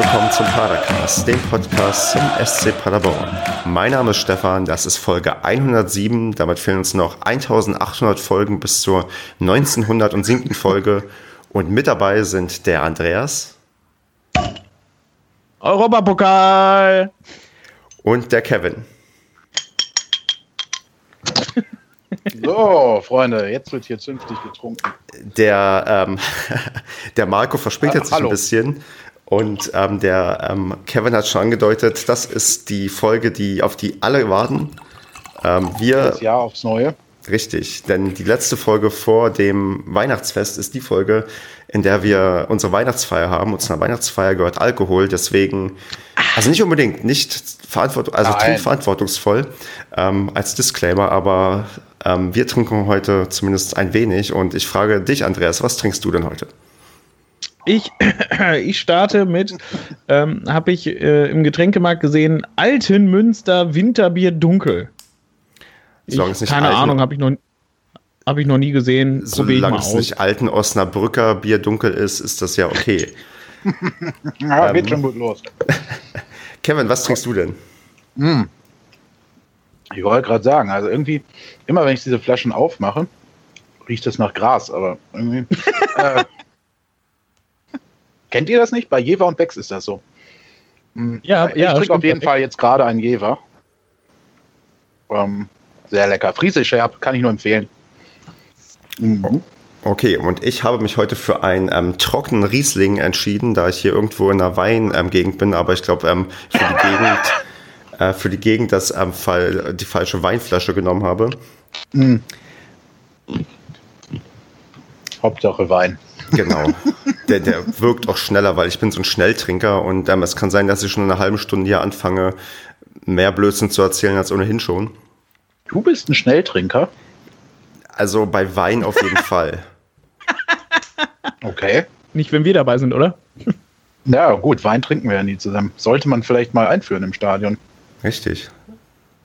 willkommen zum Padercast, dem Podcast zum SC Paderborn. Mein Name ist Stefan, das ist Folge 107. Damit fehlen uns noch 1800 Folgen bis zur 1907. Folge. Und mit dabei sind der Andreas. Europapokal! Und der Kevin. So, Freunde, jetzt wird hier zünftig getrunken. Der, ähm, der Marco verspätet sich ein bisschen. Und ähm, der ähm, Kevin hat schon angedeutet, das ist die Folge, die, auf die alle warten. Ähm, wir, das Jahr aufs Neue. Richtig, denn die letzte Folge vor dem Weihnachtsfest ist die Folge, in der wir unsere Weihnachtsfeier haben. Und zu einer Weihnachtsfeier gehört Alkohol, deswegen, also nicht unbedingt, nicht verantwort also verantwortungsvoll ähm, als Disclaimer, aber ähm, wir trinken heute zumindest ein wenig. Und ich frage dich, Andreas, was trinkst du denn heute? Ich, ich starte mit, ähm, habe ich äh, im Getränkemarkt gesehen, Alten Münster Winterbier Dunkel. Ich, keine alten, Ahnung, habe ich noch habe ich noch nie gesehen. Solange es aus. nicht alten Osnabrücker Bier dunkel ist, ist das ja okay. ja, ähm, geht schon gut los. Kevin, was trinkst du denn? Mm. Ich wollte gerade sagen, also irgendwie, immer wenn ich diese Flaschen aufmache, riecht es nach Gras, aber irgendwie. äh, kennt ihr das nicht? Bei Jever und Becks ist das so. Mm, ja, ich ja. Trinke auf jeden Fall jetzt gerade einen Jever. Ähm, sehr lecker. Friesischerb kann ich nur empfehlen. Mhm. Okay, und ich habe mich heute für einen ähm, trockenen Riesling entschieden, da ich hier irgendwo in einer Weingegend ähm, bin, aber ich glaube, ähm, für die Gegend, äh, für die Gegend das ähm, Fall, die falsche Weinflasche genommen habe. Mhm. Hauptsache Wein. Genau. Der, der wirkt auch schneller, weil ich bin so ein Schnelltrinker und ähm, es kann sein, dass ich schon in einer halben Stunde hier anfange, mehr Blödsinn zu erzählen als ohnehin schon. Du bist ein Schnelltrinker? Also bei Wein auf jeden Fall. Okay. Nicht, wenn wir dabei sind, oder? Ja, gut, Wein trinken wir ja nie zusammen. Sollte man vielleicht mal einführen im Stadion. Richtig.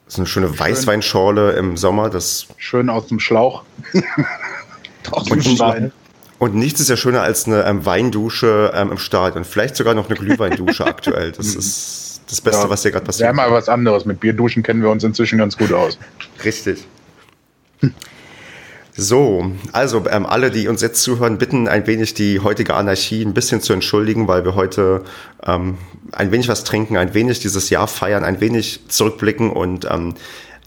So eine schöne Schön. Weißweinschorle im Sommer, das. Schön aus dem Schlauch. und, Wein. Und nichts ist ja schöner als eine ähm, Weindusche ähm, im Stadion. Vielleicht sogar noch eine Glühweindusche aktuell. Das mhm. ist das Beste, ja, was hier gerade passiert. Ja, mal was anderes. Mit Bierduschen kennen wir uns inzwischen ganz gut aus. Richtig. So, also ähm, alle, die uns jetzt zuhören, bitten ein wenig die heutige Anarchie ein bisschen zu entschuldigen, weil wir heute ähm, ein wenig was trinken, ein wenig dieses Jahr feiern, ein wenig zurückblicken und ähm,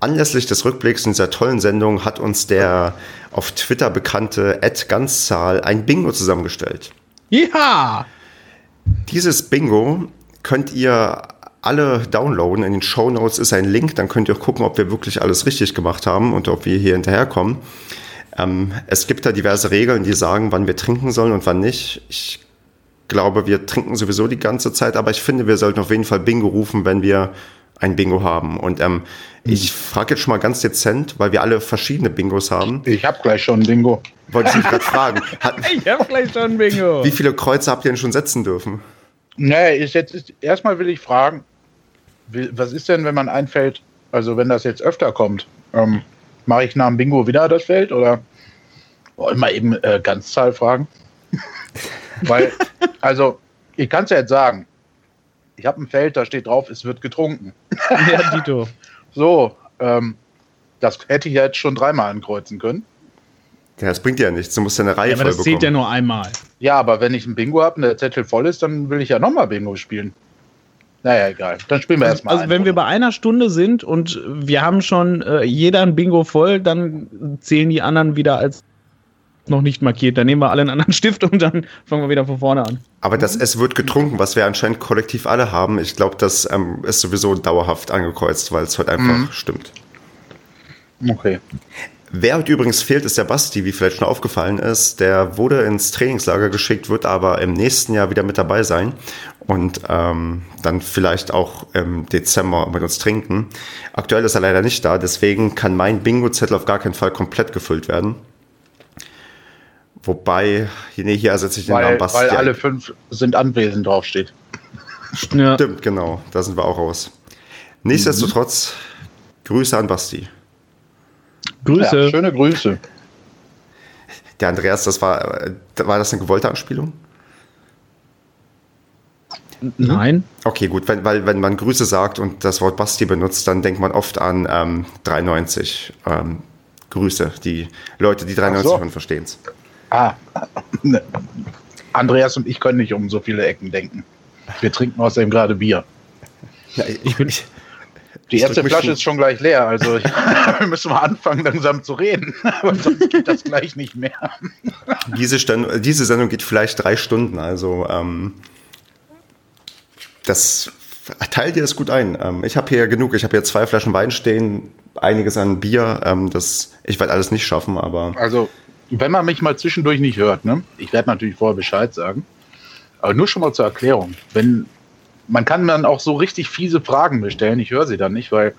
anlässlich des Rückblicks in dieser tollen Sendung hat uns der auf Twitter bekannte Ed Ganzzahl ein Bingo zusammengestellt. Ja! Dieses Bingo könnt ihr alle downloaden. In den Show Notes ist ein Link, dann könnt ihr auch gucken, ob wir wirklich alles richtig gemacht haben und ob wir hier hinterherkommen. Ähm, es gibt da diverse Regeln, die sagen, wann wir trinken sollen und wann nicht. Ich glaube, wir trinken sowieso die ganze Zeit, aber ich finde, wir sollten auf jeden Fall Bingo rufen, wenn wir ein Bingo haben. Und ähm. Ich frage jetzt schon mal ganz dezent, weil wir alle verschiedene Bingos haben. Ich habe gleich schon ein Bingo. Wollte ich mich gerade fragen. Hat, ich habe gleich schon ein Bingo. Wie viele Kreuze habt ihr denn schon setzen dürfen? Nee, ist jetzt ist, erstmal will ich fragen, was ist denn, wenn man einfällt, also wenn das jetzt öfter kommt, ähm, mache ich nach dem Bingo wieder das Feld oder wollen wir eben äh, Ganzzahl fragen? Weil, also, ich kann es ja jetzt sagen, ich habe ein Feld, da steht drauf, es wird getrunken. ja, Dito. So, ähm, das hätte ich ja jetzt schon dreimal ankreuzen können. Ja, das bringt ja nichts. Du musst ja eine Reihe ja, aber das bekommen. zählt ja nur einmal. Ja, aber wenn ich ein Bingo habe und der Zettel voll ist, dann will ich ja nochmal Bingo spielen. Naja, egal. Dann spielen wir erstmal. Also, wenn wir bei einer Stunde sind und wir haben schon äh, jeder ein Bingo voll, dann zählen die anderen wieder als noch nicht markiert. Dann nehmen wir alle einen anderen Stift und dann fangen wir wieder von vorne an. Aber das Es wird getrunken, was wir anscheinend kollektiv alle haben, ich glaube, das ähm, ist sowieso dauerhaft angekreuzt, weil es heute einfach mhm. stimmt. Okay. Wer heute übrigens fehlt, ist der Basti, wie vielleicht schon aufgefallen ist. Der wurde ins Trainingslager geschickt, wird aber im nächsten Jahr wieder mit dabei sein und ähm, dann vielleicht auch im Dezember mit uns trinken. Aktuell ist er leider nicht da, deswegen kann mein Bingo-Zettel auf gar keinen Fall komplett gefüllt werden. Wobei, nee, hier ersetze ich den weil, Namen Basti. Weil alle fünf sind anwesend draufsteht. Stimmt, genau, da sind wir auch raus. Nichtsdestotrotz, mhm. Grüße an Basti. Grüße. Ja, schöne Grüße. Der Andreas, das war, war das eine gewollte Anspielung? Nein. Okay, gut, wenn, weil wenn man Grüße sagt und das Wort Basti benutzt, dann denkt man oft an ähm, 93. Ähm, Grüße, die Leute, die 93 so. verstehen es. Ah, ne. Andreas und ich können nicht um so viele Ecken denken. Wir trinken außerdem gerade Bier. Ja, ich bin, ich, die erste Flasche ist schon gleich leer, also wir müssen mal anfangen, langsam zu reden, aber sonst geht das gleich nicht mehr. Diese, Stand, diese Sendung geht vielleicht drei Stunden, also ähm, das teilt ihr das gut ein. Ähm, ich habe hier genug, ich habe hier zwei Flaschen Wein stehen, einiges an Bier, ähm, das, ich werde alles nicht schaffen, aber... Also, wenn man mich mal zwischendurch nicht hört, ne? ich werde natürlich vorher Bescheid sagen, aber nur schon mal zur Erklärung, wenn man kann dann auch so richtig fiese Fragen bestellen. Ich höre sie dann nicht, weil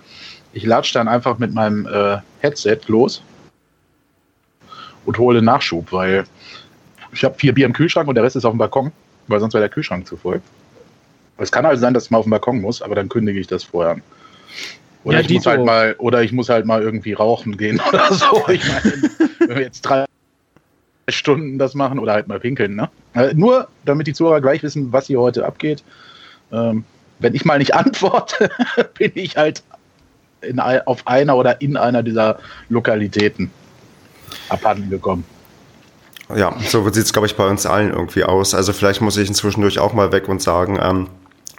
ich latsche dann einfach mit meinem äh, Headset los und hole Nachschub, weil ich habe vier Bier im Kühlschrank und der Rest ist auf dem Balkon, weil sonst wäre der Kühlschrank zu voll. Es kann also sein, dass ich mal auf den Balkon muss, aber dann kündige ich das vorher an. Oder, ja, ich muss halt mal, oder ich muss halt mal irgendwie rauchen gehen oder so. Ich meine, wenn wir jetzt drei Stunden das machen oder halt mal pinkeln. Ne? Äh, nur damit die Zuhörer gleich wissen, was hier heute abgeht ähm, wenn ich mal nicht antworte, bin ich halt in, auf einer oder in einer dieser Lokalitäten abhanden gekommen. Ja, so sieht es, glaube ich, bei uns allen irgendwie aus. Also vielleicht muss ich inzwischen durch auch mal weg und sagen, ähm,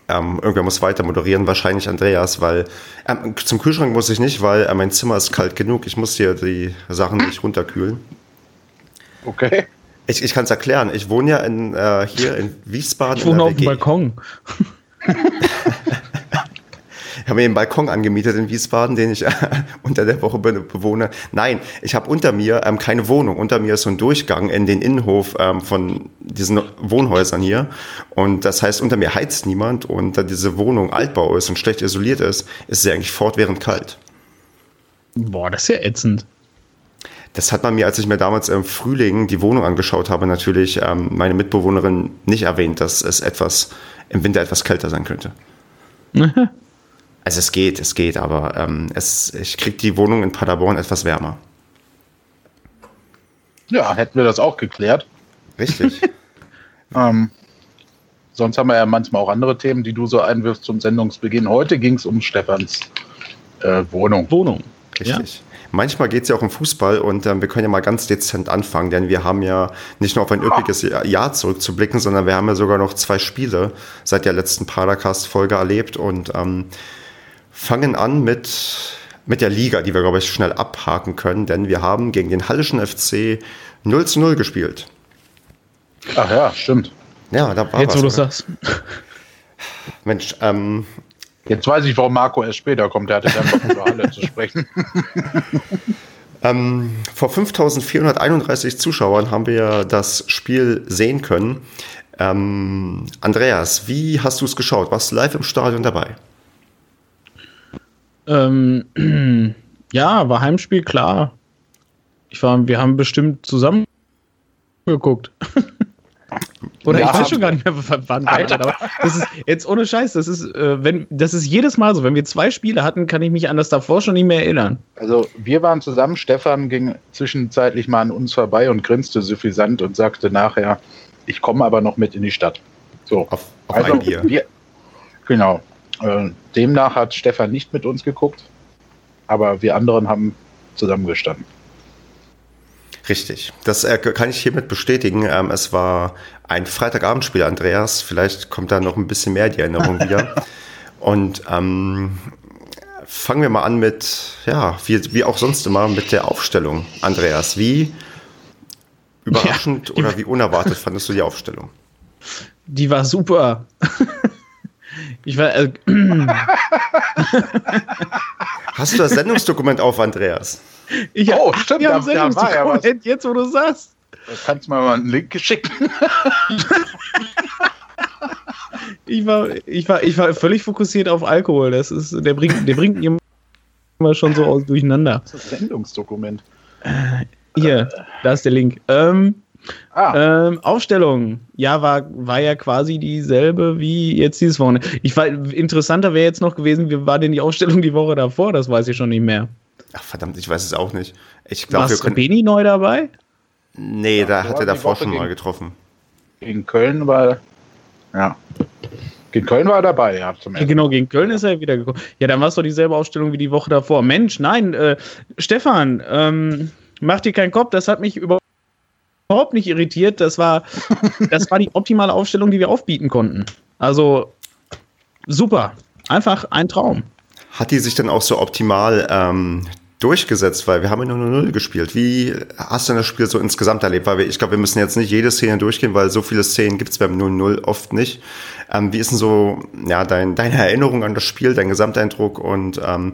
ähm, irgendwer muss weiter moderieren, wahrscheinlich Andreas, weil ähm, zum Kühlschrank muss ich nicht, weil äh, mein Zimmer ist kalt genug. Ich muss hier die Sachen nicht runterkühlen. Okay. Ich, ich kann es erklären. Ich wohne ja in, äh, hier in Wiesbaden. Ich wohne auf dem Balkon. Ich habe mir einen Balkon angemietet in Wiesbaden, den ich unter der Woche bewohne. Nein, ich habe unter mir ähm, keine Wohnung. Unter mir ist so ein Durchgang in den Innenhof ähm, von diesen Wohnhäusern hier. Und das heißt, unter mir heizt niemand. Und da diese Wohnung Altbau ist und schlecht isoliert ist, ist sie eigentlich fortwährend kalt. Boah, das ist ja ätzend. Das hat man mir, als ich mir damals im Frühling die Wohnung angeschaut habe, natürlich ähm, meine Mitbewohnerin nicht erwähnt, dass es etwas im Winter etwas kälter sein könnte. also es geht, es geht, aber ähm, es, ich kriege die Wohnung in Paderborn etwas wärmer. Ja, hätten wir das auch geklärt. Richtig. ähm, sonst haben wir ja manchmal auch andere Themen, die du so einwirfst zum Sendungsbeginn. Heute ging es um Stefans äh, Wohnung. Wohnung. Richtig. Ja. Manchmal geht es ja auch um Fußball und ähm, wir können ja mal ganz dezent anfangen, denn wir haben ja nicht nur auf ein üppiges Jahr zurückzublicken, sondern wir haben ja sogar noch zwei Spiele seit der letzten Paracast-Folge erlebt und ähm, fangen an mit, mit der Liga, die wir, glaube ich, schnell abhaken können, denn wir haben gegen den Hallischen FC 0 zu 0 gespielt. Ach ja, stimmt. Ja, da war Jetzt, was, wo du sagst. Mensch, ähm, Jetzt weiß ich, warum Marco erst später kommt. Der hatte noch über Halle zu sprechen. Ähm, vor 5431 Zuschauern haben wir das Spiel sehen können. Ähm, Andreas, wie hast du es geschaut? Warst du live im Stadion dabei? Ähm, ja, war Heimspiel, klar. Ich war, wir haben bestimmt zusammen geguckt. Oder ja, ich weiß schon gar nicht mehr, wann weiter. Aber das ist jetzt ohne Scheiß. Das ist, äh, wenn, das ist jedes Mal so. Wenn wir zwei Spiele hatten, kann ich mich an das davor schon nicht mehr erinnern. Also wir waren zusammen. Stefan ging zwischenzeitlich mal an uns vorbei und grinste suffisant und sagte nachher, ich komme aber noch mit in die Stadt. So. Auf, auf also, ein Bier. Wir, genau. Äh, demnach hat Stefan nicht mit uns geguckt, aber wir anderen haben zusammengestanden. Richtig, das äh, kann ich hiermit bestätigen. Ähm, es war ein Freitagabendspiel, Andreas. Vielleicht kommt da noch ein bisschen mehr die Erinnerung wieder. Und ähm, fangen wir mal an mit, ja, wie, wie auch sonst immer, mit der Aufstellung. Andreas, wie überraschend ja, oder wie unerwartet fandest du die Aufstellung? Die war super. Ich war. Äh, Hast du das Sendungsdokument auf, Andreas? Ich, oh, stimmt, ja, da, da war ja was. Jetzt, wo du sagst. Kannst du mir mal einen Link schicken. ich, war, ich, war, ich war völlig fokussiert auf Alkohol. Das ist, der bringt, der bringt immer schon so aus durcheinander. Das ist das Sendungsdokument. Äh, hier, da ist der Link. Ähm, ah. ähm, Aufstellung, ja, war, war ja quasi dieselbe wie jetzt dieses Wochenende. Ich war, interessanter wäre jetzt noch gewesen, wie war denn die Aufstellung die Woche davor? Das weiß ich schon nicht mehr. Ach verdammt, ich weiß es auch nicht. Ich glaube, wir können. Beni neu dabei? Nee, ja, da hat er davor schon mal getroffen. Gegen Köln, weil ja. Gegen Köln war er dabei, ja. Zum ja genau, gegen Köln ist er wieder gekommen. Ja, dann war es doch dieselbe Ausstellung wie die Woche davor. Mensch, nein, äh, Stefan, ähm, mach dir keinen Kopf, das hat mich überhaupt nicht irritiert. Das war, das war die optimale Aufstellung, die wir aufbieten konnten. Also super. Einfach ein Traum. Hat die sich dann auch so optimal ähm, durchgesetzt, weil wir haben ja nur 0-0 gespielt. Wie hast du das Spiel so insgesamt erlebt? Weil wir, ich glaube, wir müssen jetzt nicht jede Szene durchgehen, weil so viele Szenen gibt es beim 0-0 oft nicht. Ähm, wie ist denn so ja, dein, deine Erinnerung an das Spiel, dein Gesamteindruck und ähm,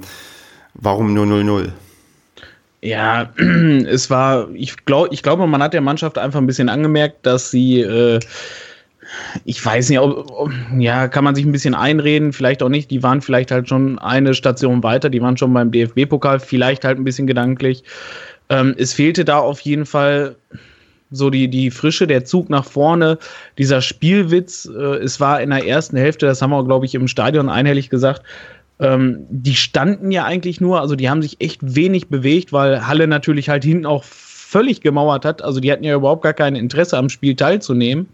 warum nur 0-0? Ja, es war, ich glaube, ich glaube, man hat der Mannschaft einfach ein bisschen angemerkt, dass sie äh, ich weiß nicht, ob, ob, ja, kann man sich ein bisschen einreden, vielleicht auch nicht. Die waren vielleicht halt schon eine Station weiter, die waren schon beim DFB-Pokal, vielleicht halt ein bisschen gedanklich. Ähm, es fehlte da auf jeden Fall so die, die Frische, der Zug nach vorne, dieser Spielwitz. Äh, es war in der ersten Hälfte, das haben wir, glaube ich, im Stadion einhellig gesagt, ähm, die standen ja eigentlich nur, also die haben sich echt wenig bewegt, weil Halle natürlich halt hinten auch völlig gemauert hat. Also die hatten ja überhaupt gar kein Interesse am Spiel teilzunehmen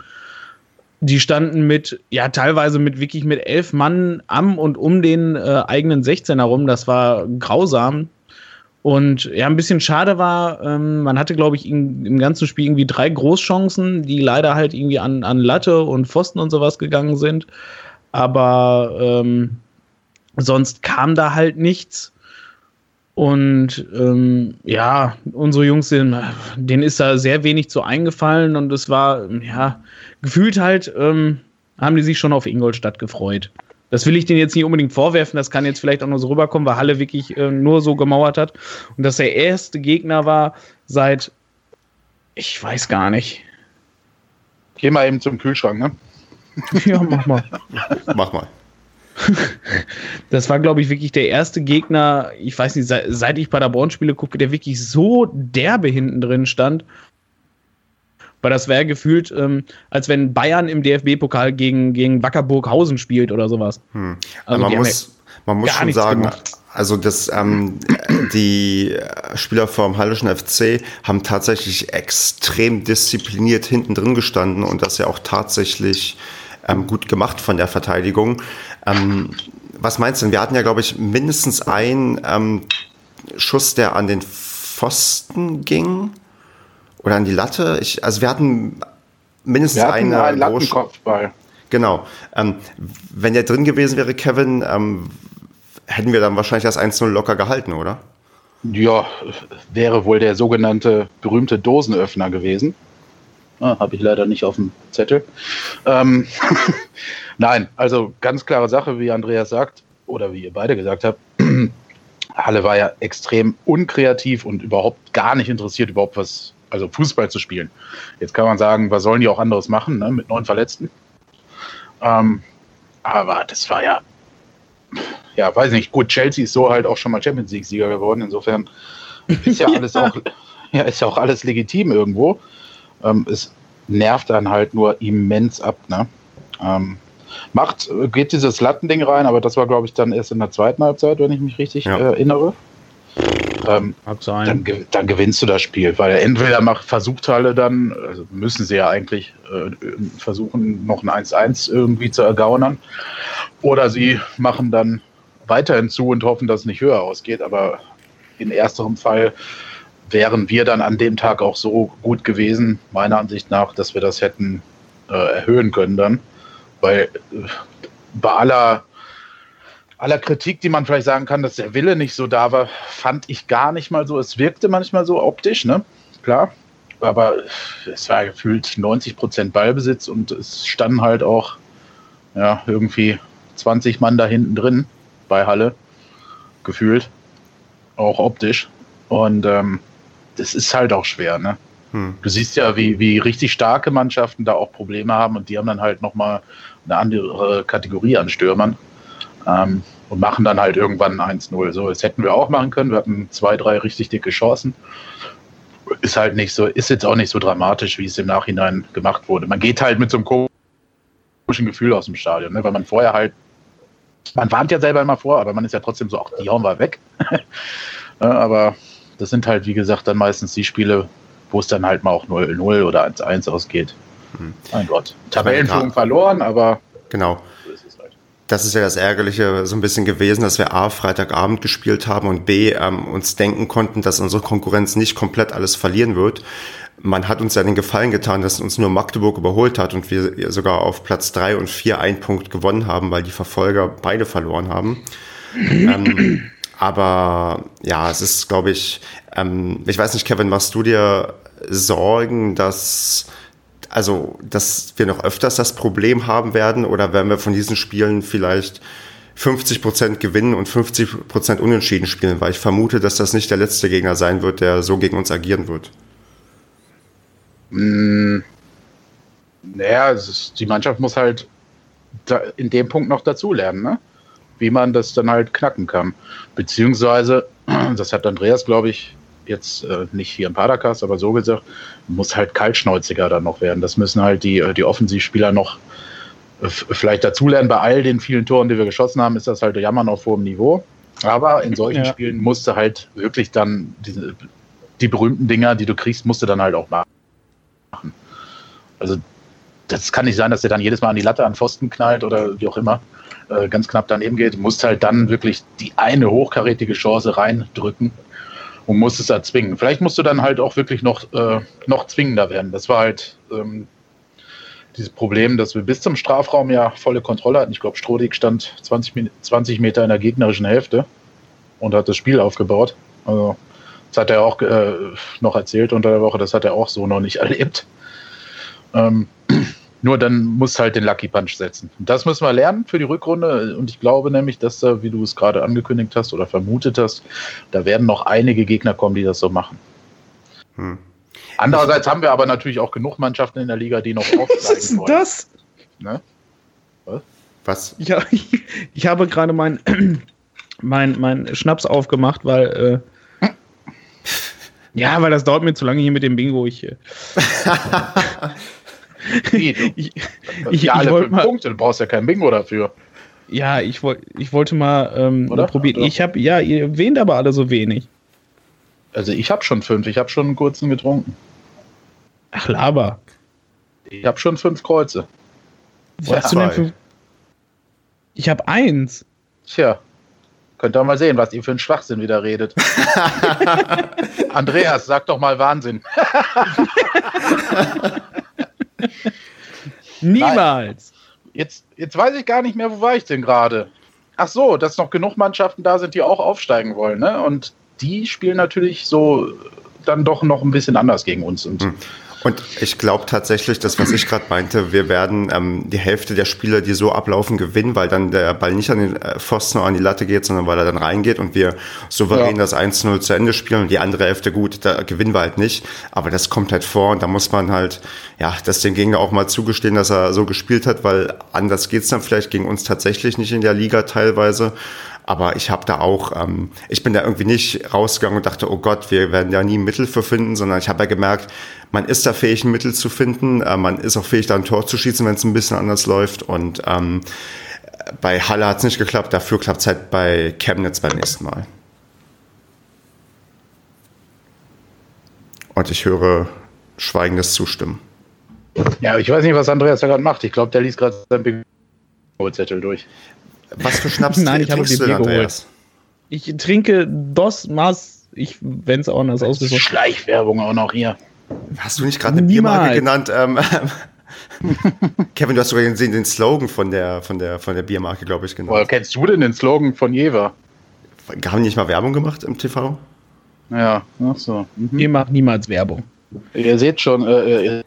die standen mit, ja, teilweise mit wirklich mit elf Mann am und um den äh, eigenen 16er rum. Das war grausam. Und ja, ein bisschen schade war, ähm, man hatte, glaube ich, in, im ganzen Spiel irgendwie drei Großchancen, die leider halt irgendwie an, an Latte und Pfosten und sowas gegangen sind. Aber ähm, sonst kam da halt nichts. Und ähm, ja, unsere Jungs, denen ist da sehr wenig zu eingefallen und es war, ja, gefühlt halt, ähm, haben die sich schon auf Ingolstadt gefreut. Das will ich denen jetzt nicht unbedingt vorwerfen, das kann jetzt vielleicht auch nur so rüberkommen, weil Halle wirklich äh, nur so gemauert hat. Und dass der erste Gegner war seit, ich weiß gar nicht. Geh mal eben zum Kühlschrank, ne? ja, mach mal. mach mal. Das war, glaube ich, wirklich der erste Gegner, ich weiß nicht, seit ich Paderborn spiele gucke, der wirklich so derbe hinten drin stand. Weil das wäre gefühlt, ähm, als wenn Bayern im DFB-Pokal gegen, gegen Wackerburghausen spielt oder sowas. Hm. Also man, muss, man muss schon sagen, gemacht. also das, ähm, die Spieler vom Hallischen FC haben tatsächlich extrem diszipliniert hinten drin gestanden und das ja auch tatsächlich ähm, gut gemacht von der Verteidigung. Ähm, was meinst du denn? Wir hatten ja, glaube ich, mindestens einen ähm, Schuss, der an den Pfosten ging oder an die Latte. Ich, also wir hatten mindestens wir hatten eine einen Lattenkopfball. Genau. Ähm, wenn der drin gewesen wäre, Kevin, ähm, hätten wir dann wahrscheinlich das 1-0 locker gehalten, oder? Ja, wäre wohl der sogenannte berühmte Dosenöffner gewesen. Ah, Habe ich leider nicht auf dem Zettel. Ähm, Nein, also ganz klare Sache, wie Andreas sagt, oder wie ihr beide gesagt habt. Halle war ja extrem unkreativ und überhaupt gar nicht interessiert, überhaupt was, also Fußball zu spielen. Jetzt kann man sagen, was sollen die auch anderes machen, ne, mit neun Verletzten? Ähm, aber das war ja, ja, weiß nicht, gut, Chelsea ist so halt auch schon mal Champions League-Sieger geworden, insofern ist ja alles auch, ja, ist ja auch alles legitim irgendwo. Ähm, es nervt dann halt nur immens ab, ne? Ähm, macht, geht dieses Lattending rein, aber das war, glaube ich, dann erst in der zweiten Halbzeit, wenn ich mich richtig ja. äh, erinnere. Ähm, dann, dann, gewinnst du das Spiel, weil entweder macht, versucht Halle dann, also müssen sie ja eigentlich äh, versuchen, noch ein 1-1 irgendwie zu ergaunern, oder sie machen dann weiterhin zu und hoffen, dass es nicht höher ausgeht, aber in ersterem Fall wären wir dann an dem Tag auch so gut gewesen, meiner Ansicht nach, dass wir das hätten äh, erhöhen können dann. Weil äh, bei aller, aller Kritik, die man vielleicht sagen kann, dass der Wille nicht so da war, fand ich gar nicht mal so. Es wirkte manchmal so optisch, ne? Klar. Aber es war gefühlt 90 Prozent Ballbesitz und es standen halt auch ja, irgendwie 20 Mann da hinten drin bei Halle, gefühlt. Auch optisch. Und ähm, das ist halt auch schwer, ne? Hm. Du siehst ja, wie, wie richtig starke Mannschaften da auch Probleme haben und die haben dann halt nochmal eine andere Kategorie an Stürmern ähm, und machen dann halt irgendwann 1-0. So, das hätten wir auch machen können. Wir hatten zwei, drei richtig dicke Chancen. Ist halt nicht so, ist jetzt auch nicht so dramatisch, wie es im Nachhinein gemacht wurde. Man geht halt mit so einem komischen Gefühl aus dem Stadion, ne? weil man vorher halt, man warnt ja selber immer vor, aber man ist ja trotzdem so, ach, die hauen wir weg. aber das sind halt, wie gesagt, dann meistens die Spiele, wo es dann halt mal auch 0-0 oder 1-1 ausgeht. Hm. Mein Gott. Tabellenführung verloren, aber. Genau. Das ist ja das Ärgerliche so ein bisschen gewesen, dass wir A, Freitagabend gespielt haben und B, ähm, uns denken konnten, dass unsere Konkurrenz nicht komplett alles verlieren wird. Man hat uns ja den Gefallen getan, dass uns nur Magdeburg überholt hat und wir sogar auf Platz drei und vier einen Punkt gewonnen haben, weil die Verfolger beide verloren haben. ähm, aber ja, es ist, glaube ich, ähm, ich weiß nicht, Kevin, machst du dir Sorgen, dass also, dass wir noch öfters das Problem haben werden oder werden wir von diesen Spielen vielleicht 50 Prozent gewinnen und 50 Prozent unentschieden spielen, weil ich vermute, dass das nicht der letzte Gegner sein wird, der so gegen uns agieren wird. Mm, naja, ist, die Mannschaft muss halt in dem Punkt noch dazulernen, ne? wie man das dann halt knacken kann. Beziehungsweise, das hat Andreas, glaube ich, jetzt äh, nicht hier im Padercast, aber so gesagt, muss halt kaltschnäuziger dann noch werden. Das müssen halt die, äh, die Offensivspieler noch äh, vielleicht dazulernen. Bei all den vielen Toren, die wir geschossen haben, ist das halt Jammern auf hohem Niveau. Aber in solchen ja. Spielen musste halt wirklich dann diese, die berühmten Dinger, die du kriegst, musste dann halt auch machen. Also das kann nicht sein, dass der dann jedes Mal an die Latte an Pfosten knallt oder wie auch immer äh, ganz knapp daneben geht. Du musst halt dann wirklich die eine hochkarätige Chance reindrücken und musst es erzwingen. Vielleicht musst du dann halt auch wirklich noch, äh, noch zwingender werden. Das war halt ähm, dieses Problem, dass wir bis zum Strafraum ja volle Kontrolle hatten. Ich glaube, Strodig stand 20, 20 Meter in der gegnerischen Hälfte und hat das Spiel aufgebaut. Also, das hat er auch äh, noch erzählt unter der Woche, das hat er auch so noch nicht erlebt. Ähm, nur dann muss halt den Lucky Punch setzen. Das müssen wir lernen für die Rückrunde. Und ich glaube nämlich, dass da, wie du es gerade angekündigt hast oder vermutet hast, da werden noch einige Gegner kommen, die das so machen. Hm. Andererseits haben wir aber natürlich auch genug Mannschaften in der Liga, die noch aufsteigen Was ist denn das? Ne? Was? Was? Ja, ich, ich habe gerade meinen mein, mein Schnaps aufgemacht, weil äh, ja, weil das dauert mir zu lange hier mit dem Bingo. Ich, äh, Wie, du, ich, ich, ja, alle fünf mal, Punkte, du brauchst ja kein Bingo dafür. Ja, ich, wollt, ich wollte mal ähm, probieren. Oder? Ich habe, ja, ihr erwähnt aber alle so wenig. Also ich habe schon fünf, ich habe schon einen kurzen getrunken. Ach, Laber. Ich habe schon fünf Kreuze. Wo hast du denn fünf? Ich habe eins. Tja, könnt ihr mal sehen, was ihr für einen Schwachsinn wieder redet. Andreas, sag doch mal Wahnsinn. Niemals. Jetzt, jetzt weiß ich gar nicht mehr, wo war ich denn gerade? Ach so, dass noch genug Mannschaften da sind, die auch aufsteigen wollen. Ne? Und die spielen natürlich so dann doch noch ein bisschen anders gegen uns. Und hm. Und ich glaube tatsächlich, das, was ich gerade meinte, wir werden ähm, die Hälfte der Spiele, die so ablaufen, gewinnen, weil dann der Ball nicht an den äh, Pfosten oder an die Latte geht, sondern weil er dann reingeht und wir souverän ja. das 1-0 zu Ende spielen und die andere Hälfte gut, da gewinnen wir halt nicht. Aber das kommt halt vor und da muss man halt, ja, das dem Gegner auch mal zugestehen, dass er so gespielt hat, weil anders geht's dann vielleicht gegen uns tatsächlich nicht in der Liga teilweise. Aber ich habe da auch, ähm, ich bin da irgendwie nicht rausgegangen und dachte, oh Gott, wir werden da nie ein Mittel für finden, sondern ich habe ja gemerkt, man ist da fähig, ein Mittel zu finden. Äh, man ist auch fähig, da ein Tor zu schießen, wenn es ein bisschen anders läuft. Und ähm, bei Halle hat es nicht geklappt, dafür klappt es halt bei Chemnitz beim nächsten Mal. Und ich höre schweigendes Zustimmen. Ja, ich weiß nicht, was Andreas da gerade macht. Ich glaube, der liest gerade sein Bingo-Zettel durch. Was für Schnaps Nein, ich habe die Bier geholt. Ich trinke Dos Mas, ich, wenn es auch anders aussieht. Schleichwerbung auch noch hier. Hast du nicht gerade eine Biermarke genannt? Ähm, Kevin, du hast sogar den, den Slogan von der, von der, von der Biermarke, glaube ich, genannt. Woher kennst du denn den Slogan von Jever? Haben die nicht mal Werbung gemacht im TV? Ja, ach so. Mhm. Ihr macht niemals Werbung. Ihr seht schon, äh, äh,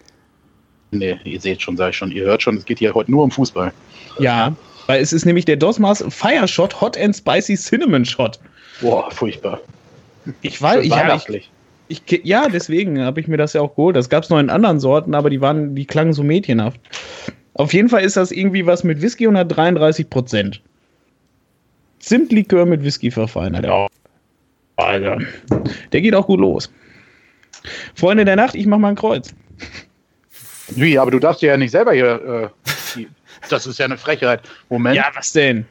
nee, ihr seht schon, sag ich schon, ihr hört schon, es geht hier heute nur um Fußball. Ja, weil es ist nämlich der Dosmas Fire Shot Hot and Spicy Cinnamon Shot. Boah, furchtbar. Ich weiß, ja, ich, ich, ja, deswegen habe ich mir das ja auch geholt. Das gab es noch in anderen Sorten, aber die waren, die klangen so mädchenhaft. Auf jeden Fall ist das irgendwie was mit Whisky und hat 33 Prozent. Zimtlikör mit Whisky verfeinert. Ja. Alter. Der geht auch gut los. Freunde der Nacht, ich mach mal ein Kreuz. Wie, aber du darfst dir ja nicht selber hier äh, das ist ja eine Frechheit. Moment. Ja, was denn?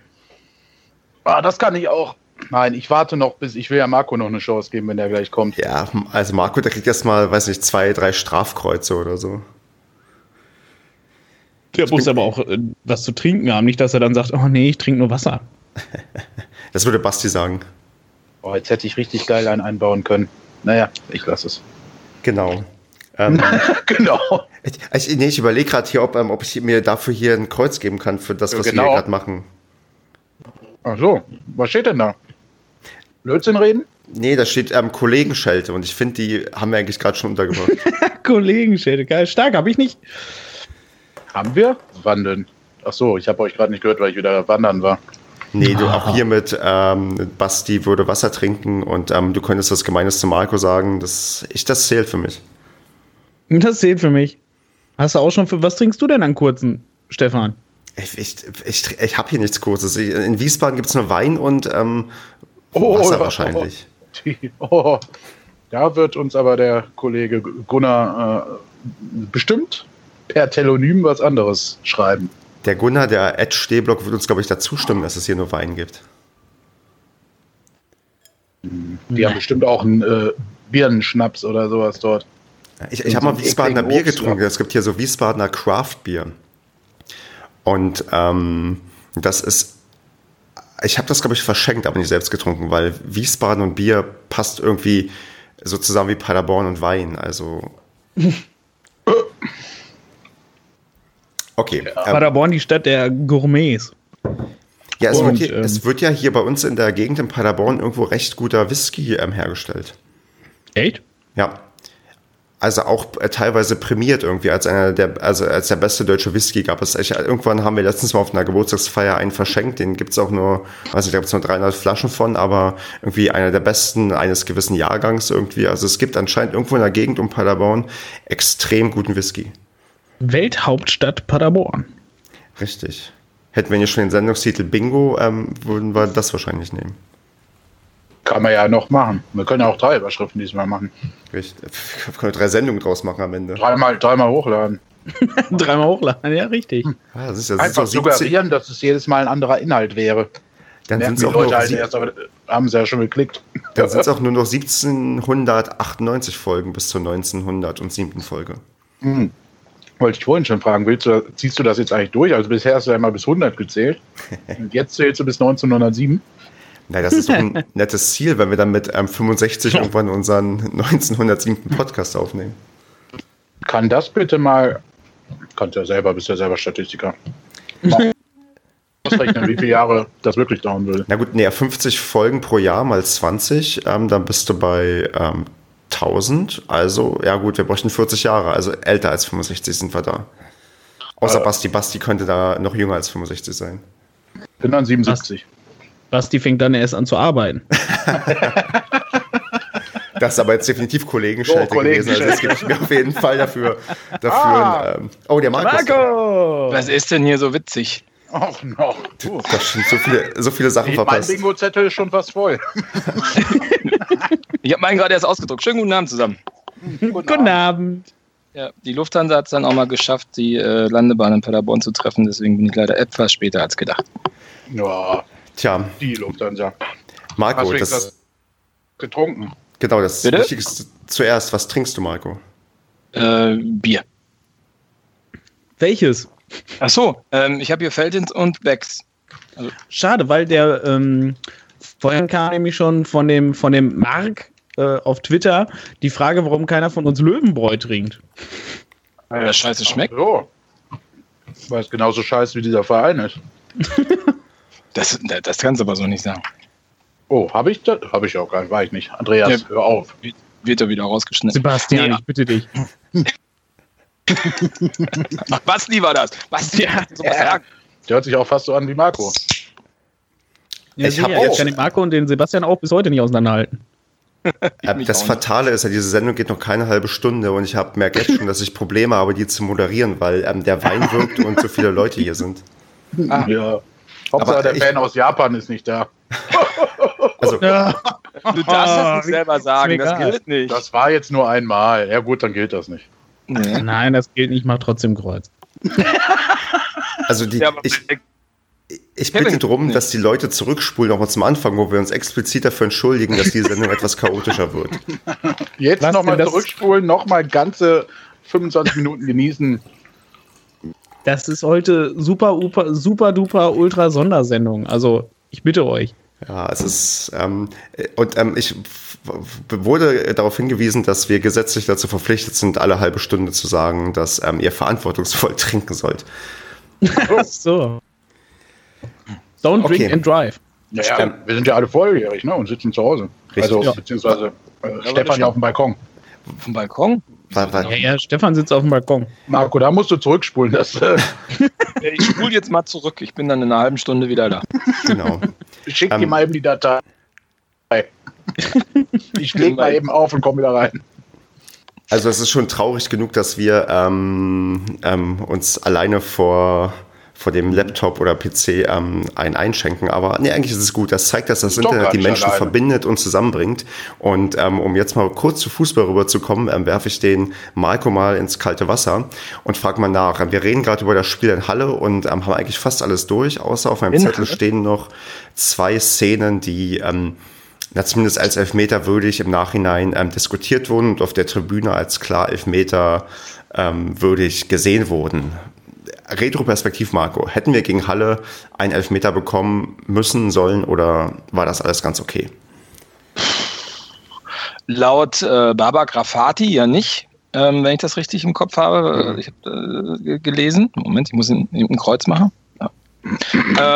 Ah, das kann ich auch. Nein, ich warte noch, bis ich will ja Marco noch eine Chance geben, wenn der gleich kommt. Ja, also Marco, der kriegt erstmal, weiß nicht, zwei, drei Strafkreuze oder so. Der muss aber auch äh, was zu trinken haben, nicht, dass er dann sagt, oh nee, ich trinke nur Wasser. das würde Basti sagen. Oh, jetzt hätte ich richtig geil einen einbauen können. Naja, ich lasse es. Genau. Ähm, genau. Ich, ich, nee, ich überlege gerade hier, ob, ähm, ob ich mir dafür hier ein Kreuz geben kann für das, was genau. wir gerade machen. Ach so, was steht denn da? Blödsinn reden? Nee, da steht ähm, Kollegenschelte und ich finde, die haben wir eigentlich gerade schon untergebracht. Kollegenschelte, geil. Stark, habe ich nicht. Haben wir? Wann denn? Ach so, ich habe euch gerade nicht gehört, weil ich wieder wandern war. Nee, du auch hier mit ähm, Basti würde Wasser trinken und ähm, du könntest das Gemeines zu Marco sagen. Das, ich, das zählt für mich. Das zählt für mich. Hast du auch schon für was trinkst du denn an kurzen, Stefan? Ich, ich, ich, ich habe hier nichts Kurzes. In Wiesbaden gibt es nur Wein und ähm, oh, Wasser wahrscheinlich. Die, oh, da wird uns aber der Kollege Gunnar äh, bestimmt per Telonym was anderes schreiben. Der Gunnar, der Ed Stehblock, wird uns, glaube ich, dazu stimmen, dass es hier nur Wein gibt. Die haben bestimmt auch einen äh, Birnenschnaps oder sowas dort. Ich, ich habe mal Wiesbadener Bier getrunken. Es gibt hier so Wiesbadener Craft Bier. Und ähm, das ist, ich habe das, glaube ich, verschenkt, aber nicht selbst getrunken, weil Wiesbaden und Bier passt irgendwie so zusammen wie Paderborn und Wein. Also. Okay. Ja. Ähm, Paderborn, die Stadt der Gourmets. Ja, es, und, wird hier, ähm, es, wird ja hier bei uns in der Gegend in Paderborn irgendwo recht guter Whisky ähm, hergestellt. Echt? Ja. Also auch äh, teilweise prämiert irgendwie als einer der, also als der beste deutsche Whisky gab es. Ich, irgendwann haben wir letztens mal auf einer Geburtstagsfeier einen verschenkt, den gibt es auch nur, weiß nicht, da gibt es nur 300 Flaschen von, aber irgendwie einer der besten eines gewissen Jahrgangs irgendwie. Also es gibt anscheinend irgendwo in der Gegend um Paderborn extrem guten Whisky. Welthauptstadt Paderborn. Richtig. Hätten wir hier schon den Sendungstitel Bingo, ähm, würden wir das wahrscheinlich nehmen. Kann man ja noch machen. Wir können ja auch drei Überschriften diesmal machen. Richtig. Wir können drei Sendungen draus machen am Ende. Dreimal, dreimal hochladen. dreimal hochladen, ja, richtig. Ja, das ist ja, das Einfach suggerieren, dass es jedes Mal ein anderer Inhalt wäre. Dann sind es auch Leute halt erst, aber haben sie ja schon geklickt. Dann sind es auch nur noch 1798 Folgen bis zur 1907. Folge. Mhm. Wollte ich vorhin schon fragen, willst du, ziehst du das jetzt eigentlich durch? Also bisher hast du ja mal bis 100 gezählt. Und jetzt zählst du bis 1907. Nein, das ist doch ein nettes Ziel, wenn wir dann mit ähm, 65 irgendwann unseren 1907. Podcast aufnehmen. Kann das bitte mal, kannst ja selber, bist ja selber Statistiker. Ausrechnen, wie viele Jahre das wirklich dauern würde. Na gut, nee, 50 Folgen pro Jahr mal 20, ähm, dann bist du bei ähm, 1000. Also, ja gut, wir bräuchten 40 Jahre. Also älter als 65 sind wir da. Außer äh, Basti. Basti könnte da noch jünger als 65 sein. Bin dann 77. Basti fängt dann erst an zu arbeiten. das ist aber jetzt definitiv Kollegenschelte oh, gewesen. Also das gebe ich mir auf jeden Fall dafür. dafür ah, ähm, oh, der Markus. Marco! Was ist denn hier so witzig? Ach, noch. Das sind so viele, so viele Sachen nee, verpasst. Mein Bingo-Zettel ist schon fast voll. ich habe meinen gerade erst ausgedruckt. Schönen guten Abend zusammen. Guten, guten Abend. Abend. Ja, die Lufthansa hat es dann auch mal geschafft, die äh, Landebahn in Paderborn zu treffen. Deswegen bin ich leider etwas später als gedacht. Ja, Tja. Die Lufthansa. Marco, das, das getrunken. Genau, das Bitte? Wichtigste zuerst. Was trinkst du, Marco? Äh, Bier. Welches? Ach so, ähm, ich habe hier Feldins und Becks. Also Schade, weil der ähm, vorhin kam nämlich schon von dem, von dem Mark äh, auf Twitter die Frage, warum keiner von uns Löwenbräu trinkt. Weil das scheiße schmeckt. So. Weil es genauso scheiße wie dieser Verein ist. das, das kannst du aber so nicht sagen. Oh, habe ich das? Habe ich auch gar nicht, war ich nicht. Andreas, ja, hör auf. Wird er wieder rausgeschnitten. Sebastian, ja. ich bitte dich. Ach, Basti war das. Basti, ja, ja. Der hört sich auch fast so an wie Marco. Ja, ich habe auch. kann den Marco und den Sebastian auch bis heute nicht auseinanderhalten. das Fatale ist ja, diese Sendung geht noch keine halbe Stunde und ich habe merke jetzt schon, dass ich Probleme habe, die zu moderieren, weil ähm, der Wein wirkt und so viele Leute hier sind. Ah. Ja. Hauptsache der Fan aus Japan ist nicht da. Also, ja. Du darfst das nicht selber sagen, das gilt nicht. Das war jetzt nur einmal. Ja gut, dann gilt das nicht. Nee. Nein, das gilt nicht, mach trotzdem Kreuz. Also die, ja, ich, ich bitte darum, dass die Leute zurückspulen, nochmal zum Anfang, wo wir uns explizit dafür entschuldigen, dass die Sendung etwas chaotischer wird. Jetzt nochmal zurückspulen, nochmal ganze 25 Minuten genießen. Das ist heute super, super, super duper ultra Sondersendung. Also ich bitte euch. Ja, es ist, ähm, und ähm, ich wurde darauf hingewiesen, dass wir gesetzlich dazu verpflichtet sind, alle halbe Stunde zu sagen, dass ähm, ihr verantwortungsvoll trinken sollt. Ach so. Don't drink okay. and drive. Naja, ähm, wir sind ja alle volljährig ne, und sitzen zu Hause. Richtig. Also, ja. beziehungsweise äh, Stefan ja auf dem Balkon. Auf dem Balkon? War, war, ja, ja, Stefan sitzt auf dem Balkon. Marco, da musst du zurückspulen. Das, äh ich spule jetzt mal zurück. Ich bin dann in einer halben Stunde wieder da. Genau. Schick um, dir ähm, mal eben die Datei. ich lege mal eben auf und komme wieder rein. Also es ist schon traurig genug, dass wir ähm, ähm, uns alleine vor vor dem Laptop oder PC ähm, ein einschenken. Aber nee, eigentlich ist es gut. Das zeigt, dass das Internet die Menschen alleine. verbindet und zusammenbringt. Und ähm, um jetzt mal kurz zu Fußball rüberzukommen, ähm, werfe ich den Marco mal ins kalte Wasser und frage mal nach. Wir reden gerade über das Spiel in Halle und ähm, haben eigentlich fast alles durch, außer auf meinem in Zettel Halle? stehen noch zwei Szenen, die ähm, na, zumindest als Elfmeter würdig im Nachhinein ähm, diskutiert wurden und auf der Tribüne als klar Elfmeter ähm, würdig gesehen wurden. Retroperspektiv, Marco, hätten wir gegen Halle einen Elfmeter bekommen müssen, sollen oder war das alles ganz okay? Laut äh, Baba Grafati ja nicht, ähm, wenn ich das richtig im Kopf habe. Mhm. Ich habe äh, gelesen. Moment, ich muss ein, ein Kreuz machen. Ja.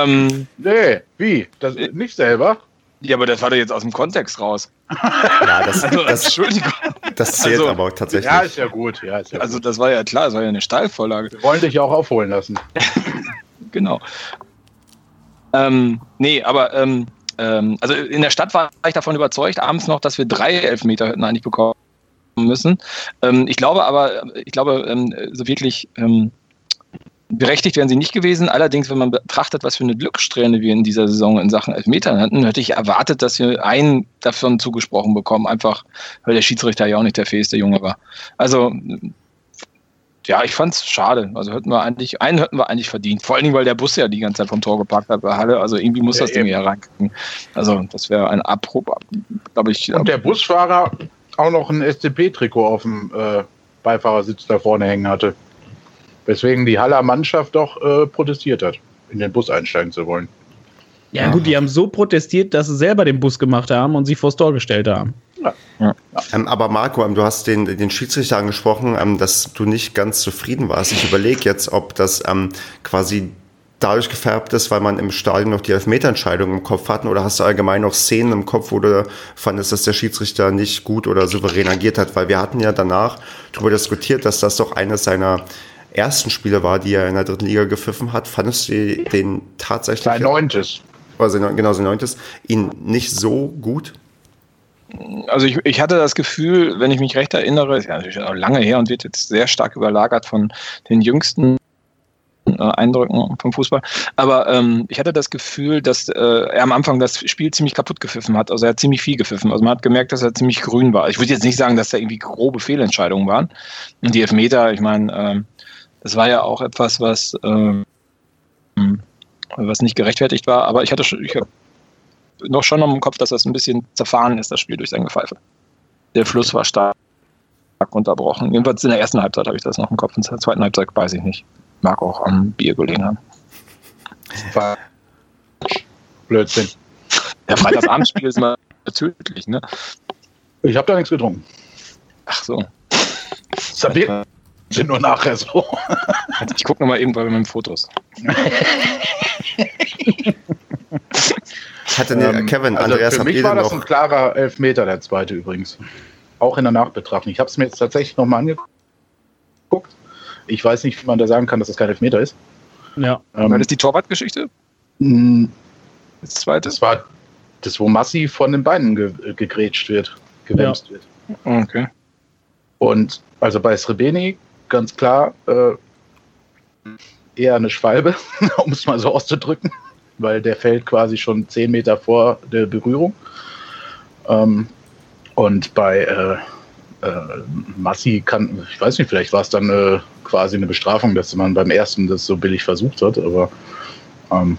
ähm, nee, wie? Das, nicht selber? Ja, aber das war doch jetzt aus dem Kontext raus. Ja, das, also, das, Entschuldigung. Das zählt also, aber tatsächlich. Ja, ist ja gut. Ja, ist ja also, gut. das war ja klar, das war ja eine Steilvorlage. Wir wollen dich ja auch aufholen lassen. genau. Ähm, nee, aber ähm, ähm, also in der Stadt war ich davon überzeugt, abends noch, dass wir drei Elfmeter hätten eigentlich bekommen müssen. Ähm, ich glaube aber, ich glaube, ähm, so wirklich ähm, Berechtigt wären sie nicht gewesen. Allerdings, wenn man betrachtet, was für eine Glückssträhne wir in dieser Saison in Sachen Elfmetern hatten, hätte ich erwartet, dass wir einen davon zugesprochen bekommen. Einfach, weil der Schiedsrichter ja auch nicht der fähigste Junge war. Also, ja, ich fand es schade. Also hätten wir eigentlich, einen hätten wir eigentlich verdient. Vor allen Dingen, weil der Bus ja die ganze Zeit vom Tor geparkt hat bei Halle. Also irgendwie muss ja, das Ding ja reinkriegen. Also das wäre ein Abbruch, glaube ich. Und der Busfahrer auch noch ein SCP-Trikot auf dem äh, Beifahrersitz da vorne hängen hatte. Weswegen die Haller Mannschaft doch äh, protestiert hat, in den Bus einsteigen zu wollen. Ja, ja, gut, die haben so protestiert, dass sie selber den Bus gemacht haben und sich vors Tor gestellt haben. Ja. Ja. Ähm, aber Marco, ähm, du hast den, den Schiedsrichter angesprochen, ähm, dass du nicht ganz zufrieden warst. Ich überlege jetzt, ob das ähm, quasi dadurch gefärbt ist, weil man im Stadion noch die Elfmeterentscheidung im Kopf hatten oder hast du allgemein noch Szenen im Kopf, wo du fandest, dass der Schiedsrichter nicht gut oder souverän agiert hat? Weil wir hatten ja danach darüber diskutiert, dass das doch eines seiner ersten Spiele war, die er in der dritten Liga gepfiffen hat, fandest du den tatsächlich. Sein neuntes. Also genau, sein neuntes, ihn nicht so gut? Also ich, ich hatte das Gefühl, wenn ich mich recht erinnere, ist ja natürlich auch lange her und wird jetzt sehr stark überlagert von den jüngsten äh, Eindrücken vom Fußball. Aber ähm, ich hatte das Gefühl, dass äh, er am Anfang das Spiel ziemlich kaputt gepfiffen hat. Also er hat ziemlich viel gepfiffen. Also man hat gemerkt, dass er ziemlich grün war. Ich würde jetzt nicht sagen, dass da irgendwie grobe Fehlentscheidungen waren. Und die Elfmeter, ich meine, ähm, das war ja auch etwas, was, ähm, was nicht gerechtfertigt war, aber ich hatte ich hab noch schon im Kopf, dass das ein bisschen zerfahren ist, das Spiel durch sein Gepfeife. Der Fluss war stark unterbrochen. Jedenfalls in der ersten Halbzeit habe ich das noch im Kopf, in der zweiten Halbzeit weiß ich nicht. Mag auch am Bier gelegen haben. War Blödsinn. Der Freitagsabendspiel ist mal tödlich, ne? Ich habe da nichts getrunken. Ach so. Sabir sind nur nachher so. Ich gucke nochmal eben bei meinen Fotos. Hatte ähm, Kevin, also Andreas, für mich war das ein klarer Elfmeter, der zweite übrigens. Auch in der Nachbetrachtung. Ich habe es mir jetzt tatsächlich nochmal angeguckt. Ich weiß nicht, wie man da sagen kann, dass das kein Elfmeter ist. Ja. Ähm, war das die Torwartgeschichte? Hm. Das zweite? Das war das, wo Massi von den Beinen ge gegrätscht wird, gewämst ja. wird. Okay. Und also bei Srebeni ganz klar äh, eher eine Schwalbe, um es mal so auszudrücken, weil der fällt quasi schon zehn Meter vor der Berührung. Ähm, und bei äh, äh, Massi kann, ich weiß nicht, vielleicht war es dann äh, quasi eine Bestrafung, dass man beim ersten das so billig versucht hat, aber ähm,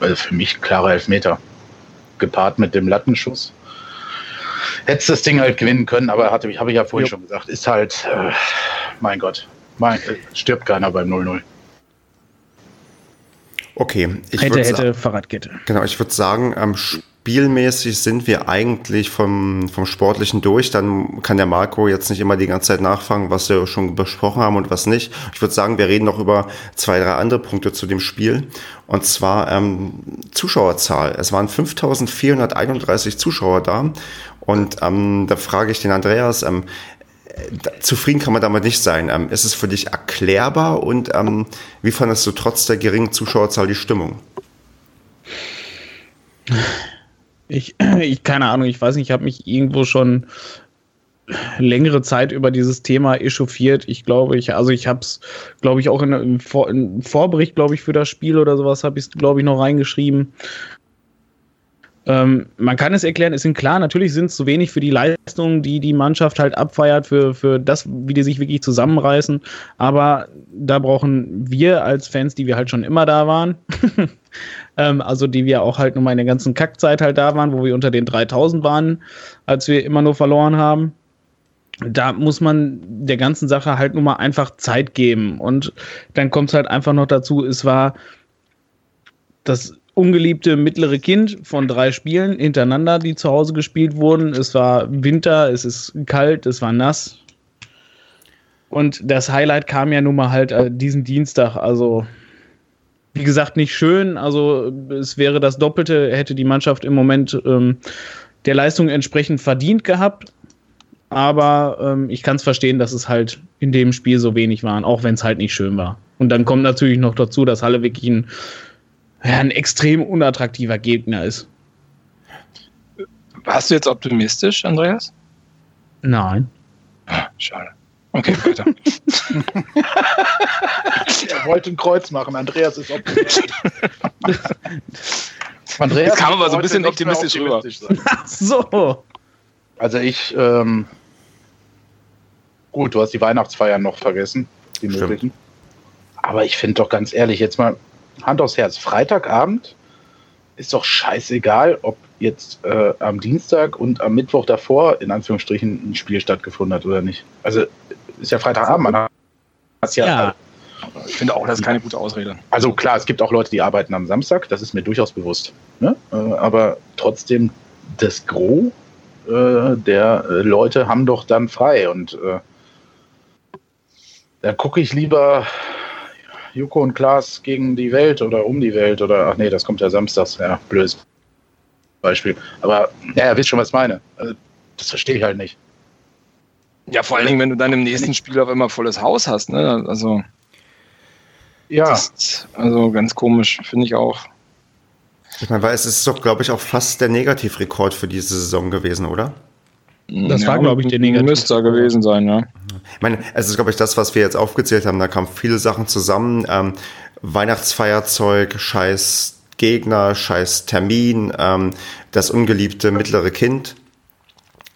also für mich klarer Elfmeter. Gepaart mit dem Lattenschuss. Hättest das Ding halt gewinnen können, aber habe ich ja vorhin jo. schon gesagt, ist halt, äh, mein Gott, mein, stirbt keiner beim 0-0. Okay. Ich hätte, hätte, Fahrradkette. Genau, ich würde sagen, ähm, spielmäßig sind wir eigentlich vom, vom Sportlichen durch. Dann kann der Marco jetzt nicht immer die ganze Zeit nachfragen, was wir schon besprochen haben und was nicht. Ich würde sagen, wir reden noch über zwei, drei andere Punkte zu dem Spiel. Und zwar ähm, Zuschauerzahl. Es waren 5431 Zuschauer da. Und ähm, da frage ich den Andreas, ähm, zufrieden kann man damit nicht sein. Ähm, ist es für dich erklärbar und ähm, wie fandest du trotz der geringen Zuschauerzahl die Stimmung? Ich, ich keine Ahnung, ich weiß nicht, ich habe mich irgendwo schon längere Zeit über dieses Thema echauffiert. Ich glaube, ich, also ich habe es, glaube ich, auch in, im, Vor, Vorbericht, glaube ich, für das Spiel oder sowas habe ich es, glaube ich, noch reingeschrieben. Ähm, man kann es erklären, es sind klar, natürlich sind es zu wenig für die Leistung, die die Mannschaft halt abfeiert, für, für das, wie die sich wirklich zusammenreißen. Aber da brauchen wir als Fans, die wir halt schon immer da waren, ähm, also die wir auch halt nur mal in der ganzen Kackzeit halt da waren, wo wir unter den 3000 waren, als wir immer nur verloren haben. Da muss man der ganzen Sache halt nur mal einfach Zeit geben. Und dann kommt es halt einfach noch dazu, es war das ungeliebte mittlere Kind von drei Spielen hintereinander, die zu Hause gespielt wurden. Es war Winter, es ist kalt, es war nass. Und das Highlight kam ja nun mal halt äh, diesen Dienstag. Also, wie gesagt, nicht schön. Also, es wäre das Doppelte, hätte die Mannschaft im Moment ähm, der Leistung entsprechend verdient gehabt. Aber ähm, ich kann es verstehen, dass es halt in dem Spiel so wenig waren, auch wenn es halt nicht schön war. Und dann kommt natürlich noch dazu, dass Halle wirklich ein ja, ein extrem unattraktiver Gegner ist. Warst du jetzt optimistisch, Andreas? Nein. Ah, schade. Okay, weiter. er wollte ein Kreuz machen. Andreas ist optimistisch. Andreas Jetzt kam aber so ein bisschen optimistisch, optimistisch rüber. Ach so. Also ich, ähm, gut, du hast die Weihnachtsfeiern noch vergessen, die möglichen. Aber ich finde doch ganz ehrlich, jetzt mal, Hand aufs Herz, Freitagabend ist doch scheißegal, ob jetzt äh, am Dienstag und am Mittwoch davor in Anführungsstrichen ein Spiel stattgefunden hat oder nicht. Also ist ja Freitagabend, man hat ja. ja. Ich finde auch, das ist keine gute Ausrede. Also klar, es gibt auch Leute, die arbeiten am Samstag, das ist mir durchaus bewusst. Ne? Äh, aber trotzdem, das Gros äh, der äh, Leute haben doch dann frei und äh, da gucke ich lieber Joko und Klaas gegen die Welt oder um die Welt oder ach nee, das kommt ja samstags. Ja, blödes Beispiel. Aber ja, ihr wisst schon, was ich meine. Also, das verstehe ich halt nicht. Ja, vor allen Dingen, wenn du dann im nächsten Spiel auf einmal volles Haus hast, ne? Also. Ja. Ist, also ganz komisch, finde ich auch. Ich meine, weil es ist doch, glaube ich, auch fast der Negativrekord für diese Saison gewesen, oder? Das ja, war, glaube ich, der Negativ. Müsste gewesen sein, ja. Ich meine, es ist, glaube ich, das, was wir jetzt aufgezählt haben. Da kamen viele Sachen zusammen. Ähm, Weihnachtsfeierzeug, scheiß Gegner, scheiß Termin, ähm, das ungeliebte mittlere Kind.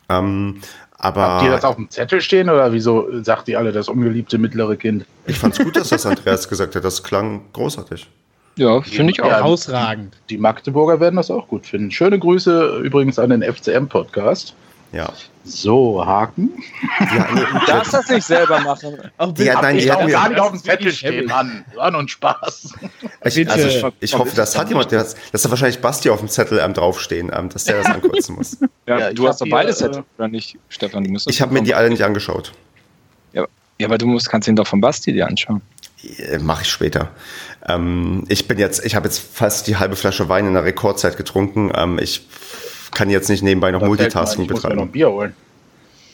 Ähm, aber Habt ihr das auf dem Zettel stehen oder wieso sagt ihr alle das ungeliebte mittlere Kind? Ich fand es gut, dass das Andreas gesagt hat. Das klang großartig. Ja, finde ich auch. Ja, Ausragend. Die Magdeburger werden das auch gut finden. Schöne Grüße übrigens an den FCM-Podcast. Ja. So, Haken. Ja, du darfst das nicht selber machen. Auch ja, nein, ich habe gar nicht auf dem Zettel stehen, Mann. War nur ein Spaß. Ich, also, ich, ich hoffe, das hat jemand, das, das hat wahrscheinlich Basti auf dem Zettel ähm, draufstehen, ähm, dass der das ankreuzen muss. Ja, ja du hast doch beide Zettel, äh, oder nicht, Stefan? Du ich habe mir die alle nicht angeschaut. Ja, ja aber du musst, kannst ihn doch von Basti dir anschauen. Mache ich später. Ähm, ich bin jetzt, ich habe jetzt fast die halbe Flasche Wein in der Rekordzeit getrunken. Ähm, ich kann jetzt nicht nebenbei noch Multitasking betreiben. Ich muss mir noch ein Bier holen.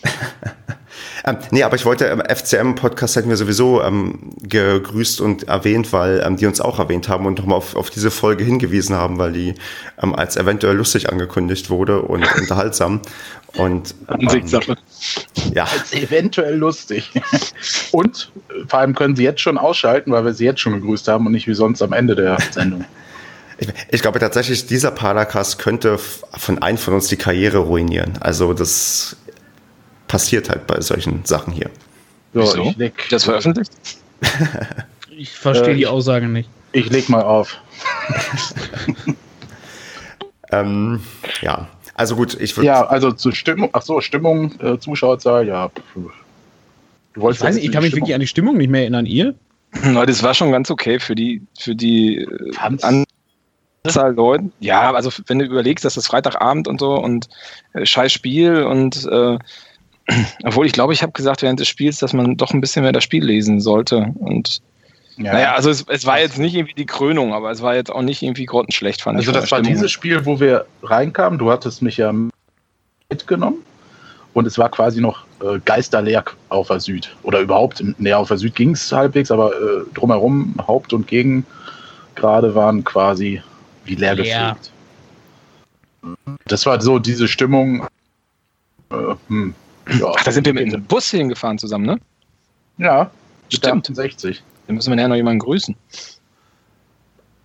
ähm, nee, aber ich wollte, ähm, FCM-Podcast hätten wir sowieso ähm, gegrüßt und erwähnt, weil ähm, die uns auch erwähnt haben und nochmal auf, auf diese Folge hingewiesen haben, weil die ähm, als eventuell lustig angekündigt wurde und unterhaltsam. Und, Ansichtssache. Ähm, ja. Als eventuell lustig. und äh, vor allem können sie jetzt schon ausschalten, weil wir sie jetzt schon gegrüßt haben und nicht wie sonst am Ende der Sendung. Ich, ich, glaube tatsächlich, dieser Paracast könnte von einem von uns die Karriere ruinieren. Also das passiert halt bei solchen Sachen hier. So, Wieso? ich leg, das veröffentlicht? ich verstehe äh, die Aussage nicht. Ich leg mal auf. ähm, ja, also gut, ich würde. Ja, also zur Stimmung, ach so, Stimmung, äh, Zuschauerzahl, ja. Du wolltest ich weiß nicht, ich kann mich wirklich an die Stimmung nicht mehr erinnern. Ihr? Das war schon ganz okay für die, für die äh, Anzahl Leute. Ja, also wenn du überlegst, dass das Freitagabend und so und äh, scheiß Spiel und äh, obwohl ich glaube, ich habe gesagt während des Spiels, dass man doch ein bisschen mehr das Spiel lesen sollte. Und ja. naja, also es, es war jetzt nicht irgendwie die Krönung, aber es war jetzt auch nicht irgendwie grottenschlecht, fand also ich. Also das war dieses Spiel, wo wir reinkamen. Du hattest mich ja mitgenommen und es war quasi noch äh, geisterleer auf der Süd. Oder überhaupt, näher auf der Süd ging es halbwegs, aber äh, drumherum, Haupt- und Gegen gerade waren quasi wie leer, leer. gefegt. Das war so diese Stimmung. Äh, hm, ja, Ach, da sind wir mit dem Bus hingefahren zusammen, ne? Ja, stimmt. 60. Dann müssen wir nachher noch jemanden grüßen.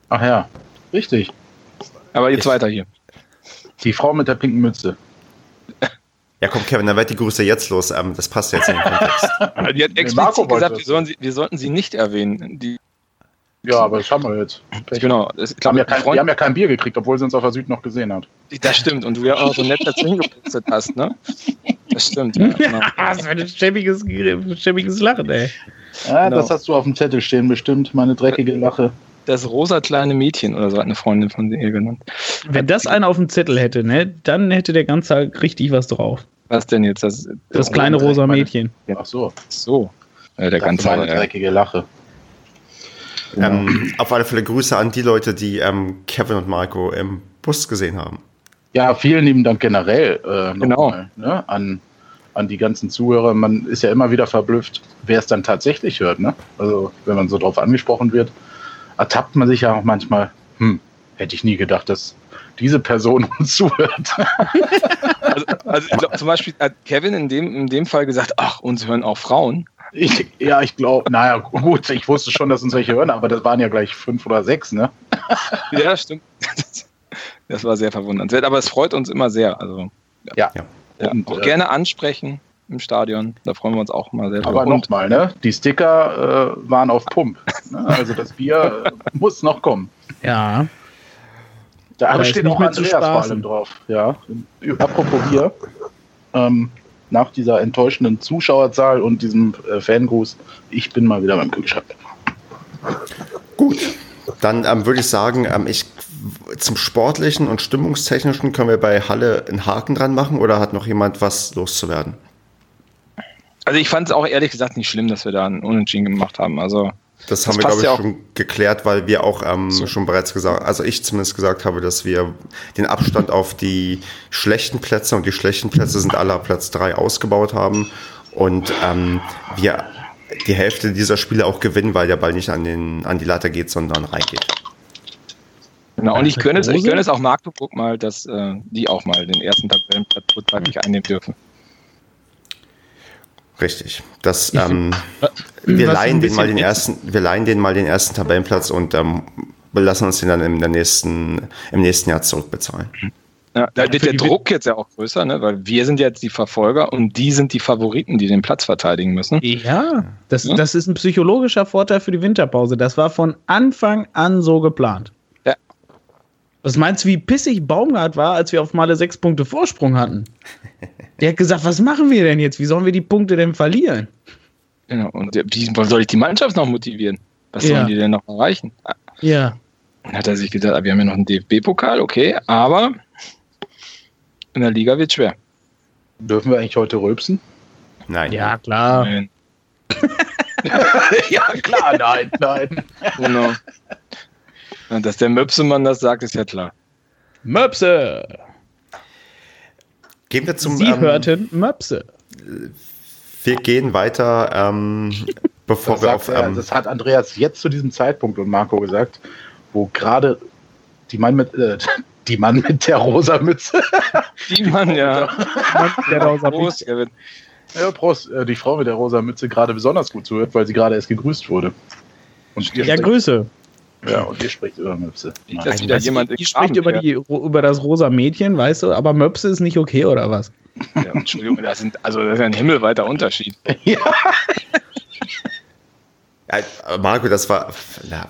Ach ja, richtig. Aber jetzt ich, weiter hier. Die Frau mit der pinken Mütze. Ja, komm, Kevin, dann wird die Grüße jetzt los. Ähm, das passt jetzt in den Kontext. die hat explizit gesagt, wir, sollen sie, wir sollten sie nicht erwähnen. Die ja, aber das haben wir jetzt. Pech. Genau. Das, glaub, haben ja kein, die haben ja kein Bier gekriegt, obwohl sie uns auf der Süd noch gesehen hat. Das stimmt. Und du ja auch so nett dazu gepustet hast, ne? Das stimmt. Ja, genau. das war ein schäbiges, schäbiges Lachen, ey. Ja, genau. das hast du auf dem Zettel stehen, bestimmt. Meine dreckige Lache. Das rosa kleine Mädchen oder so hat eine Freundin von ihr genannt. Wenn das einer auf dem Zettel hätte, ne, dann hätte der ganze Tag richtig was drauf. Was denn jetzt? Das, das kleine rosa Mädchen. Ach so. So. Ja, der ganze meine dreckige Lache. Genau. Ähm, auf alle Fälle Grüße an die Leute, die ähm, Kevin und Marco im Bus gesehen haben. Ja, vielen lieben Dank generell äh, genau. Mal, ne, an, an die ganzen Zuhörer. Man ist ja immer wieder verblüfft, wer es dann tatsächlich hört. Ne? Also wenn man so drauf angesprochen wird, ertappt man sich ja auch manchmal, hm, hätte ich nie gedacht, dass diese Person uns zuhört. also, also ich glaub, zum Beispiel hat Kevin in dem, in dem Fall gesagt, ach, uns hören auch Frauen. Ich, ja, ich glaube, naja, gut, ich wusste schon, dass uns welche hören, aber das waren ja gleich fünf oder sechs, ne? ja, stimmt. Das war sehr verwundernswert, aber es freut uns immer sehr. Also, ja. ja. ja und, auch äh, gerne ansprechen im Stadion, da freuen wir uns auch mal sehr. Aber nochmal, ne? Die Sticker äh, waren auf Pump. Ne? Also das Bier äh, muss noch kommen. Ja. Da steht auch Andreas vor allem drauf. Ja. Apropos Bier. Ähm, nach dieser enttäuschenden Zuschauerzahl und diesem äh, Fangruß, ich bin mal wieder beim Kühlschrank. Gut, dann ähm, würde ich sagen, ähm, ich, zum Sportlichen und Stimmungstechnischen können wir bei Halle einen Haken dran machen oder hat noch jemand was loszuwerden? Also ich fand es auch ehrlich gesagt nicht schlimm, dass wir da einen Unentschieden gemacht haben. Also das haben das wir, glaube ich, ja schon geklärt, weil wir auch ähm, so. schon bereits gesagt, also ich zumindest gesagt habe, dass wir den Abstand auf die schlechten Plätze und die schlechten Plätze sind alle Platz 3 ausgebaut haben und ähm, wir die Hälfte dieser Spiele auch gewinnen, weil der Ball nicht an, den, an die Latte geht, sondern reingeht. Genau, und ich gönne es, ich gönne es auch Magdeburg mal, dass äh, die auch mal den ersten Tabellenplatz kurzzeitig einnehmen dürfen. Richtig. Das, ähm, wir, leihen den mal den ersten, wir leihen den mal den ersten Tabellenplatz und ähm, lassen uns den dann im, der nächsten, im nächsten Jahr zurückbezahlen. Ja, da wird der Druck jetzt ja auch größer, ne? weil wir sind jetzt die Verfolger und die sind die Favoriten, die den Platz verteidigen müssen. Ja, das, ja? das ist ein psychologischer Vorteil für die Winterpause. Das war von Anfang an so geplant. Was meinst du, wie pissig Baumgart war, als wir auf Male sechs Punkte Vorsprung hatten? Der hat gesagt, was machen wir denn jetzt? Wie sollen wir die Punkte denn verlieren? Genau, und wie soll ich die Mannschaft noch motivieren? Was ja. sollen die denn noch erreichen? Ja. Dann hat er sich gedacht, wir haben ja noch einen DFB-Pokal, okay, aber in der Liga wird es schwer. Dürfen wir eigentlich heute rülpsen? Nein. Ja, klar. Nein. ja, klar, nein, nein. Genau. Und dass der Möpsemann das sagt, ist ja klar. Möpse! Gehen wir zum. Sie ähm, hörten Möpse. Wir gehen weiter, ähm, bevor das wir auf. Er, ähm, das hat Andreas jetzt zu diesem Zeitpunkt und Marco gesagt, wo gerade die Mann mit. Äh, die Mann mit der rosa Mütze. Die Mann, ja. Mann mit der rosa Mütze. Ja, Prost, äh, die Frau mit der rosa Mütze gerade besonders gut zuhört, weil sie gerade erst gegrüßt wurde. Und ja, Grüße. Ja, und ihr spricht über Möpse. Nicht, dass wieder jemand die spricht über, die, über das rosa Mädchen, weißt du, aber Möpse ist nicht okay, oder was? Ja, Entschuldigung, das, sind, also das ist ein himmelweiter Unterschied. ja. ja Marco, das war. Na,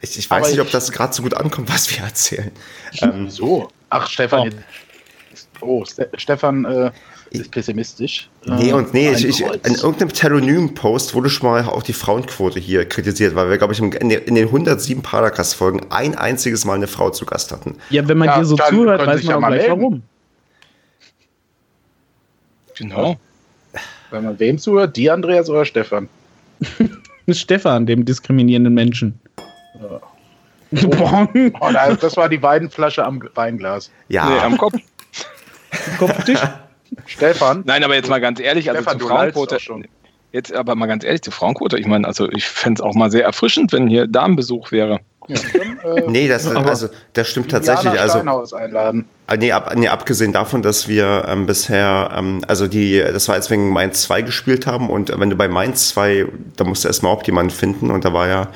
ich, ich weiß aber nicht, ob das gerade so gut ankommt, was wir erzählen. Ähm, so. Ach, Stefan. Oh, oh Ste Stefan äh, pessimistisch. Nee, und nee, ich, ich, in irgendeinem Telonym-Post wurde schon mal auch die Frauenquote hier kritisiert, weil wir, glaube ich, in, den 107 Paracast-Folgen ein einziges Mal eine Frau zu Gast hatten. Ja, wenn man ja, dir so zuhört, weiß man ja auch gleich warum. Genau. Wenn man wem zuhört, die Andreas oder Stefan? Stefan, dem diskriminierenden Menschen. Ja. Oh, das war die Weinflasche am Weinglas. Ja. Nee, am Kopf. Kopftisch? Stefan? Nein, aber jetzt mal ganz ehrlich, also Stefan, zur Frauenquote. Jetzt aber mal ganz ehrlich, zur Frauenquote, ich meine, also ich fände es auch mal sehr erfrischend, wenn hier Damenbesuch wäre. Ja, dann, äh, nee, das, also, das stimmt tatsächlich. Also, einladen. Ah, nee, ab, nee, abgesehen davon, dass wir ähm, bisher, ähm, also die, das war jetzt wegen Mainz 2 gespielt haben und wenn du bei Mainz 2, da musst du erstmal auch jemanden finden und da war ja,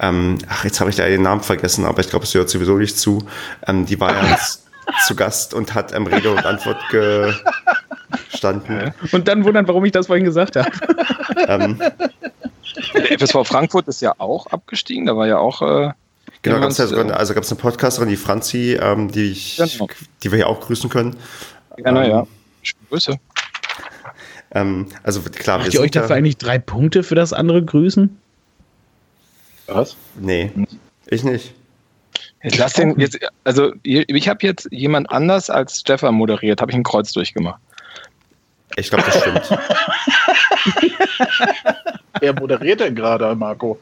ähm, ach, jetzt habe ich da den Namen vergessen, aber ich glaube, es hört sowieso nicht zu. Ähm, die war ja zu Gast und hat ähm, Rede und Antwort gestanden. Und dann wundern, warum ich das vorhin gesagt habe. ähm, der FSV Frankfurt ist ja auch abgestiegen, da war ja auch. Äh, genau, gab's ja, also gab es eine Podcasterin, die Franzi, ähm, die, ich, genau. die wir hier auch grüßen können. Genau, ähm, ja. Schöne Grüße. Ähm, also klar, Macht ihr euch dafür eigentlich drei Punkte für das andere Grüßen? Was? Nee, ich nicht. Jetzt lass den jetzt, also ich habe jetzt jemand anders als Stefan moderiert, habe ich ein Kreuz durchgemacht. Ich glaube, das stimmt. Wer moderiert denn gerade, Marco?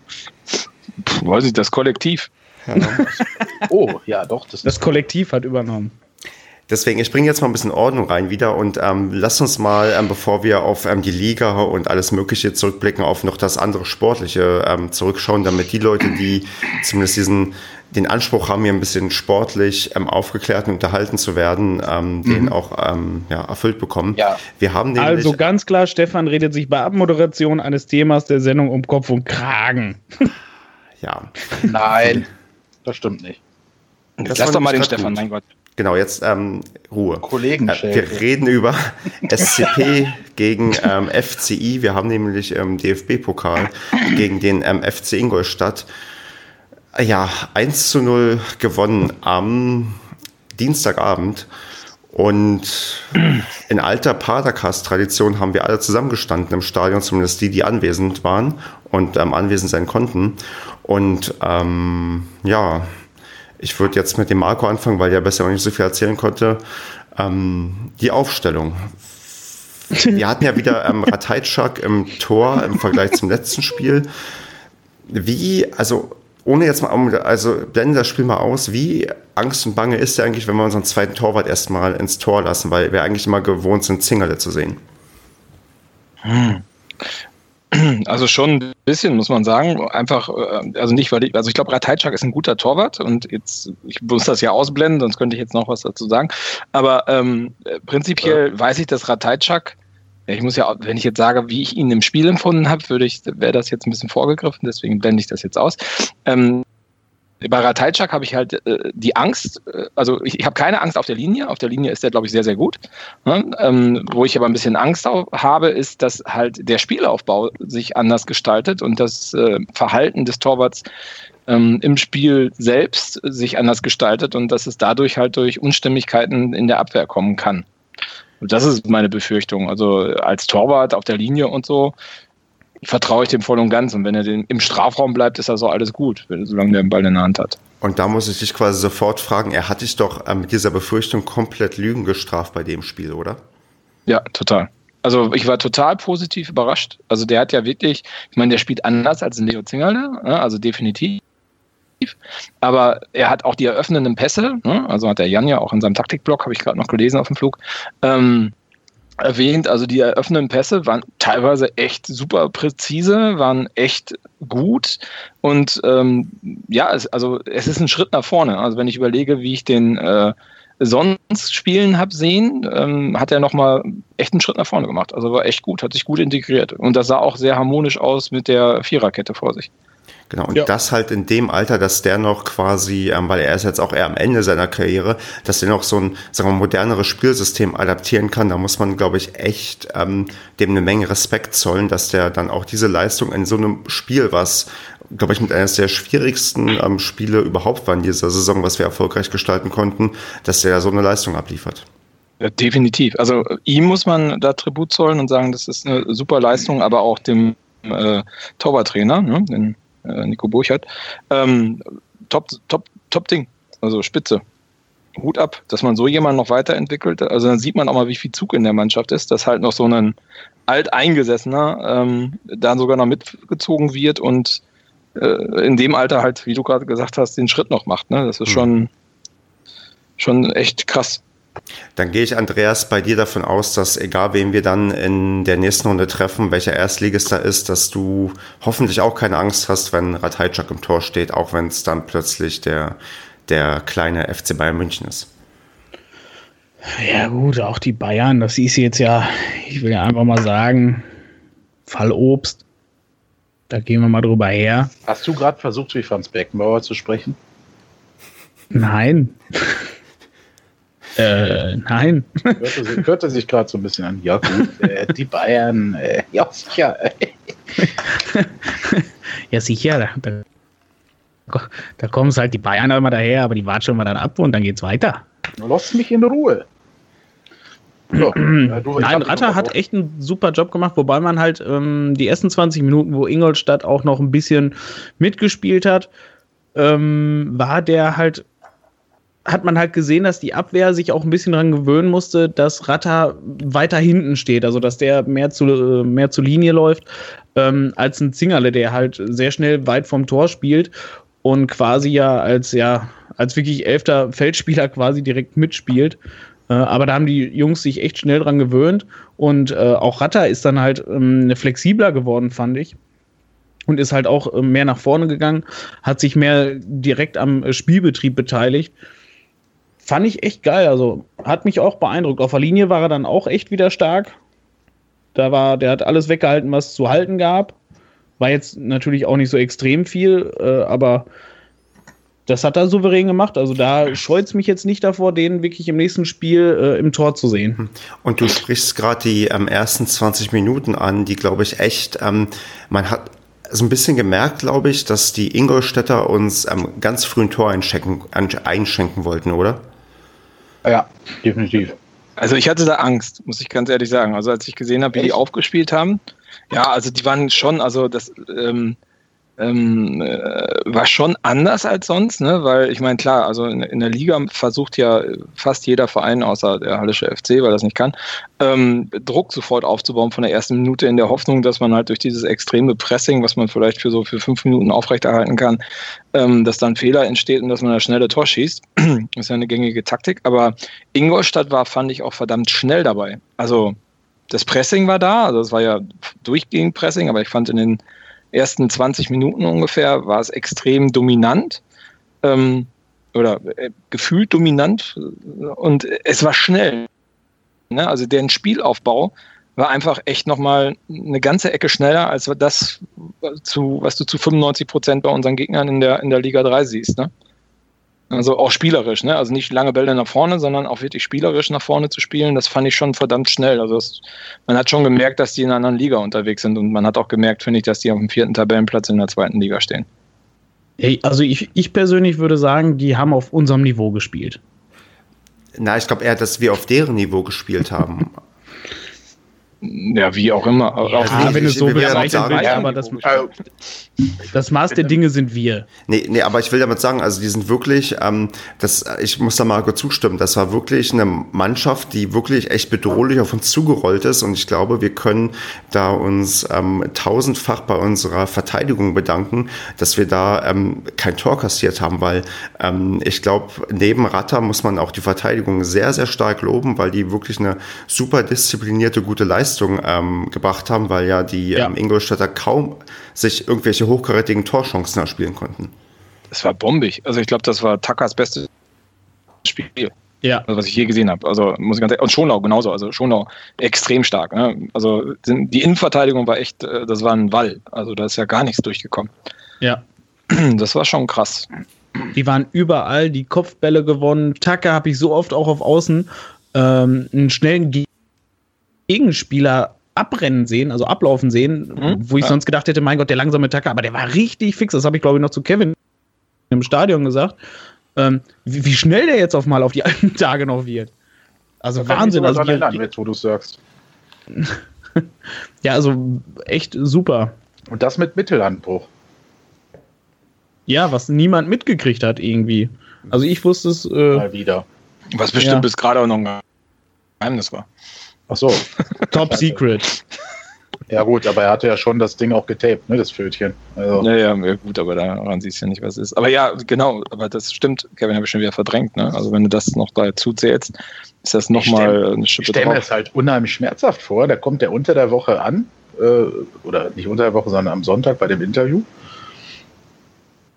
Puh, weiß ich, das Kollektiv. Ja. Oh, ja, doch. Das, das Kollektiv hat übernommen. Deswegen, ich bringe jetzt mal ein bisschen Ordnung rein wieder und ähm, lass uns mal, ähm, bevor wir auf ähm, die Liga und alles Mögliche zurückblicken, auf noch das andere Sportliche ähm, zurückschauen, damit die Leute, die zumindest diesen den Anspruch haben, hier ein bisschen sportlich ähm, aufgeklärt und unterhalten zu werden, ähm, mhm. den auch ähm, ja, erfüllt bekommen. Ja. Wir haben also ganz klar, Stefan redet sich bei Abmoderation eines Themas der Sendung um Kopf und Kragen. ja. Nein, das stimmt nicht. Das Lass doch mal den Stefan, gut. mein Gott. Genau, jetzt ähm, Ruhe. Kollegen. Äh, wir reden über SCP gegen ähm, FCI. Wir haben nämlich ähm, DFB-Pokal gegen den ähm, FC Ingolstadt. Ja, 1 zu 0 gewonnen am Dienstagabend. Und in alter Padercast-Tradition haben wir alle zusammengestanden im Stadion, zumindest die, die anwesend waren und ähm, anwesend sein konnten. Und ähm, ja, ich würde jetzt mit dem Marco anfangen, weil der besser noch nicht so viel erzählen konnte. Ähm, die Aufstellung. Wir hatten ja wieder ähm, Rateitschak im Tor im Vergleich zum letzten Spiel. Wie, also ohne jetzt mal, also blenden das Spiel mal aus, wie Angst und Bange ist der eigentlich, wenn wir unseren zweiten Torwart erstmal ins Tor lassen, weil wir eigentlich immer gewohnt sind, Zingerle zu sehen? Hm. Also schon ein bisschen, muss man sagen. Einfach, äh, also nicht, weil ich, also ich glaube, Rateitschak ist ein guter Torwart und jetzt, ich muss das ja ausblenden, sonst könnte ich jetzt noch was dazu sagen. Aber ähm, prinzipiell ja. weiß ich, dass Rateitschak ich muss ja, wenn ich jetzt sage, wie ich ihn im Spiel empfunden habe, würde ich, wäre das jetzt ein bisschen vorgegriffen, deswegen blende ich das jetzt aus. Ähm, bei Ratajczak habe ich halt äh, die Angst, äh, also ich, ich habe keine Angst auf der Linie. Auf der Linie ist er, glaube ich, sehr, sehr gut. Ne? Ähm, wo ich aber ein bisschen Angst habe, ist, dass halt der Spielaufbau sich anders gestaltet und das äh, Verhalten des Torwarts ähm, im Spiel selbst sich anders gestaltet und dass es dadurch halt durch Unstimmigkeiten in der Abwehr kommen kann. Das ist meine Befürchtung. Also als Torwart auf der Linie und so vertraue ich dem voll und ganz. Und wenn er im Strafraum bleibt, ist das auch alles gut, solange der den Ball in der Hand hat. Und da muss ich dich quasi sofort fragen, er hat dich doch äh, mit dieser Befürchtung komplett Lügen gestraft bei dem Spiel, oder? Ja, total. Also ich war total positiv überrascht. Also der hat ja wirklich, ich meine, der spielt anders als ein Leo Zingerle, ne? also definitiv. Aber er hat auch die eröffnenden Pässe, ne? also hat der Jan ja auch in seinem Taktikblock, habe ich gerade noch gelesen auf dem Flug, ähm, erwähnt. Also die eröffnenden Pässe waren teilweise echt super präzise, waren echt gut und ähm, ja, es, also es ist ein Schritt nach vorne. Also wenn ich überlege, wie ich den äh, sonst spielen habe sehen, ähm, hat er nochmal echt einen Schritt nach vorne gemacht. Also war echt gut, hat sich gut integriert und das sah auch sehr harmonisch aus mit der Viererkette vor sich. Genau, und ja. das halt in dem Alter, dass der noch quasi, ähm, weil er ist jetzt auch eher am Ende seiner Karriere, dass der noch so ein, sagen wir, moderneres Spielsystem adaptieren kann, da muss man, glaube ich, echt ähm, dem eine Menge Respekt zollen, dass der dann auch diese Leistung in so einem Spiel, was, glaube ich, mit eines der schwierigsten ähm, Spiele überhaupt war in dieser Saison, was wir erfolgreich gestalten konnten, dass der so eine Leistung abliefert. Ja, definitiv. Also ihm muss man da Tribut zollen und sagen, das ist eine super Leistung, aber auch dem äh, Torwarttrainer, ne, den äh, Nico Burchardt. Ähm, top, top, top Ding. Also spitze. Hut ab, dass man so jemanden noch weiterentwickelt. Also dann sieht man auch mal, wie viel Zug in der Mannschaft ist, dass halt noch so ein Alteingesessener ähm, da sogar noch mitgezogen wird und äh, in dem Alter halt, wie du gerade gesagt hast, den Schritt noch macht. Ne? Das ist mhm. schon, schon echt krass. Dann gehe ich, Andreas, bei dir davon aus, dass egal wen wir dann in der nächsten Runde treffen, welcher Erstligist da ist, dass du hoffentlich auch keine Angst hast, wenn Ratajczak im Tor steht, auch wenn es dann plötzlich der, der kleine FC Bayern München ist. Ja gut, auch die Bayern, das ist jetzt ja, ich will ja einfach mal sagen, Fallobst. Da gehen wir mal drüber her. Hast du gerade versucht, wie Franz Beckenbauer zu sprechen? Nein. Äh, nein. Hörte, hörte sich gerade so ein bisschen an. Ja, gut, äh, die Bayern, äh, ja, sicher. ja, sicher. Da, da kommen es halt die Bayern immer daher, aber die warten schon mal dann ab und dann geht's weiter. Lass mich in Ruhe. So, äh, du, Nein, Ratter hat echt einen super Job gemacht, wobei man halt ähm, die ersten 20 Minuten, wo Ingolstadt auch noch ein bisschen mitgespielt hat, ähm, war der halt hat man halt gesehen, dass die Abwehr sich auch ein bisschen daran gewöhnen musste, dass Ratter weiter hinten steht, also dass der mehr zu, äh, mehr zur Linie läuft, ähm, als ein Zingerle, der halt sehr schnell weit vom Tor spielt und quasi ja als ja als wirklich elfter Feldspieler quasi direkt mitspielt. Äh, aber da haben die Jungs sich echt schnell dran gewöhnt und äh, auch Ratter ist dann halt ähm, flexibler geworden, fand ich und ist halt auch äh, mehr nach vorne gegangen, hat sich mehr direkt am äh, Spielbetrieb beteiligt fand ich echt geil. Also hat mich auch beeindruckt. Auf der Linie war er dann auch echt wieder stark. Da war, der hat alles weggehalten, was zu halten gab. War jetzt natürlich auch nicht so extrem viel, äh, aber das hat er souverän gemacht. Also da scheut es mich jetzt nicht davor, den wirklich im nächsten Spiel äh, im Tor zu sehen. Hm. Und du sprichst gerade die ähm, ersten 20 Minuten an, die glaube ich echt, ähm, man hat so ein bisschen gemerkt, glaube ich, dass die Ingolstädter uns ähm, ganz früh ein Tor einschenken, einschenken wollten, oder? Ja, definitiv. Also ich hatte da Angst, muss ich ganz ehrlich sagen. Also als ich gesehen habe, wie Echt? die aufgespielt haben, ja, also die waren schon, also das ähm, ähm, äh, war schon anders als sonst, ne? weil ich meine, klar, also in, in, der Liga versucht ja fast jeder Verein, außer der Hallische FC, weil das nicht kann, ähm, Druck sofort aufzubauen von der ersten Minute in der Hoffnung, dass man halt durch dieses extreme Pressing, was man vielleicht für so für fünf Minuten aufrechterhalten kann, ähm, dass dann Fehler entsteht und dass man da schnelle Tor schießt. das ist ja eine gängige Taktik, aber Ingolstadt war, fand ich, auch verdammt schnell dabei. Also das Pressing war da, also es war ja durchgehend Pressing, aber ich fand in den ersten 20 Minuten ungefähr war es extrem dominant ähm, oder äh, gefühlt dominant und es war schnell. Ne? Also deren Spielaufbau war einfach echt nochmal eine ganze Ecke schneller als das, zu, was du zu 95 Prozent bei unseren Gegnern in der, in der Liga 3 siehst. Ne? Also auch spielerisch, ne? Also nicht lange Bälle nach vorne, sondern auch wirklich spielerisch nach vorne zu spielen, das fand ich schon verdammt schnell. Also das, man hat schon gemerkt, dass die in einer anderen Liga unterwegs sind und man hat auch gemerkt, finde ich, dass die auf dem vierten Tabellenplatz in der zweiten Liga stehen. Also ich, ich persönlich würde sagen, die haben auf unserem Niveau gespielt. Na, ich glaube eher, dass wir auf deren Niveau gespielt haben. Ja, wie auch immer. Ja, auch ah, wenn es so bezeichnen will, aber das, das Maß der Dinge sind wir. Nee, nee, aber ich will damit sagen, also die sind wirklich, ähm, das, ich muss da mal kurz zustimmen, das war wirklich eine Mannschaft, die wirklich echt bedrohlich auf uns zugerollt ist. Und ich glaube, wir können da uns ähm, tausendfach bei unserer Verteidigung bedanken, dass wir da ähm, kein Tor kassiert haben, weil ähm, ich glaube, neben Ratter muss man auch die Verteidigung sehr, sehr stark loben, weil die wirklich eine super disziplinierte, gute Leistung Leistung ähm, gebracht haben, weil ja die ja. Ähm, Ingolstädter kaum sich irgendwelche hochkarätigen Torchancen erspielen konnten. Es war bombig. Also ich glaube, das war Takas bestes Spiel. Ja. Also, was ich je gesehen habe. Also muss ich ganz ehrlich, und Schonau genauso. Also Schonau extrem stark. Ne? Also die Innenverteidigung war echt, äh, das war ein Wall. Also da ist ja gar nichts durchgekommen. Ja. Das war schon krass. Die waren überall, die Kopfbälle gewonnen. Taka habe ich so oft auch auf Außen ähm, einen schnellen Gegenspieler abrennen sehen, also ablaufen sehen, mhm, wo ich ja. sonst gedacht hätte, mein Gott, der langsame Tacker, aber der war richtig fix. Das habe ich, glaube ich, noch zu Kevin im Stadion gesagt. Ähm, wie, wie, schnell der jetzt auf mal auf die alten Tage noch wird. Also da Wahnsinn. Also hier, erinnern, wo du sagst. ja, also echt super. Und das mit Mittellandbruch. Ja, was niemand mitgekriegt hat irgendwie. Also ich wusste es. Äh, Mal wieder. Was bestimmt ja. bis gerade auch noch ein Geheimnis war. Ach so. Top Secret. Ja gut, aber er hatte ja schon das Ding auch getaped, ne, das Fötchen. Also. Ja, ja, gut, aber daran siehst du ja nicht, was es ist. Aber ja, genau, aber das stimmt, Kevin habe ich schon wieder verdrängt, ne? Also wenn du das noch dazu zählst, ist das nochmal eine Schippe Ich stelle mir das halt unheimlich schmerzhaft vor. Da kommt der unter der Woche an, äh, oder nicht unter der Woche, sondern am Sonntag bei dem Interview.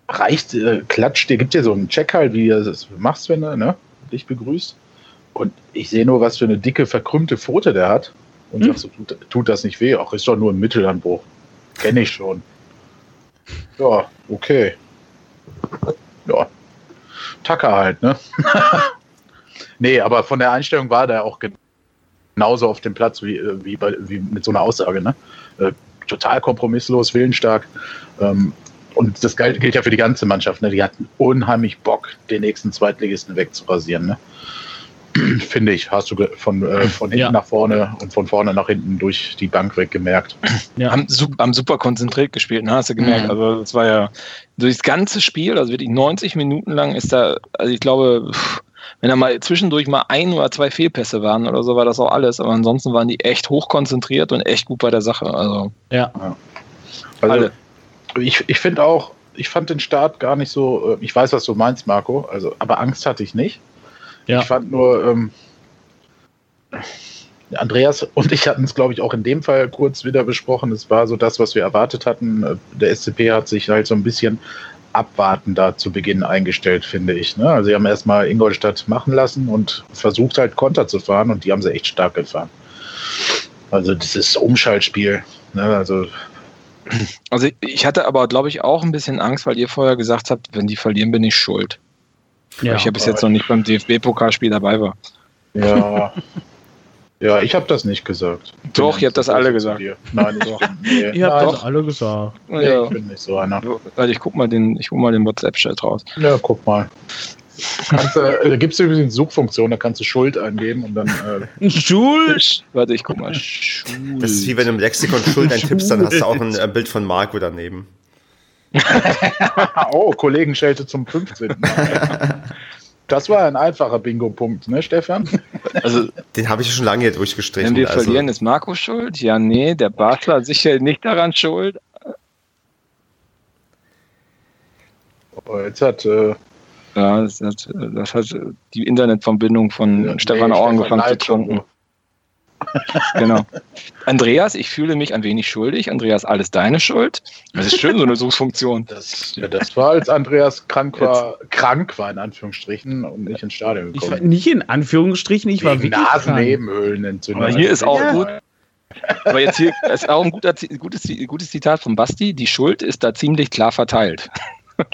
Reicht, äh, klatscht, dir gibt dir so einen Check halt, wie du das machst, wenn du ne, dich begrüßt. Und ich sehe nur, was für eine dicke, verkrümmte Pfote der hat und hm? sagst du, tut, tut, das nicht weh? Ach, ist doch nur ein Mittelanbruch. Kenne ich schon. Ja, okay. Ja. Tacker halt, ne? nee, aber von der Einstellung war der auch genauso auf dem Platz wie, äh, wie, bei, wie mit so einer Aussage, ne? Äh, total kompromisslos, willensstark. Ähm, und das gilt ja für die ganze Mannschaft. Ne? Die hatten unheimlich Bock, den nächsten Zweitligisten wegzurasieren. Ne? finde ich, hast du von, äh, von hinten ja. nach vorne und von vorne nach hinten durch die Bank weg gemerkt. Ja. Haben, haben super konzentriert gespielt, ne? hast du gemerkt. Mhm. Also das war ja durchs ganze Spiel, also wirklich 90 Minuten lang ist da, also ich glaube, wenn da mal zwischendurch mal ein oder zwei Fehlpässe waren oder so, war das auch alles. Aber ansonsten waren die echt hochkonzentriert und echt gut bei der Sache. Also, ja. ja. Also, Alle. ich, ich finde auch, ich fand den Start gar nicht so, äh, ich weiß, was du meinst, Marco, also, aber Angst hatte ich nicht. Ja. Ich fand nur, ähm, Andreas und ich hatten es, glaube ich, auch in dem Fall kurz wieder besprochen. Es war so das, was wir erwartet hatten. Der SCP hat sich halt so ein bisschen abwartender zu Beginn eingestellt, finde ich. Ne? Also sie haben erstmal Ingolstadt machen lassen und versucht halt Konter zu fahren und die haben sie echt stark gefahren. Also dieses Umschaltspiel. Ne? Also also ich hatte aber, glaube ich, auch ein bisschen Angst, weil ihr vorher gesagt habt, wenn die verlieren, bin ich schuld. Ja, ich ja bis jetzt noch nicht beim DFB-Pokalspiel dabei war. Ja. Ja, ich habe das nicht gesagt. Doch, ihr habt das alle gesagt. Nein, doch. Nee. ihr habt das alle gesagt. Ja. Ich bin nicht so einer. Also ich guck mal den, ich guck mal den WhatsApp-Chat raus. Ja, guck mal. Kannst, äh, da gibt es übrigens eine Suchfunktion, da kannst du Schuld eingeben und dann. Äh Schuld? Warte, ich guck mal. Schuld. Das ist wie wenn du im Lexikon Schuld eintippst, dann hast du auch ein äh, Bild von Marco daneben. oh, Kollegenschelte zum 15. Das war ein einfacher Bingo-Punkt, ne, Stefan? Also, den habe ich schon lange durchgestrichen. Wenn wir also. verlieren, ist Marco schuld? Ja, nee, der Basler sicher nicht daran schuld. Oh, jetzt hat. Äh, ja, das hat, das hat die Internetverbindung von ja, Stefan nee, auch angefangen zu zunken. Genau. Andreas, ich fühle mich ein wenig schuldig. Andreas, alles deine Schuld. Das ist schön, so eine Suchfunktion. Das, ja, das war, als Andreas krank war, Jetzt. krank war in Anführungsstrichen und nicht ins Stadion gekommen. Ich war nicht in Anführungsstrichen, ich Wegen war wirklich Nasennebenhöhlenentzündung. Aber hier ist auch ja. gut. Aber jetzt hier ist auch ein guter, gutes, gutes Zitat von Basti. Die Schuld ist da ziemlich klar verteilt.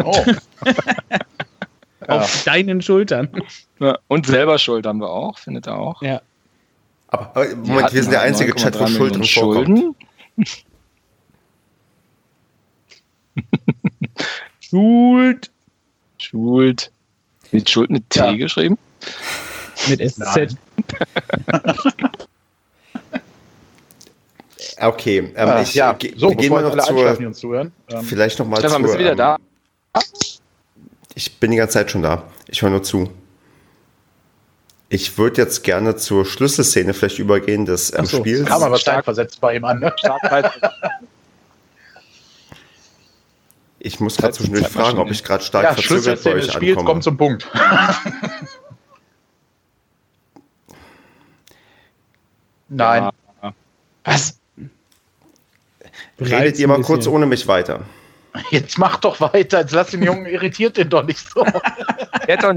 Oh. Auf ja. deinen Schultern. Und selber Schuld haben wir auch, findet er auch. Ja. Aber, Moment, wir sind der einzige Chat, wo Schuld drin vorkommt. Schuld. Schuld. Mit Schuld mit T ja. geschrieben? Mit SZ. okay, ähm, ah, ich, ja. so, gehen wir noch zur, zuhören. Ähm, vielleicht noch mal Stefan, bist du wieder ähm, da? Ich bin die ganze Zeit schon da. Ich höre nur zu. Ich würde jetzt gerne zur Schlüsselszene vielleicht übergehen des ähm, so, Spiels. Kam aber stark versetzt bei ihm an, ne? Ich muss gerade zwischendurch fragen, ob ich gerade stark ja, verzögert bei euch des Spiels ankomme. kommt zum Punkt. Nein. Was? Redet ihr mal kurz ohne mich weiter. Jetzt mach doch weiter, jetzt lass den Jungen, irritiert den doch nicht so. er hat doch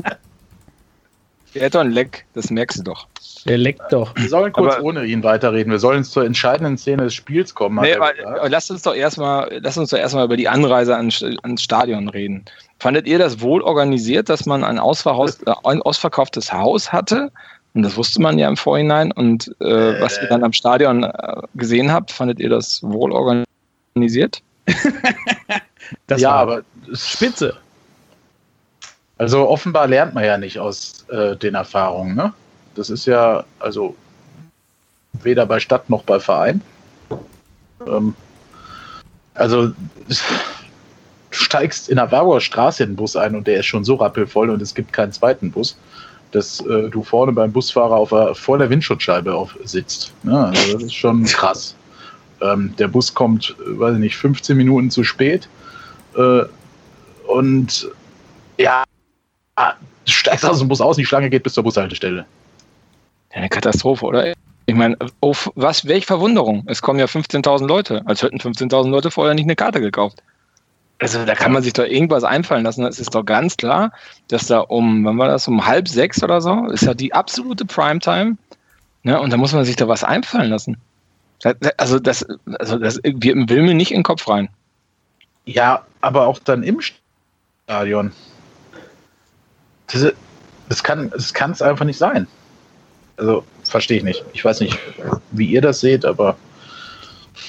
der hat doch ein Leck, das merkst du doch. Der leckt doch. Wir sollen kurz aber, ohne ihn weiterreden. Wir sollen zur entscheidenden Szene des Spiels kommen. Nee, aber, lasst uns doch erstmal, lasst uns doch erstmal über die Anreise ans, ans Stadion reden. Fandet ihr das wohl organisiert, dass man ein, Ausverhaus, äh, ein ausverkauftes Haus hatte? Und das wusste man ja im Vorhinein. Und äh, äh. was ihr dann am Stadion äh, gesehen habt, fandet ihr das wohl organisiert? ja, aber spitze. Also offenbar lernt man ja nicht aus äh, den Erfahrungen, ne? Das ist ja, also weder bei Stadt noch bei Verein. Ähm, also steigst in der Warburger Straße in den Bus ein und der ist schon so rappelvoll und es gibt keinen zweiten Bus, dass äh, du vorne beim Busfahrer auf vor der Windschutzscheibe auf, sitzt. Ja, also das ist schon krass. Ähm, der Bus kommt, weiß ich nicht, 15 Minuten zu spät. Äh, und ja, du steigst aus dem Bus aus, die Schlange geht bis zur Bushaltestelle. Eine Katastrophe, oder? Ich meine, auf was, welche Verwunderung? Es kommen ja 15.000 Leute, als hätten 15.000 Leute vorher nicht eine Karte gekauft. Also da kann man sich doch irgendwas einfallen lassen. Es ist doch ganz klar, dass da um, wann war das, um halb sechs oder so, ist ja die absolute Primetime. Ne? Und da muss man sich da was einfallen lassen. Also das, also das will mir nicht in den Kopf rein. Ja, aber auch dann im Stadion. Diese, das kann es einfach nicht sein. Also verstehe ich nicht. Ich weiß nicht, wie ihr das seht, aber.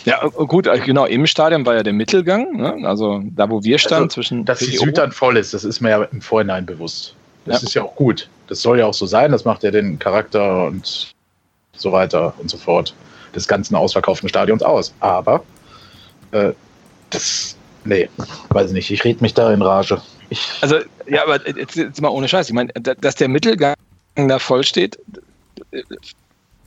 Ja, gut, äh, genau, im Stadion war ja der Mittelgang, ne? also da, wo wir standen, also, zwischen. Dass die Süd dann voll ist, das ist mir ja im Vorhinein bewusst. Das ja. ist ja auch gut. Das soll ja auch so sein, das macht ja den Charakter und so weiter und so fort des ganzen ausverkauften Stadions aus. Aber äh, das, nee, weiß ich nicht, ich rede mich da in Rage. Ich, also, ja, aber jetzt, jetzt mal ohne Scheiß. Ich meine, dass der Mittelgang da voll steht,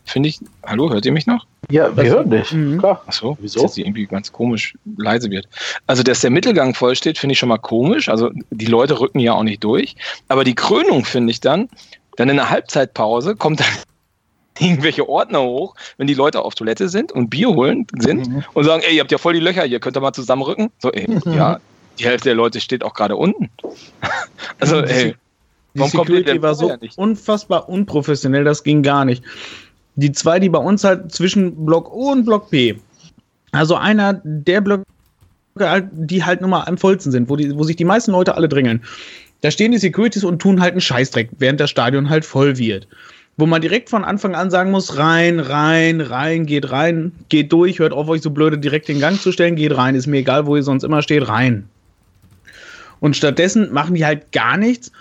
finde ich. Hallo, hört ihr mich noch? Ja, wir hören dich. Mhm. Klar. Achso, wieso? Dass irgendwie ganz komisch leise wird. Also, dass der Mittelgang voll steht, finde ich schon mal komisch. Also, die Leute rücken ja auch nicht durch. Aber die Krönung finde ich dann, dann in der Halbzeitpause kommt dann irgendwelche Ordner hoch, wenn die Leute auf Toilette sind und Bier holen sind mhm. und sagen, ey, ihr habt ja voll die Löcher, hier könnt ihr mal zusammenrücken. So, ey, mhm. ja, die Hälfte der Leute steht auch gerade unten. also, ey, die Warum Security war so ja unfassbar unprofessionell, das ging gar nicht. Die zwei, die bei uns halt zwischen Block O und Block P, also einer der Blöcke, die halt nun mal am vollsten sind, wo, die, wo sich die meisten Leute alle drängeln. Da stehen die Securities und tun halt einen Scheißdreck, während das Stadion halt voll wird. Wo man direkt von Anfang an sagen muss, rein, rein, rein, geht rein, geht durch, hört auf, euch so blöde direkt den Gang zu stellen, geht rein, ist mir egal, wo ihr sonst immer steht, rein. Und stattdessen machen die halt gar nichts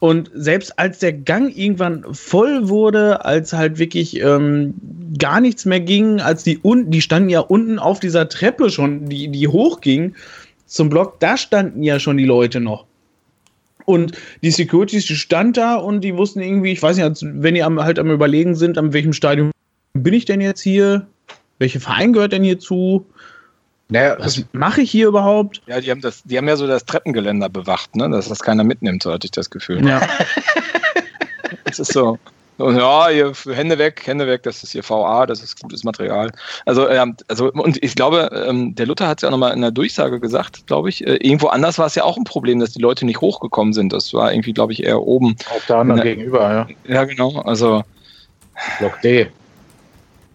und selbst als der Gang irgendwann voll wurde, als halt wirklich ähm, gar nichts mehr ging, als die unten, die standen ja unten auf dieser Treppe schon, die, die hochging zum Block, da standen ja schon die Leute noch. Und die Securities, die stand da und die wussten irgendwie, ich weiß nicht, wenn die am, halt am Überlegen sind, an welchem Stadion bin ich denn jetzt hier? Welcher Verein gehört denn hier zu? Naja, was mache ich hier überhaupt? Ja, die haben das, die haben ja so das Treppengeländer bewacht, ne? dass das keiner mitnimmt, so hatte ich das Gefühl. Ja. das ist so. Und ja, hier, Hände weg, Hände weg, das ist hier VA, das ist gutes Material. Also, ähm, also und ich glaube, ähm, der Luther hat es ja nochmal in der Durchsage gesagt, glaube ich. Äh, irgendwo anders war es ja auch ein Problem, dass die Leute nicht hochgekommen sind. Das war irgendwie, glaube ich, eher oben. Auf der anderen der, gegenüber, ja. Ja, genau. Also. Block D.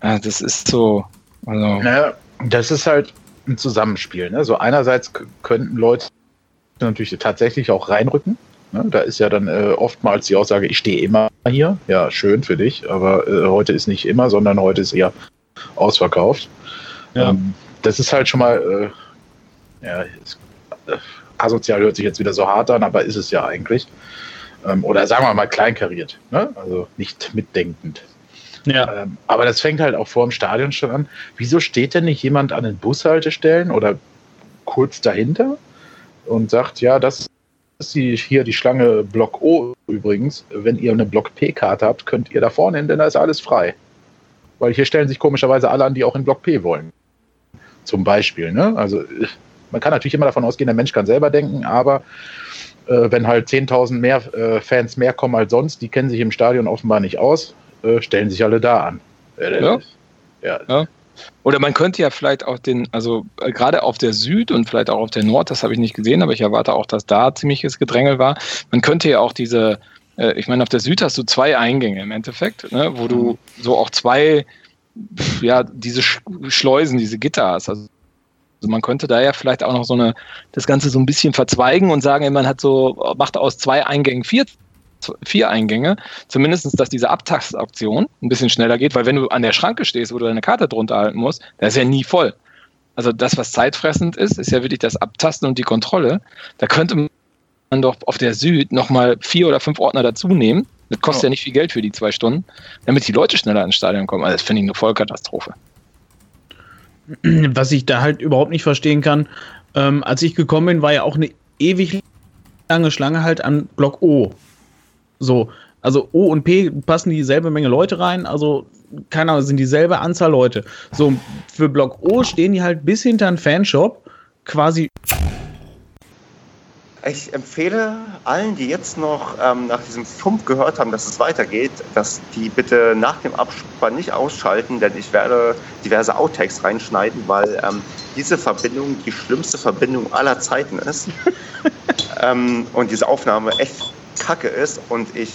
Ja, das ist so. Also, naja, das ist halt, ein Zusammenspiel. Ne? So einerseits könnten Leute natürlich tatsächlich auch reinrücken. Ne? Da ist ja dann äh, oftmals die Aussage, ich stehe immer hier. Ja, schön für dich, aber äh, heute ist nicht immer, sondern heute ist eher ausverkauft. Ja. Ähm, das ist halt schon mal, äh, ja, ist, äh, asozial hört sich jetzt wieder so hart an, aber ist es ja eigentlich. Ähm, oder sagen wir mal kleinkariert, ne? also nicht mitdenkend. Ja. Ähm, aber das fängt halt auch vor dem Stadion schon an. Wieso steht denn nicht jemand an den Bushaltestellen oder kurz dahinter und sagt, ja, das ist die, hier die Schlange Block O übrigens. Wenn ihr eine Block P-Karte habt, könnt ihr da vorne hin, denn da ist alles frei. Weil hier stellen sich komischerweise alle an, die auch in Block P wollen. Zum Beispiel. Ne? Also man kann natürlich immer davon ausgehen, der Mensch kann selber denken, aber äh, wenn halt 10.000 mehr äh, Fans mehr kommen als sonst, die kennen sich im Stadion offenbar nicht aus, äh, stellen sich alle da an. Ja. ja. ja. Oder man könnte ja vielleicht auch den, also äh, gerade auf der Süd und vielleicht auch auf der Nord, das habe ich nicht gesehen, aber ich erwarte auch, dass da ziemliches Gedrängel war. Man könnte ja auch diese, äh, ich meine, auf der Süd hast du zwei Eingänge im Endeffekt, ne, wo du mhm. so auch zwei, ja, diese Schleusen, diese Gitter hast. Also also man könnte da ja vielleicht auch noch so eine, das Ganze so ein bisschen verzweigen und sagen, man hat so, macht aus zwei Eingängen vier vier Eingänge, zumindest, dass diese Abtastaktion ein bisschen schneller geht, weil wenn du an der Schranke stehst, wo du deine Karte drunter halten musst, da ist ja nie voll. Also das, was zeitfressend ist, ist ja wirklich das Abtasten und die Kontrolle. Da könnte man doch auf der Süd nochmal vier oder fünf Ordner dazu nehmen, Das kostet ja. ja nicht viel Geld für die zwei Stunden, damit die Leute schneller ins Stadion kommen. Also das finde ich eine Vollkatastrophe. Was ich da halt überhaupt nicht verstehen kann, ähm, als ich gekommen bin, war ja auch eine ewig lange Schlange halt an Block O. So, also O und P passen dieselbe Menge Leute rein, also keine Ahnung, sind dieselbe Anzahl Leute. So, für Block O stehen die halt bis hinter einen Fanshop quasi ich empfehle allen, die jetzt noch ähm, nach diesem Fump gehört haben, dass es weitergeht, dass die bitte nach dem Abspann nicht ausschalten, denn ich werde diverse Outtakes reinschneiden, weil ähm, diese Verbindung die schlimmste Verbindung aller Zeiten ist. ähm, und diese Aufnahme echt kacke ist und ich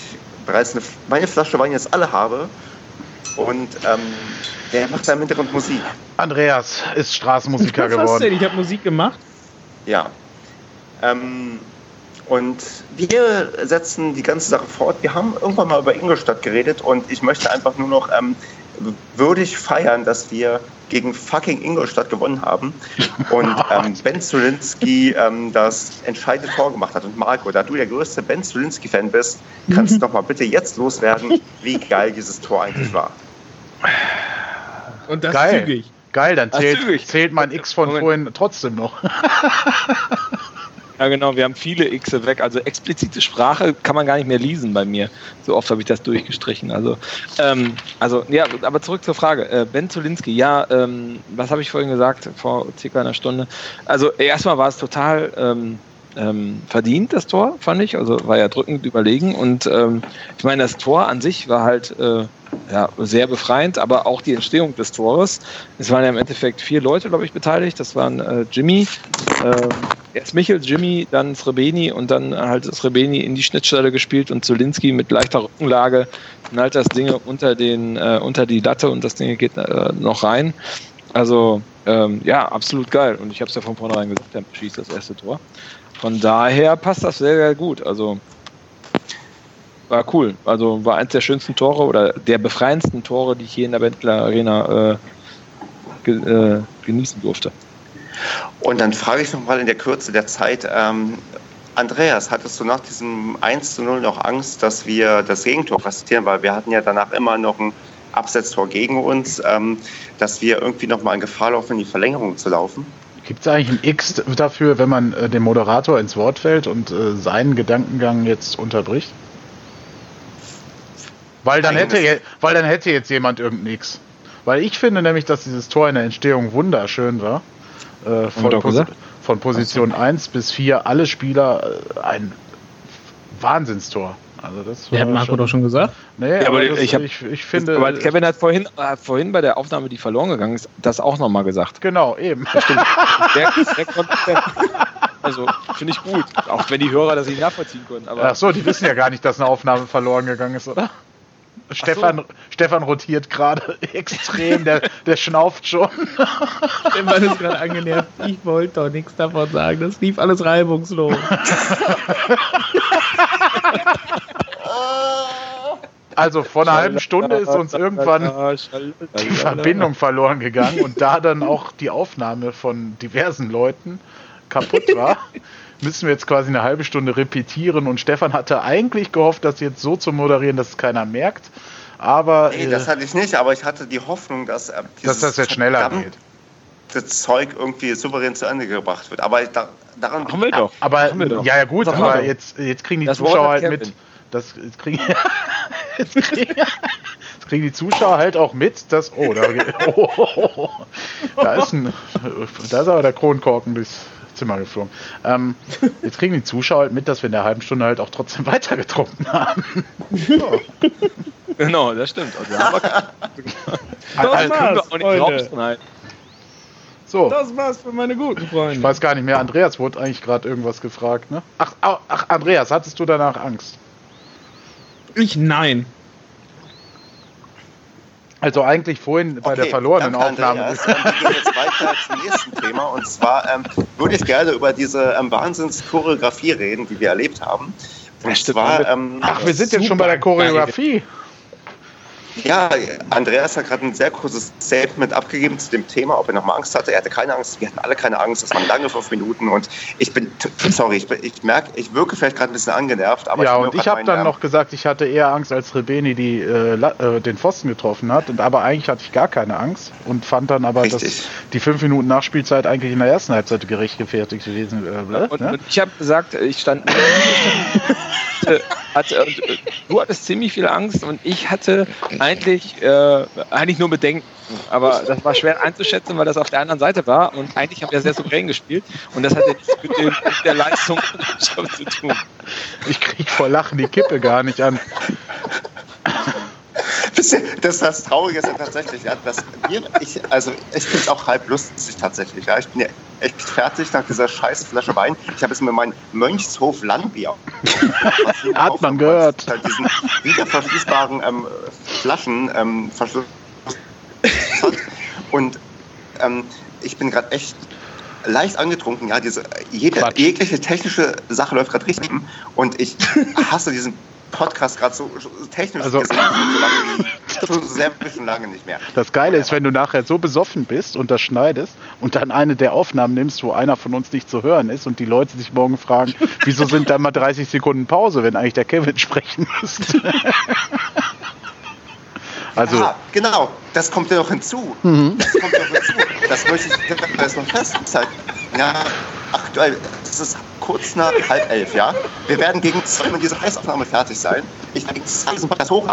bereits eine, meine Flasche Wein jetzt alle habe. Und ähm, der macht da im Hintergrund Musik. Andreas ist Straßenmusiker geworden. Was denn? Ich habe Musik gemacht. Ja, ähm, und wir setzen die ganze Sache fort. Wir haben irgendwann mal über Ingolstadt geredet und ich möchte einfach nur noch ähm, würdig feiern, dass wir gegen fucking Ingolstadt gewonnen haben und ähm, Ben Zulinski ähm, das entscheidende Tor gemacht hat. Und Marco, da du der größte Ben Zulinski-Fan bist, kannst du doch mal bitte jetzt loswerden, wie geil dieses Tor eigentlich war. Und das geil. zügig. Geil, dann zählt, zählt mein X von Moment. vorhin trotzdem noch. Ja, genau, wir haben viele X weg. Also explizite Sprache kann man gar nicht mehr lesen bei mir. So oft habe ich das durchgestrichen. Also, ähm, also ja, aber zurück zur Frage. Äh, ben Zulinski, ja, ähm, was habe ich vorhin gesagt, vor circa einer Stunde? Also erstmal war es total ähm, ähm, verdient, das Tor, fand ich. Also war ja drückend überlegen. Und ähm, ich meine, das Tor an sich war halt äh, ja, sehr befreiend, aber auch die Entstehung des Tores. Es waren ja im Endeffekt vier Leute, glaube ich, beteiligt. Das waren äh, Jimmy, äh, erst Michel, Jimmy, dann Srebeni und dann halt Srebeni in die Schnittstelle gespielt und Zulinski mit leichter Rückenlage knallt das Ding unter, den, äh, unter die Latte und das Ding geht äh, noch rein. Also ähm, ja, absolut geil. Und ich habe es ja von vornherein gesagt, der schießt das erste Tor. Von daher passt das sehr, sehr gut. Also war cool. Also war eins der schönsten Tore oder der befreiendsten Tore, die ich hier in der Bentler Arena äh, ge äh, genießen durfte. Und dann frage ich nochmal in der Kürze der Zeit, ähm, Andreas, hattest du nach diesem 1 zu 0 noch Angst, dass wir das Gegentor kassieren? Weil wir hatten ja danach immer noch ein Absetztor gegen uns, ähm, dass wir irgendwie nochmal in Gefahr laufen, in die Verlängerung zu laufen? Gibt es eigentlich ein X dafür, wenn man äh, dem Moderator ins Wort fällt und äh, seinen Gedankengang jetzt unterbricht? Weil dann, hätte, weil dann hätte jetzt jemand irgendein X. Weil ich finde nämlich, dass dieses Tor in der Entstehung wunderschön war. Äh, von, Pos von, Position also. 1 bis 4 alle Spieler äh, ein Wahnsinnstor. Also das war hat Marco schon, doch schon gesagt. Nee, ja, aber, das, ich, hab, ich, ich, finde. Aber Kevin hat vorhin, hat vorhin bei der Aufnahme, die verloren gegangen ist, das auch nochmal gesagt. Genau, eben. Der, der also finde ich gut, auch wenn die Hörer das nicht nachvollziehen können. Aber Ach so, die wissen ja gar nicht, dass eine Aufnahme verloren gegangen ist, oder? Stefan, so. Stefan rotiert gerade extrem, der, der schnauft schon. Stefan ist gerade angenervt. Ich wollte doch nichts davon sagen. Das lief alles reibungslos. Also vor einer halben Stunde ist uns irgendwann die Verbindung verloren gegangen und da dann auch die Aufnahme von diversen Leuten kaputt war, müssen wir jetzt quasi eine halbe Stunde repetieren und Stefan hatte eigentlich gehofft, das jetzt so zu moderieren, dass es keiner merkt. Aber. Nee, das hatte ich nicht, aber ich hatte die Hoffnung, dass, äh, dass das jetzt schneller geht. Das Zeug irgendwie souverän zu Ende gebracht wird. Aber da, daran. Haben wir doch. Aber, wir doch. ja, ja, gut, aber jetzt, jetzt kriegen die das Zuschauer halt mit. Das, jetzt, kriegen, jetzt, kriegen, jetzt kriegen die Zuschauer halt auch mit, dass. Oh, da, oh, oh, oh, da ist ein. Da ist aber der Kronkorken durchs Zimmer geflogen. Ähm, jetzt kriegen die Zuschauer halt mit, dass wir in der halben Stunde halt auch trotzdem weiter getrunken haben. So. Genau, das stimmt. Also, haben das war's, So. Das war's für meine guten Freunde. Ich weiß gar nicht mehr, Andreas wurde eigentlich gerade irgendwas gefragt, ne? Ach, ach, Andreas, hattest du danach Angst? Ich nein. Also eigentlich vorhin bei okay, der verlorenen danke, Aufnahme. Andreas. wir gehen jetzt weiter zum nächsten Thema. Und zwar ähm, würde ich gerne über diese ähm, Wahnsinns-Choreografie reden, die wir erlebt haben. Und zwar, ähm, Ach, wir sind jetzt schon bei der Choreografie. Ja, Andreas hat gerade ein sehr kurzes Statement abgegeben zu dem Thema, ob er nochmal Angst hatte. Er hatte keine Angst, wir hatten alle keine Angst. Das waren lange fünf Minuten und ich bin, sorry, ich, ich merke, ich wirke vielleicht gerade ein bisschen angenervt. Aber ja, ich und ich habe dann noch gesagt, ich hatte eher Angst, als Rebeni die, äh, äh, den Pfosten getroffen hat. Und, aber eigentlich hatte ich gar keine Angst und fand dann aber, Richtig. dass die fünf Minuten Nachspielzeit eigentlich in der ersten Halbzeit gerecht gefertigt gewesen wäre. Äh, und, ne? und, ich habe gesagt, ich stand. hatte, äh, du hattest ziemlich viel Angst und ich hatte eigentlich, äh, eigentlich nur Bedenken. Aber das war schwer einzuschätzen, weil das auf der anderen Seite war und eigentlich haben wir sehr souverän gespielt und das hat ja nichts mit, dem, mit der Leistung zu tun. Ich krieg vor Lachen die Kippe gar nicht an. Das, das Traurige ist ja tatsächlich, ja, dass wir, ich, also ich finde es auch halb lustig tatsächlich. Ja. Ich bin ja echt fertig nach dieser scheiß Flasche Wein. Ich habe jetzt mir mein Mönchshof Landbier. Hat man gehört. Halt diesen wiederverschließbaren ähm, Flaschen ähm, verschlossen hat. Und ähm, ich bin gerade echt leicht angetrunken. Ja, diese, jede, jegliche technische Sache läuft gerade richtig. Und ich hasse diesen Podcast gerade so, technisch also, gesehen so, lange, so sehr schon lange nicht mehr. Das Geile ist, wenn du nachher so besoffen bist und das schneidest und dann eine der Aufnahmen nimmst, wo einer von uns nicht zu hören ist und die Leute sich morgen fragen, wieso sind da mal 30 Sekunden Pause, wenn eigentlich der Kevin sprechen müsste. Also, ja, genau, das kommt ja noch hinzu. Mhm. Das kommt noch hinzu. Das möchte ich das noch festhalten. Ja, aktuell, es ist kurz nach halb elf, ja. Wir werden gegen zwei mit dieser Heißaufnahme fertig sein. Ich werde gegen zwei diesen Podcast hoch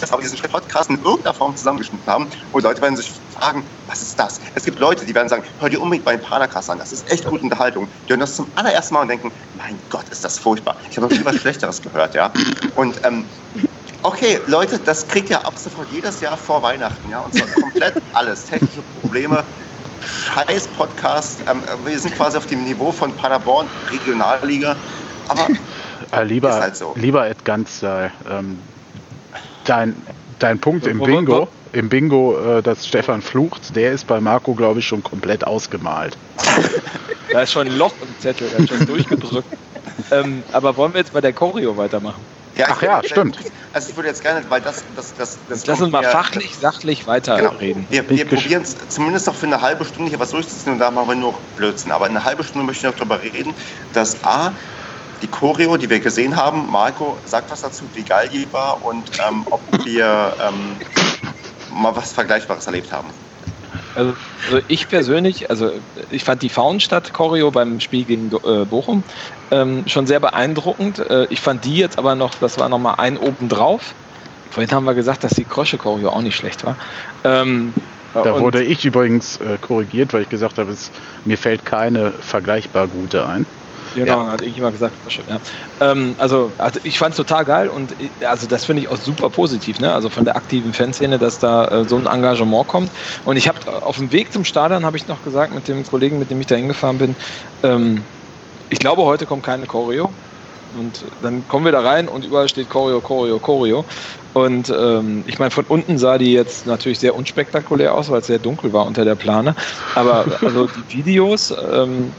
dass wir diesen Podcast in irgendeiner Form zusammengeschnitten haben. Und Leute werden sich fragen, was ist das? Es gibt Leute, die werden sagen, hör dir unbedingt bei den Padercast an, das ist echt gute Unterhaltung. Die hören das zum allerersten Mal und denken, mein Gott, ist das furchtbar. Ich habe noch nie was Schlechteres gehört, ja. Und ähm, Okay, Leute, das kriegt ja ab sofort jedes Jahr vor Weihnachten, ja, und zwar komplett alles. Technische Probleme, scheiß Podcast. Ähm, wir sind quasi auf dem Niveau von Paderborn, Regionalliga. Aber äh, lieber, ist halt so. lieber Ed Ganz, äh, ähm, dein, dein Punkt im Bingo, im Bingo, äh, dass Stefan flucht, der ist bei Marco, glaube ich, schon komplett ausgemalt. da ist schon ein Loch im Zettel, der hat schon durchgedrückt. ähm, aber wollen wir jetzt bei der Choreo weitermachen? Ja, Ach ja, stimmt. Also ich würde jetzt gerne, weil das... das, das, das Lass uns mal fachlich, sachlich weiterreden. Genau. Wir, wir probieren es zumindest noch für eine halbe Stunde hier was durchzuziehen und da machen wir nur Blödsinn. Aber in einer halben Stunde möchte ich noch darüber reden, dass A, die Choreo, die wir gesehen haben, Marco sagt was dazu, wie geil die war und ähm, ob wir ähm, mal was Vergleichbares erlebt haben. Also, also, ich persönlich, also ich fand die Faunstadt-Choreo beim Spiel gegen äh, Bochum ähm, schon sehr beeindruckend. Äh, ich fand die jetzt aber noch, das war nochmal ein obendrauf. Vorhin haben wir gesagt, dass die Krosche-Choreo auch nicht schlecht war. Ähm, da wurde ich übrigens äh, korrigiert, weil ich gesagt habe, es, mir fällt keine vergleichbar gute ein. Genau, ja. hat irgendjemand gesagt. Ja. Ähm, also, also ich fand es total geil und äh, also das finde ich auch super positiv, ne? Also von der aktiven Fanszene, dass da äh, so ein Engagement kommt. Und ich habe auf dem Weg zum Stadion habe ich noch gesagt mit dem Kollegen, mit dem ich da hingefahren bin, ähm, ich glaube, heute kommt keine Choreo. Und dann kommen wir da rein und überall steht Choreo, Choreo, Choreo. Und ähm, ich meine, von unten sah die jetzt natürlich sehr unspektakulär aus, weil es sehr dunkel war unter der Plane. Aber also die Videos, ähm,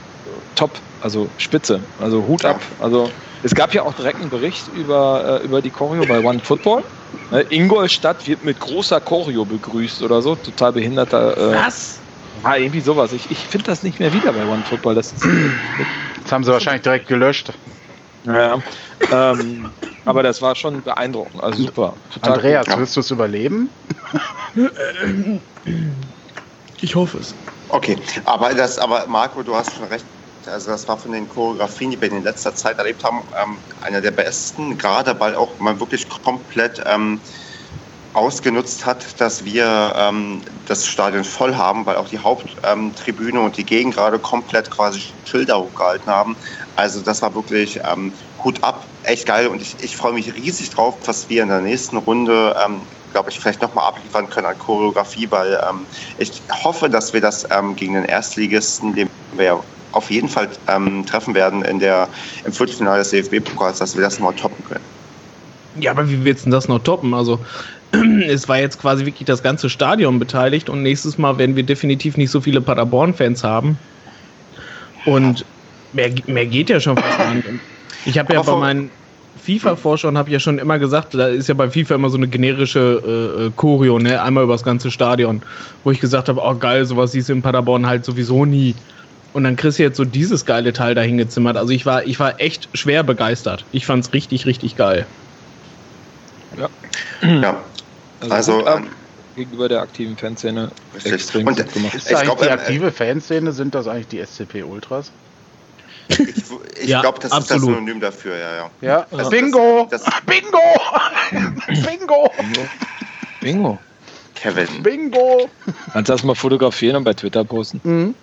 top, also spitze, also Hut ab. Also es gab ja auch direkt einen Bericht über, äh, über die Choreo bei One Football. Äh, Ingolstadt wird mit großer Choreo begrüßt oder so, total behinderter. Äh, Was? Ja, irgendwie sowas. Ich, ich finde das nicht mehr wieder bei One Football. Das, das haben sie wahrscheinlich direkt gelöscht. Ja, ähm, aber das war schon beeindruckend. Also super. Andreas, gut. wirst du es überleben? Ich hoffe es. Okay, aber das, aber Marco, du hast schon recht. Also das war von den Choreografien, die wir in letzter Zeit erlebt haben, ähm, einer der besten. Gerade weil auch man wirklich komplett ähm, ausgenutzt hat, dass wir ähm, das Stadion voll haben, weil auch die Haupttribüne ähm, und die Gegend gerade komplett quasi Schilder hochgehalten haben. Also das war wirklich ähm, Hut ab, echt geil und ich, ich freue mich riesig drauf, was wir in der nächsten Runde, ähm, glaube ich, vielleicht nochmal abliefern können an Choreografie, weil ähm, ich hoffe, dass wir das ähm, gegen den Erstligisten, den wir auf jeden Fall treffen werden in der, im Viertelfinale des DFB-Pokals, dass wir das nochmal toppen können. Ja, aber wie willst du das noch toppen? Also es war jetzt quasi wirklich das ganze Stadion beteiligt und nächstes Mal werden wir definitiv nicht so viele Paderborn-Fans haben. Und mehr, mehr geht ja schon fast nicht. Ich habe ja bei meinen habe ich ja schon immer gesagt, da ist ja bei FIFA immer so eine generische äh, äh, Choreo, ne? Einmal über das ganze Stadion, wo ich gesagt habe, oh geil, sowas siehst du in Paderborn halt sowieso nie. Und dann kriegst du jetzt so dieses geile Teil dahin gezimmert. Also ich war, ich war echt schwer begeistert. Ich fand es richtig, richtig geil. Ja. ja. Also, also ähm, gegenüber der aktiven Fanszene extrem und, gut gemacht. Ist eigentlich glaub, die ähm, aktive Fanszene, sind das eigentlich die SCP Ultras? Ich, ich ja, glaube, das absolut. ist das Synonym dafür, ja, ja. Ja, also Bingo! Das, das Bingo! Bingo! Bingo! Kevin. Bingo! Kannst du das mal fotografieren und bei Twitter posten? Mhm.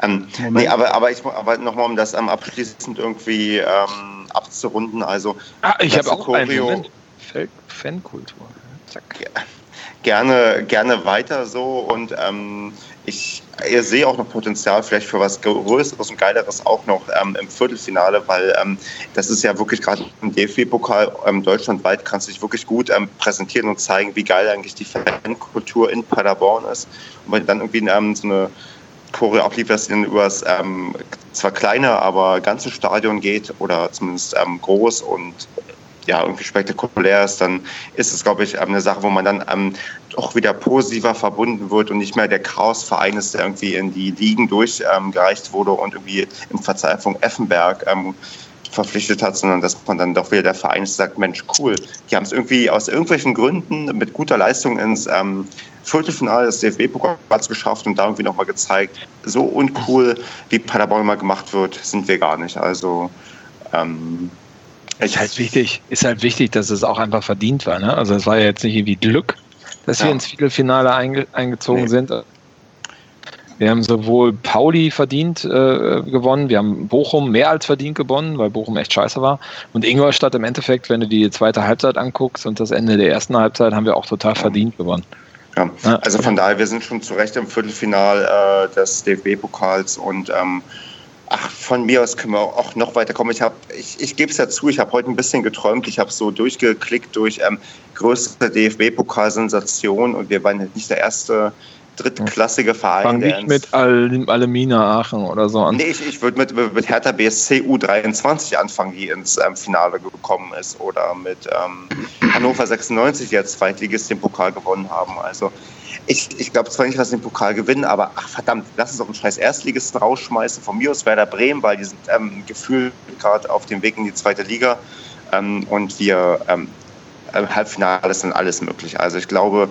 Ähm, nee, aber, aber, ich, aber nochmal, um das ähm, abschließend irgendwie ähm, abzurunden, also. Ah, ich habe auch Choreo, einen Fankultur. Zack. Ja, gerne, gerne weiter so und ähm, ich, ich sehe auch noch Potenzial vielleicht für was Größeres und Geileres auch noch ähm, im Viertelfinale, weil ähm, das ist ja wirklich gerade im DFB-Pokal ähm, deutschlandweit kannst du dich wirklich gut ähm, präsentieren und zeigen, wie geil eigentlich die Fankultur in Paderborn ist. Und wenn dann irgendwie ähm, so eine Choreo ablieferst, die über das ähm, zwar kleine, aber ganze Stadion geht oder zumindest groß und ja, irgendwie spektakulär ist, dann ist es, glaube ich, eine Sache, wo man dann ähm, doch wieder positiver verbunden wird und nicht mehr der Chaosverein ist, der irgendwie in die Ligen durchgereicht ähm, wurde und irgendwie im Verzweiflung Effenberg ähm, verpflichtet hat, sondern dass man dann doch wieder der Verein ist, sagt, Mensch, cool, die haben es irgendwie aus irgendwelchen Gründen mit guter Leistung ins ähm, Viertelfinale des DFB-Pokals geschafft und da irgendwie nochmal gezeigt, so uncool, wie Paderborn mal gemacht wird, sind wir gar nicht. Also ähm, ist halt wichtig, ist halt wichtig, dass es auch einfach verdient war. Ne? Also es war ja jetzt nicht irgendwie Glück, dass ja. wir ins Viertelfinale einge eingezogen nee. sind. Wir haben sowohl Pauli verdient äh, gewonnen, wir haben Bochum mehr als verdient gewonnen, weil Bochum echt scheiße war. Und Ingolstadt im Endeffekt, wenn du die zweite Halbzeit anguckst und das Ende der ersten Halbzeit, haben wir auch total verdient gewonnen. Ja, also von daher, wir sind schon zu Recht im Viertelfinal äh, des DFB-Pokals und ähm, Ach, von mir aus können wir auch noch weiter kommen. Ich, hab, ich, ich gebe es ja zu, ich habe heute ein bisschen geträumt. Ich habe so durchgeklickt durch ähm, größte DFB-Pokalsensation und wir waren nicht der erste drittklassige Verein. Fang nicht mit Al Alemina Aachen oder so an. Nee, ich, ich würde mit, mit Hertha BSC U23 anfangen, die ins ähm, Finale gekommen ist. Oder mit ähm, Hannover 96, die als Zweitligist den Pokal gewonnen haben. Also ich, ich glaube zwar nicht, dass sie den Pokal gewinnen, aber ach verdammt, lass uns doch einen scheiß Erstligisten rausschmeißen. Von mir aus Werder Bremen, weil die sind ähm, gefühlt gerade auf dem Weg in die zweite Liga. Ähm, und wir ähm, Halbfinale ist dann alles möglich. Also ich glaube,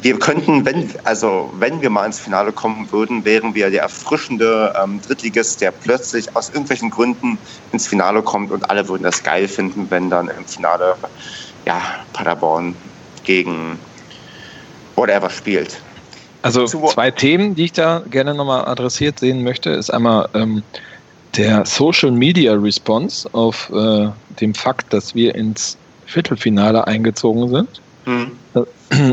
wir könnten, wenn, also wenn wir mal ins Finale kommen würden, wären wir der erfrischende ähm, Drittligist, der plötzlich aus irgendwelchen Gründen ins Finale kommt und alle würden das geil finden, wenn dann im Finale ja, Paderborn gegen whatever spielt. Also zwei Themen, die ich da gerne nochmal adressiert sehen möchte, ist einmal ähm, der Social Media Response auf äh, dem Fakt, dass wir ins Viertelfinale eingezogen sind. Mhm.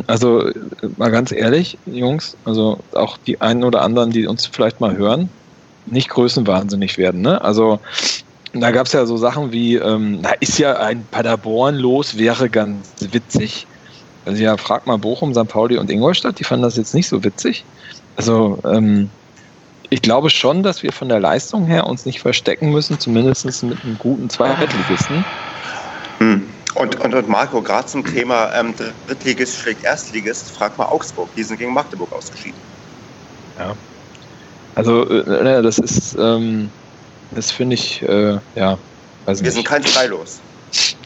Also mal ganz ehrlich, Jungs, also auch die einen oder anderen, die uns vielleicht mal hören, nicht größenwahnsinnig werden. Ne? Also da gab es ja so Sachen wie, ähm, na ist ja ein Paderborn los, wäre ganz witzig. Also ja, frag mal Bochum, St. Pauli und Ingolstadt, die fanden das jetzt nicht so witzig. Also ähm, ich glaube schon, dass wir von der Leistung her uns nicht verstecken müssen, zumindest mit einem guten Zweitligisten. Hm. Und, und, und Marco, gerade zum Thema ähm, Drittligist schlägt Erstligist, frag mal Augsburg, die sind gegen Magdeburg ausgeschieden. Ja. Also äh, das ist, ähm, das finde ich, äh, ja, Wir nicht. sind kein Freilos.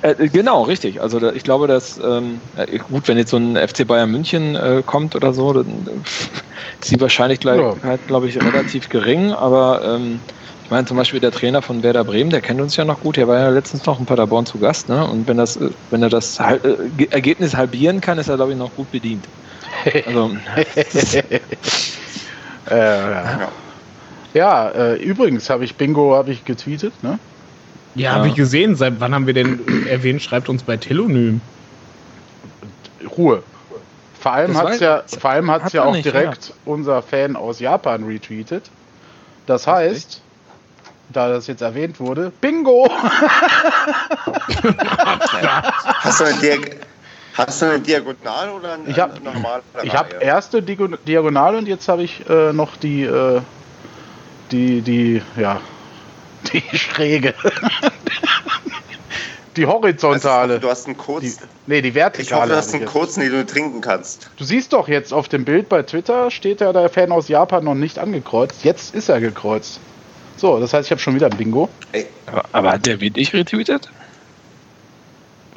Äh, genau, richtig. Also da, ich glaube, dass ähm, gut, wenn jetzt so ein FC Bayern München äh, kommt oder so, dann äh, ist die Wahrscheinlichkeit, ja. glaube ich, relativ gering. Aber ähm, ich meine zum Beispiel der Trainer von Werder Bremen, der kennt uns ja noch gut. Der war ja letztens noch in Paderborn zu Gast. Ne? Und wenn das, äh, wenn er das äh, Ergebnis halbieren kann, ist er glaube ich noch gut bedient. Also, äh, ja, ja äh, übrigens habe ich Bingo habe ich getweetet. Ne? Ja, ja. habe ich gesehen. Seit wann haben wir denn erwähnt, schreibt uns bei Telonym. Ruhe. Vor allem hat es ja, vor allem hat's hat ja auch nicht, direkt ja. unser Fan aus Japan retweetet. Das heißt, da das jetzt erwähnt wurde, Bingo! hast, du eine Diag hast du eine Diagonal oder eine, ich hab, eine normale? Ich habe erste Diagonale und jetzt habe ich äh, noch die, äh, die, die, ja, die Schräge. Die horizontale. du hast einen kurzen. Die, nee, die vertikale. Ich hoffe, du hast einen kurzen, den du trinken kannst. Du siehst doch jetzt auf dem Bild bei Twitter steht ja der Fan aus Japan noch nicht angekreuzt. Jetzt ist er gekreuzt. So, das heißt, ich habe schon wieder ein Bingo. Ey. Aber, aber hat der wirklich retweetet?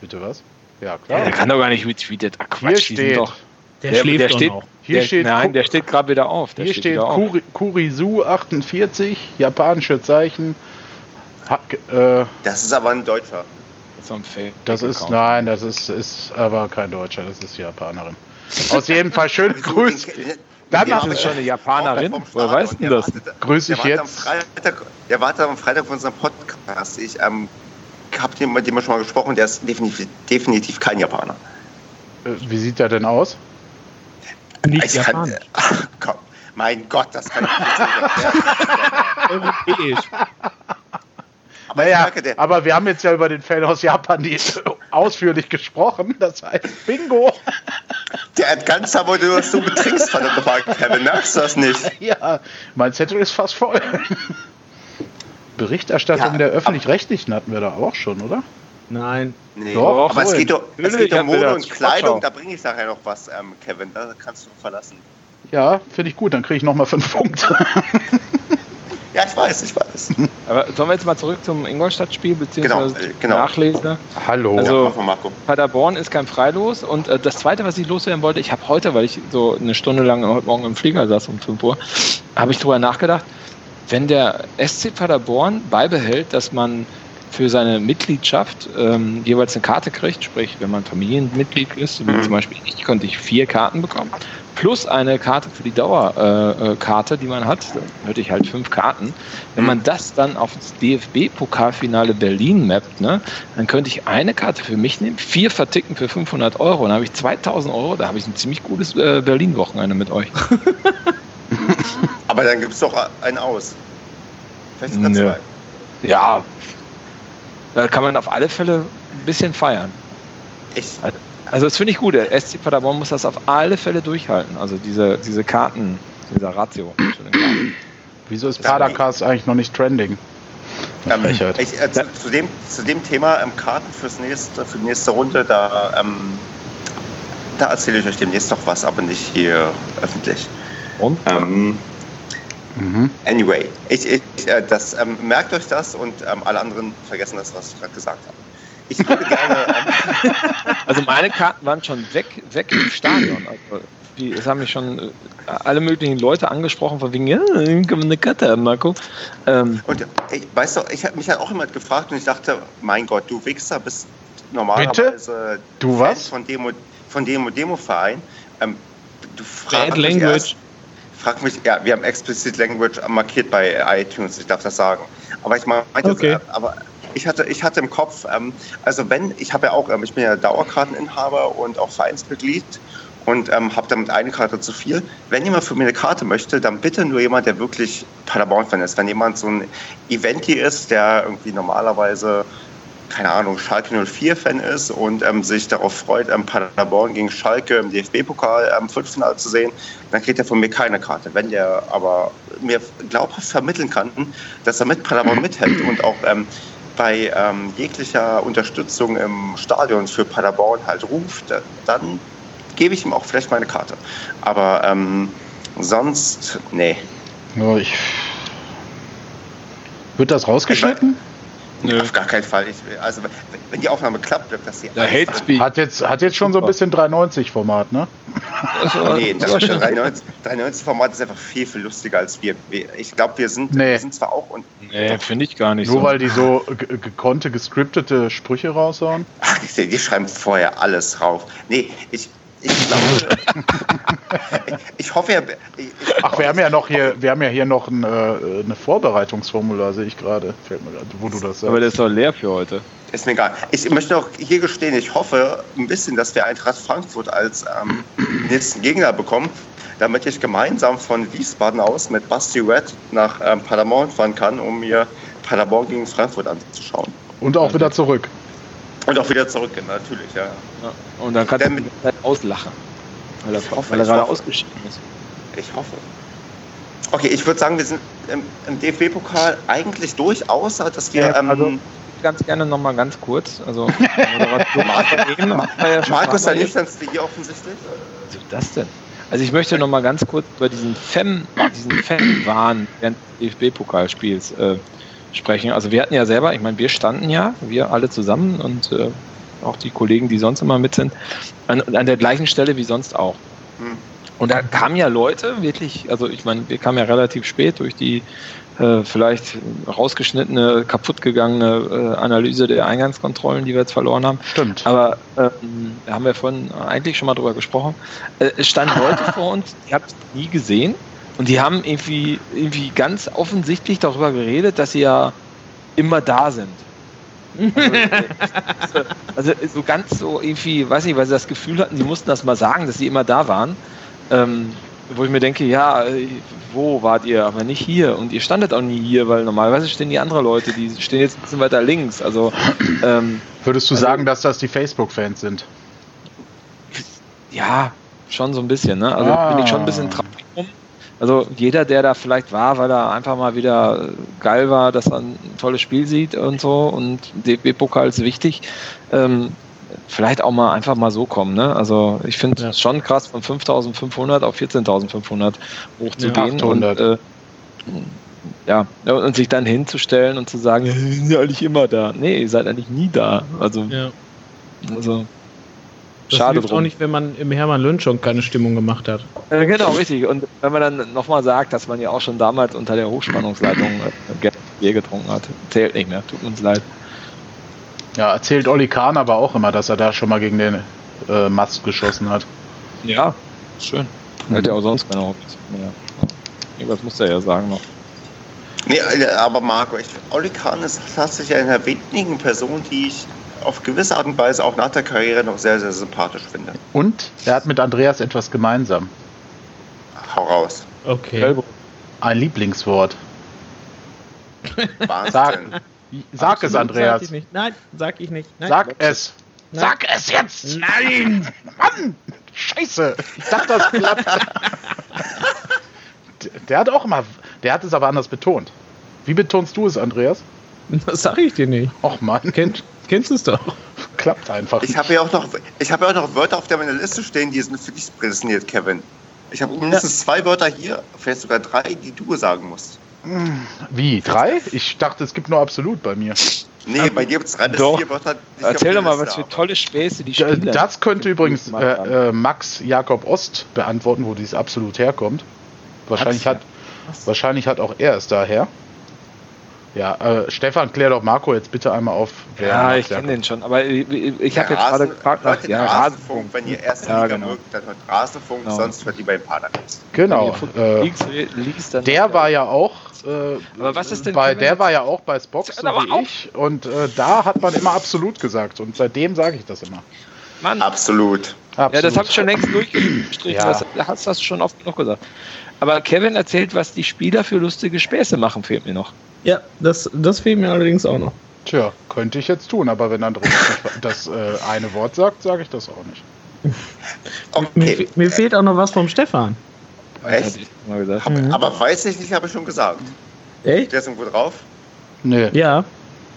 Bitte was? Ja, klar. Ja, der kann doch gar nicht retweetet. Ach, Quatsch, Hier steht, doch. Der, der schläft der steht, noch. Hier der, steht nein, der steht gerade wieder auf. Der hier steht, steht Kuri, Kurisu 48, japanische Zeichen. Ha, äh, das ist aber ein Deutscher. Das ist, ein Fake das ist nein, das ist, ist aber kein Deutscher, das ist Japanerin. Aus jedem Fall schöne Grüße. Dann ist schon eine Japanerin. Woher weißt du das? Grüße ich jetzt. Freitag, der wartet am Freitag von unserem Podcast. Ich ähm, habe mit dem schon mal gesprochen, der ist definitiv, definitiv kein Japaner. Äh, wie sieht der denn aus? Nicht ich Japanisch. Kann, komm, mein Gott, das kann ich nicht Europäisch. Aber, naja, aber wir haben jetzt ja über den Fan aus Japan die ausführlich gesprochen. Das heißt, Bingo. Der hat ganz aber du hast so betrinkst, verdammt nochmal, Kevin. Merkst du das nicht? Ja, mein Zettel ist fast voll. Berichterstattung ja, der Öffentlich-Rechtlichen hatten wir da auch schon, oder? Nein. Nee, doch, aber es geht, doch, es geht um Mode und Kleidung, da bringe ich nachher noch was, ähm, Kevin, da kannst du verlassen. Ja, finde ich gut, dann kriege ich nochmal fünf Punkte. ja, ich weiß, ich weiß. Aber sollen wir jetzt mal zurück zum Ingolstadt-Spiel, beziehungsweise genau, äh, genau. Nachlesen? Hallo. Also, ja, Paderborn ist kein Freilos. Und äh, das Zweite, was ich loswerden wollte, ich habe heute, weil ich so eine Stunde lang heute Morgen im Flieger saß um 5 Uhr, habe ich darüber nachgedacht, wenn der SC Paderborn beibehält, dass man für seine Mitgliedschaft ähm, jeweils eine Karte kriegt, sprich, wenn man Familienmitglied ist, wie mhm. zum Beispiel ich, konnte ich vier Karten bekommen, plus eine Karte für die Dauerkarte, äh, äh die man hat, dann hätte ich halt fünf Karten. Wenn mhm. man das dann auf das DFB-Pokalfinale Berlin mappt, ne, dann könnte ich eine Karte für mich nehmen, vier verticken für 500 Euro, dann habe ich 2000 Euro, da habe ich ein ziemlich gutes äh, Berlin-Wochenende mit euch. Aber dann gibt es doch einen aus. Vielleicht sogar zwei. Ja. Da kann man auf alle Fälle ein bisschen feiern. Ich. Also das finde ich gut. Der SC Paderborn muss das auf alle Fälle durchhalten. Also diese, diese Karten, dieser Ratio. Wieso ist Padercast eigentlich noch nicht trending? Ähm, ich, äh, zu, zu, dem, zu dem Thema ähm, Karten fürs nächste, für die nächste Runde, da, ähm, da erzähle ich euch demnächst noch was, aber nicht hier öffentlich. Und? Ähm, Mhm. Anyway, ich, ich, äh, das, ähm, merkt euch das und ähm, alle anderen vergessen das, was ich gerade gesagt habe. Ich würde gerne. Ähm, also meine Karten waren schon weg, weg im Stadion. Also die, es haben mich schon äh, alle möglichen Leute angesprochen, von wegen, ja, ich kann eine Karte haben, Marco. Ähm, und ich, weißt du, ich habe mich halt auch immer gefragt und ich dachte, mein Gott, du Wichser bist normalerweise Bitte? du was? von Demo, von Demo, Demo-Verein. Ähm, du fragst Language. Erst, frag mich, ja, wir haben explicit Language markiert bei iTunes, ich darf das sagen. Aber ich meinte, okay. Äh, aber ich hatte, ich hatte im Kopf, ähm, also wenn, ich habe ja auch, ähm, ich bin ja Dauerkarteninhaber und auch Vereinsmitglied und ähm, habe damit eine Karte zu viel. Wenn jemand für mich eine Karte möchte, dann bitte nur jemand, der wirklich Paderborn-Fan ist. Wenn jemand so ein Eventi ist, der irgendwie normalerweise keine Ahnung, Schalke 04-Fan ist und ähm, sich darauf freut, ähm, Paderborn gegen Schalke im DFB-Pokal am ähm, Viertelfinale zu sehen, dann kriegt er von mir keine Karte. Wenn der aber mir glaubhaft vermitteln kann, dass er mit Paderborn mithält und auch ähm, bei ähm, jeglicher Unterstützung im Stadion für Paderborn halt ruft, dann gebe ich ihm auch vielleicht meine Karte. Aber ähm, sonst, nee. Ich wird das rausgeschnitten? Nö. Auf gar keinen Fall. Ich, also wenn die Aufnahme klappt, wird das hier. Der Hate Speed. Hat jetzt, hat jetzt schon so ein bisschen 390 Format, ne? nee, das 390, 390 Format ist einfach viel, viel lustiger als wir. Ich glaube, wir sind, nee. wir sind zwar auch und. Nee, finde ich gar nicht Nur so. weil die so gekonnte, gescriptete Sprüche raushauen? Ach, die schreiben vorher alles rauf. Nee, ich, ich glaube. ich hoffe ja. Ich, Ach, wir haben ja noch hier, wir haben ja hier noch ein, äh, eine Vorbereitungsformular, sehe ich gerade. Fällt mir gerade, wo du das sagst. Aber der ist doch leer für heute. Ist mir egal. Ich möchte auch hier gestehen, ich hoffe ein bisschen, dass wir Eintracht Frankfurt als ähm, nächsten Gegner bekommen, damit ich gemeinsam von Wiesbaden aus mit Basti Red nach ähm, Paderborn fahren kann, um mir Paderborn gegen Frankfurt anzuschauen. Und auch wieder zurück. Und auch wieder zurückgehen, natürlich, ja. ja. Und dann kannst Damit, du auslachen. Weil er, hoffe, weil er gerade ausgeschieden ist. Ich hoffe. Okay, ich würde sagen, wir sind im, im DFB-Pokal eigentlich durch, außer dass wir. Ja, also, ganz gerne nochmal ganz kurz. Also, Markus, da nicht ans hier offensichtlich. Was ist das denn? Also ich möchte noch mal ganz kurz über diesen Fem, diesen Fem-Wahn während des DFB-Pokalspiels äh, sprechen. Also wir hatten ja selber, ich meine, wir standen ja, wir alle zusammen und äh, auch die Kollegen, die sonst immer mit sind, an, an der gleichen Stelle wie sonst auch. Hm. Und da kamen ja Leute wirklich, also ich meine, wir kamen ja relativ spät durch die äh, vielleicht rausgeschnittene, kaputtgegangene äh, Analyse der Eingangskontrollen, die wir jetzt verloren haben. Stimmt. Aber ähm, da haben wir vorhin eigentlich schon mal drüber gesprochen. Äh, es standen Leute vor uns, die habe ich nie gesehen. Und die haben irgendwie, irgendwie ganz offensichtlich darüber geredet, dass sie ja immer da sind. Also, also, so ganz so irgendwie, weiß nicht, weil sie das Gefühl hatten, sie mussten das mal sagen, dass sie immer da waren. Ähm, wo ich mir denke, ja, wo wart ihr? Aber nicht hier. Und ihr standet auch nie hier, weil normalerweise stehen die anderen Leute, die stehen jetzt ein bisschen weiter links. Also ähm, Würdest du also, sagen, dass das die Facebook-Fans sind? Ja, schon so ein bisschen, ne? Also ah. bin ich schon ein bisschen traurig um. Also jeder, der da vielleicht war, weil er einfach mal wieder geil war, dass er ein tolles Spiel sieht und so und DB-Pokal ist wichtig, ähm, vielleicht auch mal einfach mal so kommen. Ne? Also ich finde es ja. schon krass, von 5.500 auf 14.500 hochzugehen. Ja, und, äh, ja, und sich dann hinzustellen und zu sagen, ihr seid ja eigentlich immer da. Nee, ihr seid eigentlich nie da. Also, ja. also das schade drum. auch nicht, wenn man im Hermann Lünsch schon keine Stimmung gemacht hat. Äh, genau, richtig. Und wenn man dann nochmal sagt, dass man ja auch schon damals unter der Hochspannungsleitung äh, Bier getrunken hat, zählt nicht mehr. Tut uns leid. Ja, erzählt Olli Kahn aber auch immer, dass er da schon mal gegen den äh, Mast geschossen hat. Ja, schön. Mhm. Hat ja auch sonst keine Hobbys mehr. Irgendwas muss er ja sagen noch. Nee, äh, aber Marco, ich, Olli Kahn ist tatsächlich eine der wenigen Personen, die ich auf gewisse Art und Weise auch nach der Karriere noch sehr, sehr sympathisch finde. Und er hat mit Andreas etwas gemeinsam. Hau raus. Okay. Ein Lieblingswort. Wahnsinn. Sag Absolut, es, Andreas. Sag Nein, sag ich nicht. Nein. Sag es. Nein. Sag es jetzt. Nein. Mann. Scheiße. Ich dachte, das klappt. der hat auch immer, der hat es aber anders betont. Wie betonst du es, Andreas? Das sag ich dir nicht. Och Mann. Kennt, kennst du es doch. Klappt einfach. Ich habe ja auch noch, ich habe ja auch noch Wörter auf der meiner Liste stehen, die sind für dich präsentiert, Kevin. Ich habe mindestens ja. zwei Wörter hier, vielleicht sogar drei, die du sagen musst. Wie? Drei? Ich dachte, es gibt nur absolut bei mir. Nee, bei dir gibt es drei bis vier Wörter. Erzähl doch mal, was für tolle Späße die Spieler Das könnte übrigens äh, äh, Max Jakob Ost beantworten, wo dies absolut herkommt. Wahrscheinlich hat, wahrscheinlich hat auch er es daher. Ja, äh, Stefan, klär doch Marco jetzt bitte einmal auf. ja, ich kenne den schon, aber ich, ich habe jetzt gerade gefragt nach ja, Rasenfunk. Wenn ihr erste ja, Liga genau. mögt, dann hört Rasenfunk, genau. sonst hört ihr beim Padercast. Genau. Äh, liest, der war ja auch. Äh, aber was ist denn bei, der war ja auch bei Spock, so wie auch. ich. Und äh, da hat man immer absolut gesagt. Und seitdem sage ich das immer. Mann. Absolut. absolut. Ja, das habe ich schon längst durchgestrichen. ja. Das hast du schon oft genug gesagt. Aber Kevin erzählt, was die Spieler für lustige Späße machen, fehlt mir noch. Ja, das, das fehlt mir allerdings auch noch. Tja, könnte ich jetzt tun, aber wenn Andreas das äh, eine Wort sagt, sage ich das auch nicht. Okay. Mir, mir, fehlt auch noch was vom Stefan. Echt? Hab, mhm. Aber weiß ich nicht, habe ich schon gesagt. Echt? Der ist irgendwo drauf? Nö. Ja,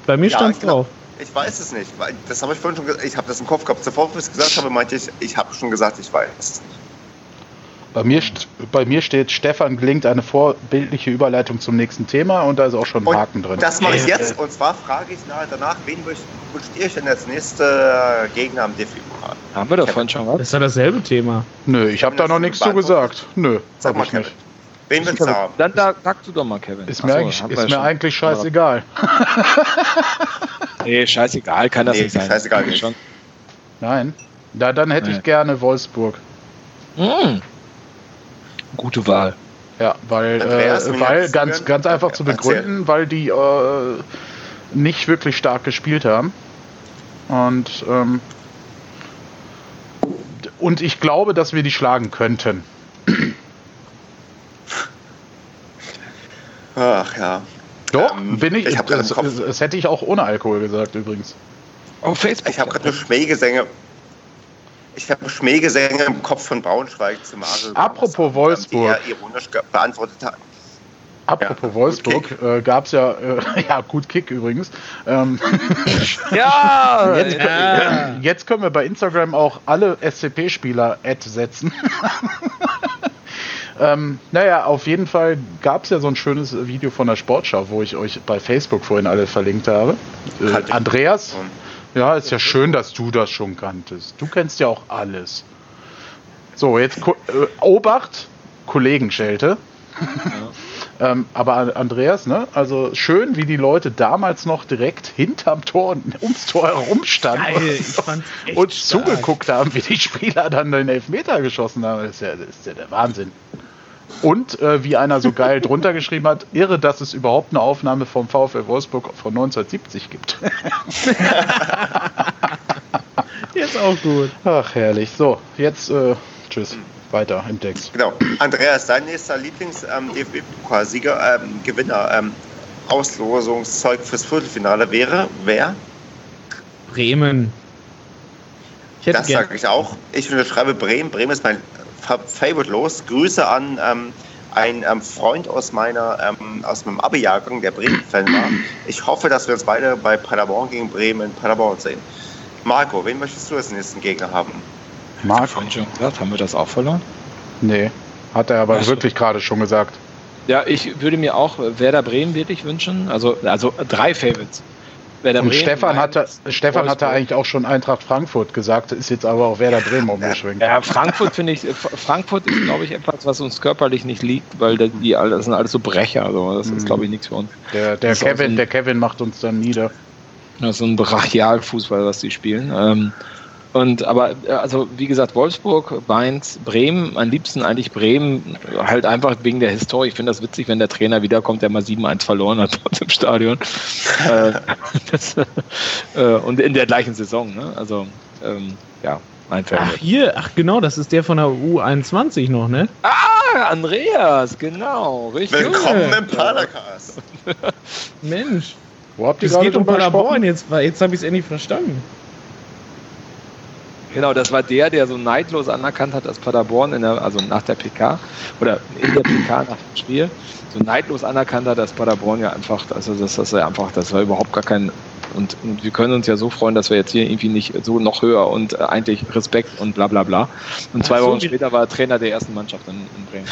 bei mir ja, stand es drauf. Ich weiß es nicht. Das habe ich vorhin schon gesagt. Ich habe das im Kopf gehabt. Zuvor, wie ich es gesagt habe, meinte ich, ich habe schon gesagt, ich weiß es nicht. Bei mir, bei mir steht, Stefan gelingt eine vorbildliche Überleitung zum nächsten Thema und da ist auch schon ein Haken drin. Das mache ich jetzt und zwar frage ich danach, wen wünscht ihr denn als nächster Gegner am DFB-Pokal? Haben wir davon schon was? Das ist ja dasselbe Thema. Nö, ich habe da noch nichts zu gesagt. Nö, sag mal, Kevin. Nicht. Wen willst du haben? Dann da, sagst du doch mal, Kevin. Ist mir, Achso, eigentlich, ist mir eigentlich scheißegal. nee, scheißegal kann das nee, nicht sein. Scheißegal nicht. Schon. Nein. Da, dann hätte nee. ich gerne Wolfsburg. Mmh. Gute Wahl. Ja, weil, äh, weil ganz, ganz einfach zu begründen, weil die äh, nicht wirklich stark gespielt haben. Und, ähm, und ich glaube, dass wir die schlagen könnten. Ach ja. Doch, ähm, bin ich. ich das, das, hätte ich auch ohne Alkohol gesagt, übrigens. Auf Facebook. Ich habe gerade nur Schmähgesänge ich habe Schmähgesänge im Kopf von Braunschweig zu Marvel. Apropos Wolfsburg. Die er ironisch beantwortet hat. Apropos ja, Wolfsburg, äh, gab es ja, äh, ja, gut Kick übrigens. Ähm, ja, jetzt, ja, jetzt, können wir bei Instagram auch alle SCP-Spieler Ad setzen. ähm, naja, auf jeden Fall gab es ja so ein schönes Video von der Sportschau, wo ich euch bei Facebook vorhin alle verlinkt habe. Äh, Andreas, ja, ist ja schön, dass du das schon kanntest. Du kennst ja auch alles. So, jetzt äh, Obacht, Kollegenschelte. Ja. Ähm, aber Andreas, ne? Also schön, wie die Leute damals noch direkt hinterm Tor und ums Tor herumstanden Geil, und, und zugeguckt haben, wie die Spieler dann den Elfmeter geschossen haben. Das ist ja, das ist ja der Wahnsinn. Und äh, wie einer so geil drunter geschrieben hat, irre, dass es überhaupt eine Aufnahme vom VfL Wolfsburg von 1970 gibt. jetzt auch gut. Ach, herrlich. So, jetzt äh, tschüss weiter im Text. Genau. Andreas, dein nächster Lieblings-DFB-Pokalsieger, ähm, ähm, Gewinner, ähm, Auslosungszeug fürs Viertelfinale wäre wer? Bremen. das sage ich auch. Ich unterschreibe Bremen. Bremen ist mein Favorite los. Grüße an ähm, einen ähm, Freund aus meiner ähm, aus meinem Abi-Jahrgang, der Bremen-Fan war. Ich hoffe, dass wir uns beide bei Paderborn gegen Bremen in Paderborn sehen. Marco, wen möchtest du als nächsten Gegner haben? Marc. Vorhin schon gesagt, haben wir das auch verloren? Nee, hat er aber also. wirklich gerade schon gesagt. Ja, ich würde mir auch Werder Bremen wirklich wünschen. Also, also drei Favorites. Werder und Bremen, Stefan hatte, Stefan hatte eigentlich auch schon Eintracht Frankfurt gesagt, ist jetzt aber auch Werder Bremen umgeschwenkt. Ja, Frankfurt finde ich, Frankfurt ist, glaube ich, etwas, was uns körperlich nicht liegt, weil die, das sind alles so Brecher. Also das ist, glaube ich, nichts für uns. Der, der Kevin, so ein, der Kevin macht uns dann nieder. Das ist ein Brachialfußball, was die spielen. Ähm, und aber, äh, also wie gesagt, Wolfsburg, Mainz, Bremen, am liebsten eigentlich Bremen, halt einfach wegen der Historie. Ich finde das witzig, wenn der Trainer wiederkommt, der mal 7-1 verloren hat im Stadion. äh, das, äh, und in der gleichen Saison, ne? Also, ähm, ja, mein Ach, hier, ach genau, das ist der von der U21 noch, ne? Ah, Andreas, genau, richtig. Willkommen im Padercast. Mensch. Wo habt ihr das geht um Paderborn, jetzt, jetzt habe ich es endlich verstanden. Genau, das war der, der so neidlos anerkannt hat, dass Paderborn in der, also nach der PK oder in der PK nach dem Spiel so neidlos anerkannt hat, dass Paderborn ja einfach, also das, das war einfach, das war überhaupt gar kein und, und, wir können uns ja so freuen, dass wir jetzt hier irgendwie nicht so noch höher und äh, eigentlich Respekt und bla bla bla. Und zwei so, Wochen später war er Trainer der ersten Mannschaft in, in Bremen.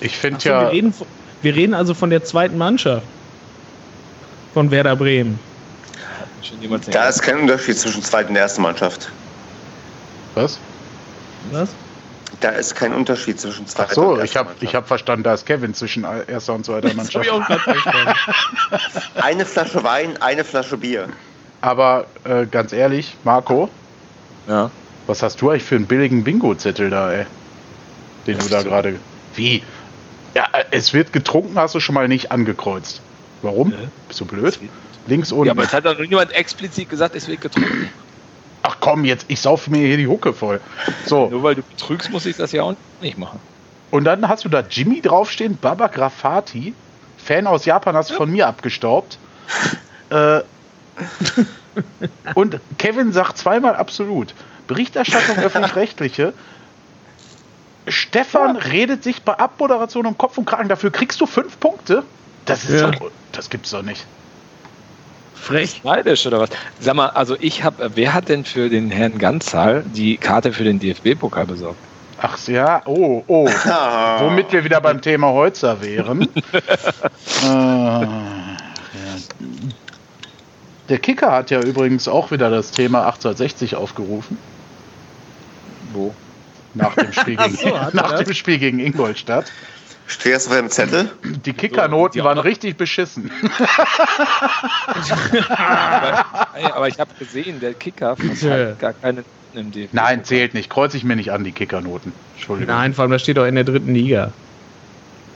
Ich finde ja. Wir reden, wir reden also von der zweiten Mannschaft von Werder Bremen. Da ist kein Unterschied zwischen zweiten und ersten Mannschaft. Was? Was? Da ist kein Unterschied zwischen zweiter Ach so, und ich habe hab verstanden, da ist Kevin zwischen erster und zweiter Mannschaft. Das ich auch verstanden. eine Flasche Wein, eine Flasche Bier. Aber äh, ganz ehrlich, Marco, ja. was hast du eigentlich für einen billigen Bingo-Zettel da, ey? Den das du da gerade. Wie? Ja, äh, es wird getrunken, hast du schon mal nicht angekreuzt. Warum? Äh? Bist du blöd? Links unten. Ja, aber es hat doch niemand explizit gesagt, es wird getrunken. Ach komm, jetzt, ich saufe mir hier die Hucke voll. So. Nur weil du betrügst, muss ich das ja auch nicht machen. Und dann hast du da Jimmy draufstehen, Baba Grafati, Fan aus Japan, hast du ja. von mir abgestaubt. äh, und Kevin sagt zweimal absolut. Berichterstattung öffentlich-rechtliche. Stefan ja. redet sich bei Abmoderation um Kopf und Kragen. Dafür kriegst du fünf Punkte. Das ist ja. doch, das gibt's doch nicht. Frech. Neidisch oder was? Sag mal, also ich habe, wer hat denn für den Herrn Ganzal die Karte für den DFB-Pokal besorgt? Ach ja, oh, oh. Womit wir wieder beim Thema Holzer wären. äh, ja. Der Kicker hat ja übrigens auch wieder das Thema 1860 aufgerufen. Wo? Nach dem Spiel gegen, so, nach dem Spiel gegen Ingolstadt. Steht das auf dem Zettel? Die Kickernoten so, waren richtig beschissen. aber, aber, ich habe gesehen, der Kicker hat gar keine im DFB. Nein, zählt nicht. Kreuz ich mir nicht an, die Kickernoten. Entschuldigung. Nein, vor allem, das steht doch in der dritten Liga.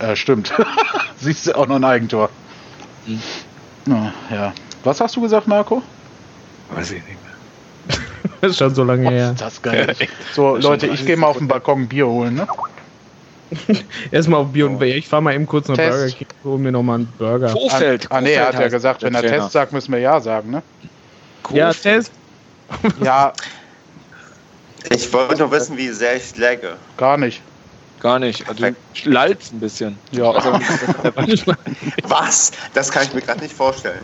Äh, stimmt. Siehst du auch noch ein Eigentor. Hm. Ja. Was hast du gesagt, Marco? Weiß ich nicht mehr. das ist schon so lange her. Ist das geil. So, Leute, ich gehe mal auf den Balkon Bier holen, ne? Erstmal auf Bier und Bier. Ich fahre mal eben kurz nach Test. Burger King, hol mir nochmal einen Burger. Kofeld. Ah, nee, er hat ja gesagt, wenn er Test sagt, müssen wir Ja sagen, ne? Kofeld. Ja, Test. ja. Ich wollte nur wissen, wie sehr ich lagge. Gar nicht. gar nicht. Also, du lallst ein bisschen. Ja. Was? Das kann ich mir gerade nicht vorstellen.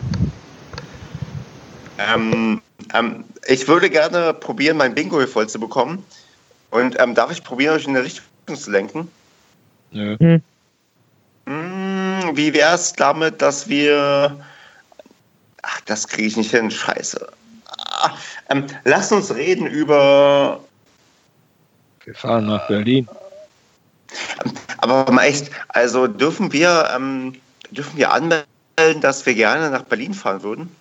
Ähm, ähm, ich würde gerne probieren, mein Bingo hier voll zu bekommen. Und ähm, darf ich probieren, euch in eine Richtung zu lenken? Nö. Hm. Hm, wie wäre es damit, dass wir. Ach, das kriege ich nicht hin. Scheiße. Ah, ähm, lass uns reden über. Wir fahren nach Berlin. Aber mal echt, also dürfen wir, ähm, dürfen wir anmelden, dass wir gerne nach Berlin fahren würden?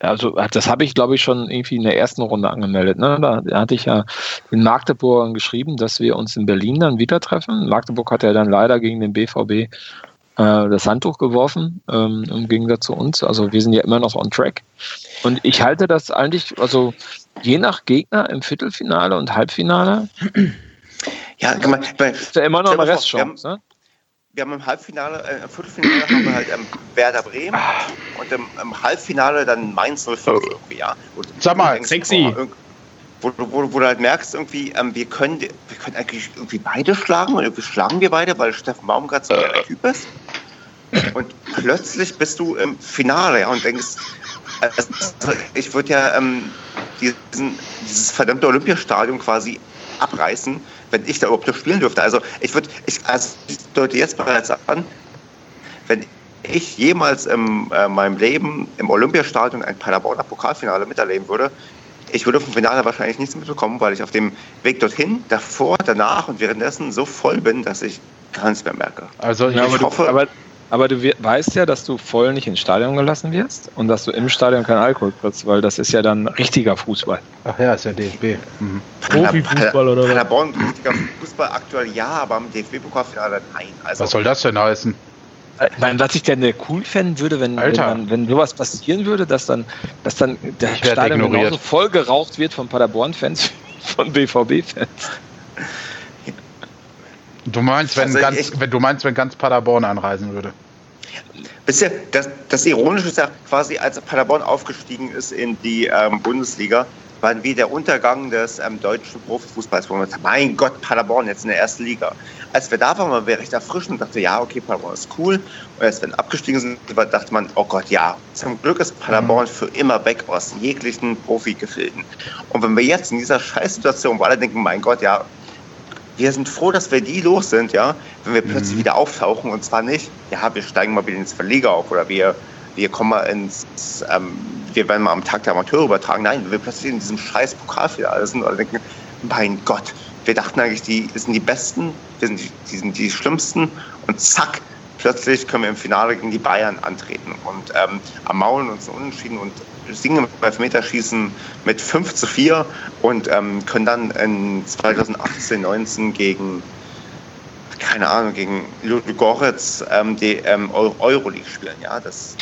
Also das habe ich, glaube ich, schon irgendwie in der ersten Runde angemeldet. Ne? Da, da hatte ich ja in Magdeburg geschrieben, dass wir uns in Berlin dann wieder treffen. Magdeburg hat ja dann leider gegen den BVB äh, das Handtuch geworfen, ähm, im Gegensatz zu uns. Also wir sind ja immer noch on track. Und ich halte das eigentlich, also je nach Gegner im Viertelfinale und Halbfinale. Ja, kann man, ist ja immer noch eine Restchance. Ne? Wir haben im Halbfinale, äh, im Viertelfinale haben wir halt ähm, Werder Bremen und im, im, Halbfinale dann Mainz 05 irgendwie, ja. Und Sag mal, sexy. wo, wo, wo, du halt merkst, irgendwie, ähm, wir, können, wir können eigentlich irgendwie beide schlagen und irgendwie schlagen wir beide, weil Steffen Baumgart so der Typ ist. Und plötzlich bist du im Finale ja, und denkst, also, ich würde ja ähm, diesen, dieses verdammte Olympiastadion quasi abreißen, wenn ich da überhaupt spielen dürfte. Also ich würde, ich, also ich deute jetzt bereits an, wenn ich jemals in äh, meinem Leben im Olympiastadion ein Paderborner Pokalfinale miterleben würde, ich würde vom Finale wahrscheinlich nichts mitbekommen, weil ich auf dem Weg dorthin, davor, danach und währenddessen so voll bin, dass ich gar nichts mehr merke. Also ich, ja, ich hoffe, aber aber du weißt ja, dass du voll nicht ins Stadion gelassen wirst und dass du im Stadion keinen Alkohol kriegst, weil das ist ja dann richtiger Fußball. Ach ja, ist ja DFB. Mhm. Profifußball oder was? Paderborn, richtiger Fußball aktuell ja, aber im DFB-Pokalfinale nein. Also, was soll das denn heißen? Ich meine, was ich denn cool fänden würde, wenn, wenn, man, wenn, sowas passieren würde, dass dann, dass dann der Stadion ignoriert. genauso voll geraucht wird von Paderborn-Fans wie von BVB-Fans. Du meinst, wenn, also ganz, wenn, du meinst, wenn ganz Paderborn anreisen würde? Wisst ihr, das, das Ironische ist ja quasi, als Paderborn aufgestiegen ist in die ähm, Bundesliga, war wie der Untergang des ähm, deutschen Profifußballs, wo man sagt, mein Gott, Paderborn jetzt in der ersten Liga. Als wir da waren, waren wir recht erfrischend und dachte, ja, okay, Paderborn ist cool. Und als wir abgestiegen sind, dachte man, oh Gott, ja, zum Glück ist Paderborn mhm. für immer weg aus jeglichen Profigefilden. Und wenn wir jetzt in dieser Scheißsituation, wo alle denken, mein Gott, ja, wir sind froh, dass wir die los sind, ja, wenn wir plötzlich mhm. wieder auftauchen und zwar nicht, ja, wir steigen mal wieder ins Verleger auf oder wir, wir kommen mal ins, ähm, wir werden mal am Tag der Amateure übertragen. Nein, wenn wir plötzlich in diesem scheiß Pokalfinale sind oder denken, mein Gott, wir dachten eigentlich, die sind die Besten, wir sind die, die sind die Schlimmsten und zack, plötzlich können wir im Finale gegen die Bayern antreten und ähm, am Maulen uns unentschieden und singen im Elfmeterschießen mit 5 zu 4 und ähm, können dann in 2018, 19 gegen, keine Ahnung, gegen Ludogorets ähm, die ähm, Euroleague spielen. Ja, das,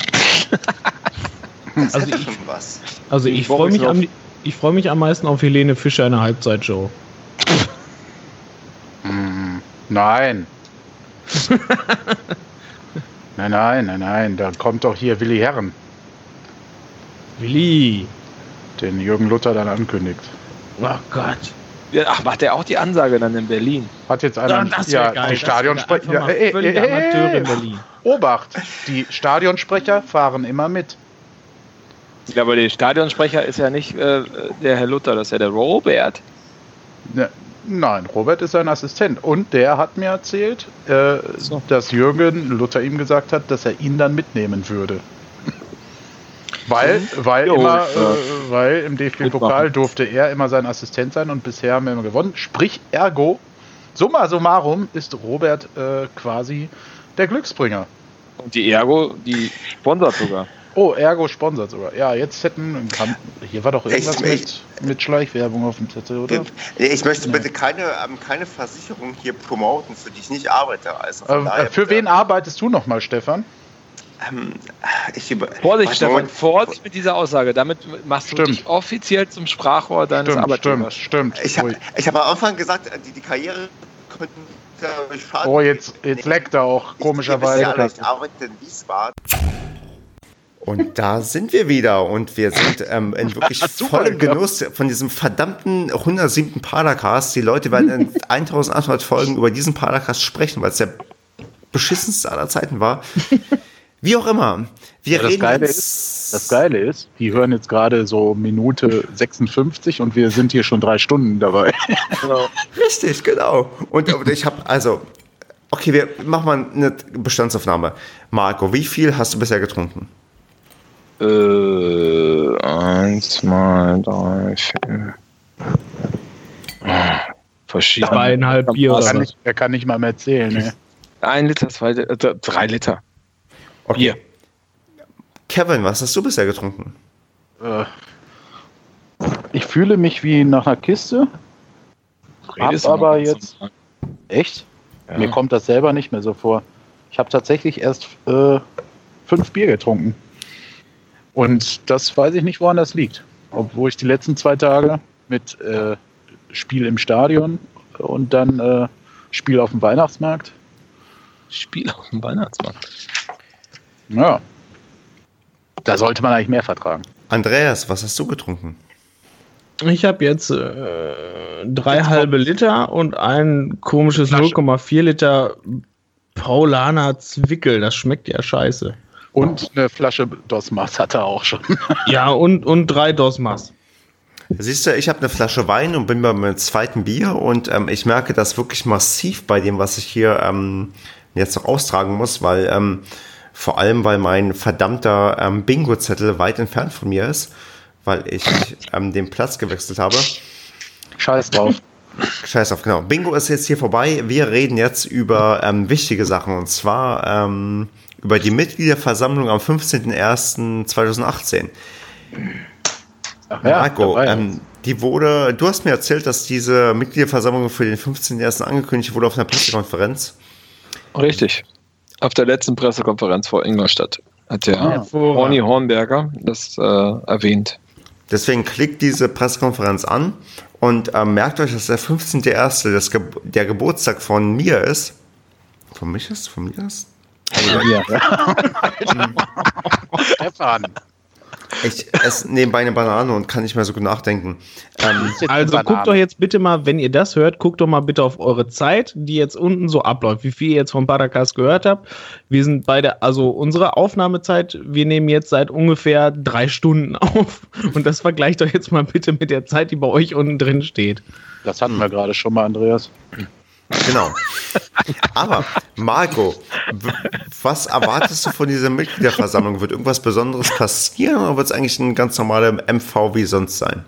das also ich, schon was. Also ich, ich freue mich, am, freu mich am meisten auf Helene Fischer in der Halbzeitshow. Hm, nein. nein, nein, nein, nein. Da kommt doch hier Willi Herren. Willi. Den Jürgen Luther dann ankündigt. Oh Gott. Ja, ach, macht der auch die Ansage dann in Berlin? Hat jetzt einer ja, ja die Stadionsprecher. Ja, ey, ey, ey, in Berlin. Obacht, die Stadionsprecher fahren immer mit. Ja, aber der Stadionsprecher ist ja nicht äh, der Herr Luther, das ist ja der Robert. Ne, nein, Robert ist sein Assistent. Und der hat mir erzählt, äh, so. dass Jürgen Luther ihm gesagt hat, dass er ihn dann mitnehmen würde. Weil, weil, jo, immer, äh, weil im DFB-Pokal durfte er immer sein Assistent sein und bisher haben wir immer gewonnen. Sprich, ergo, summa summarum ist Robert äh, quasi der Glücksbringer. Und die Ergo, die sponsert sogar. Oh, Ergo sponsert sogar. Ja, jetzt hätten. Kann, hier war doch irgendwas mit, mit Schleichwerbung auf dem Zettel, oder? Ich möchte bitte keine, ähm, keine Versicherung hier promoten, für die ich nicht arbeite. Also äh, für wen arbeitest du nochmal, Stefan? Ähm, Vorsicht, Stefan, Vorsicht mit dieser Aussage. Damit machst stimmt. du dich offiziell zum Sprachrohr deines stimmt, Arbeitgebers. Stimmt, stimmt. Ich habe hab am Anfang gesagt, die, die Karriere könnte schaden. Oh, jetzt, jetzt leckt er auch, komischerweise. Ich arbeite in Wiesbaden. Und da sind wir wieder und wir sind ähm, in wirklich vollem Genuss von diesem verdammten 107. Padercast. Die Leute werden in 1800 Folgen über diesen Padercast sprechen, weil es der beschissenste aller Zeiten war. Wie auch immer. Wir ja, das, reden Geile ist, das Geile ist, die hören jetzt gerade so Minute 56 und wir sind hier schon drei Stunden dabei. Genau. Richtig, genau. Und ich habe, also, okay, wir machen mal eine Bestandsaufnahme. Marco, wie viel hast du bisher getrunken? Äh, eins, zwei, drei, vier. Verschiedene. Zweieinhalb Bier. Er kann, nicht, er kann nicht mal mehr zählen. Ne? Ein Liter, zwei Liter, äh, drei Liter. Okay. Bier. Kevin, was hast du bisher getrunken? Äh, ich fühle mich wie nach einer Kiste. Hab aber jetzt. Echt? Ja. Mir kommt das selber nicht mehr so vor. Ich habe tatsächlich erst äh, fünf Bier getrunken. Und das weiß ich nicht, woran das liegt. Obwohl ich die letzten zwei Tage mit äh, Spiel im Stadion und dann äh, Spiel auf dem Weihnachtsmarkt. Spiel auf dem Weihnachtsmarkt. Ja. Da sollte man eigentlich mehr vertragen. Andreas, was hast du getrunken? Ich habe jetzt äh, drei halbe Liter und ein komisches 0,4 Liter Paulaner Zwickel. Das schmeckt ja scheiße. Und eine Flasche Dosmas hat er auch schon. ja, und, und drei Dosmas. Siehst du, ich habe eine Flasche Wein und bin bei meinem zweiten Bier und ähm, ich merke das wirklich massiv bei dem, was ich hier ähm, jetzt noch austragen muss, weil ähm, vor allem, weil mein verdammter ähm, Bingo-Zettel weit entfernt von mir ist, weil ich ähm, den Platz gewechselt habe. Scheiß drauf. Scheiß drauf, genau. Bingo ist jetzt hier vorbei. Wir reden jetzt über ähm, wichtige Sachen und zwar ähm, über die Mitgliederversammlung am 15.01.2018. Ja, Marco, ähm, die wurde, du hast mir erzählt, dass diese Mitgliederversammlung für den 15.01. angekündigt wurde auf einer Pressekonferenz. Richtig. Auf der letzten Pressekonferenz vor Ingolstadt hat der ah, Ronny Hornberger das äh, erwähnt. Deswegen klickt diese Pressekonferenz an und äh, merkt euch, dass der 15.01. Ge der Geburtstag von mir ist. Von mich ist? Von mir ist? Also, ja. Stefan. Ich esse nebenbei eine Banane und kann nicht mehr so gut nachdenken. Ähm, also guckt doch jetzt bitte mal, wenn ihr das hört, guckt doch mal bitte auf eure Zeit, die jetzt unten so abläuft, wie viel ihr jetzt vom Paracast gehört habt. Wir sind beide, also unsere Aufnahmezeit, wir nehmen jetzt seit ungefähr drei Stunden auf. Und das vergleicht doch jetzt mal bitte mit der Zeit, die bei euch unten drin steht. Das hatten wir gerade schon mal, Andreas. Genau. Aber, Marco, was erwartest du von dieser Mitgliederversammlung? Wird irgendwas Besonderes passieren oder wird es eigentlich ein ganz normaler MV wie sonst sein?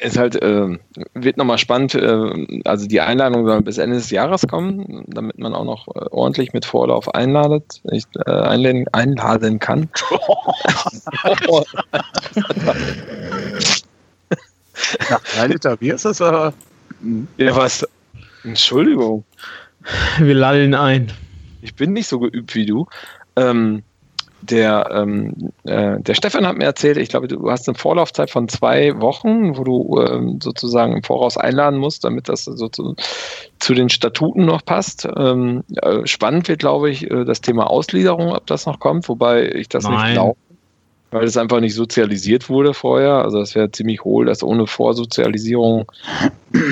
Ist halt, äh, wird nochmal spannend. Äh, also die Einladung soll bis Ende des Jahres kommen, damit man auch noch äh, ordentlich mit Vorlauf einladet, ich, äh, einladen, einladen kann. Nach drei Liter Bier ist das aber. Ja, was? Entschuldigung. Wir lallen ein. Ich bin nicht so geübt wie du. Ähm, der, ähm, äh, der Stefan hat mir erzählt, ich glaube, du hast eine Vorlaufzeit von zwei Wochen, wo du ähm, sozusagen im Voraus einladen musst, damit das so zu, zu den Statuten noch passt. Ähm, äh, spannend wird, glaube ich, äh, das Thema Ausgliederung, ob das noch kommt, wobei ich das Nein. nicht glaube, weil es einfach nicht sozialisiert wurde vorher. Also es wäre ziemlich hohl, das ohne Vorsozialisierung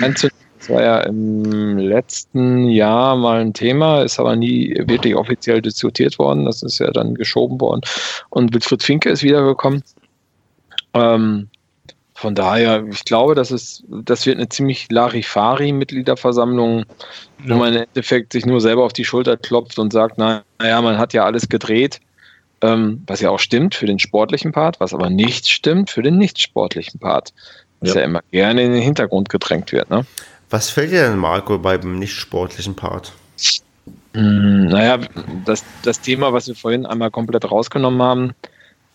einzunehmen. Das war ja im letzten Jahr mal ein Thema, ist aber nie wirklich offiziell diskutiert worden. Das ist ja dann geschoben worden. Und Wilfried Finke ist wiedergekommen. Ähm, von daher, ich glaube, das, ist, das wird eine ziemlich Larifari-Mitgliederversammlung, wo man im Endeffekt sich nur selber auf die Schulter klopft und sagt, naja, man hat ja alles gedreht, ähm, was ja auch stimmt für den sportlichen Part, was aber nicht stimmt für den nicht sportlichen Part, was ja, ja immer gerne in den Hintergrund gedrängt wird. Ne? Was fällt dir denn, Marco, beim nicht sportlichen Part? Hm, naja, das, das Thema, was wir vorhin einmal komplett rausgenommen haben,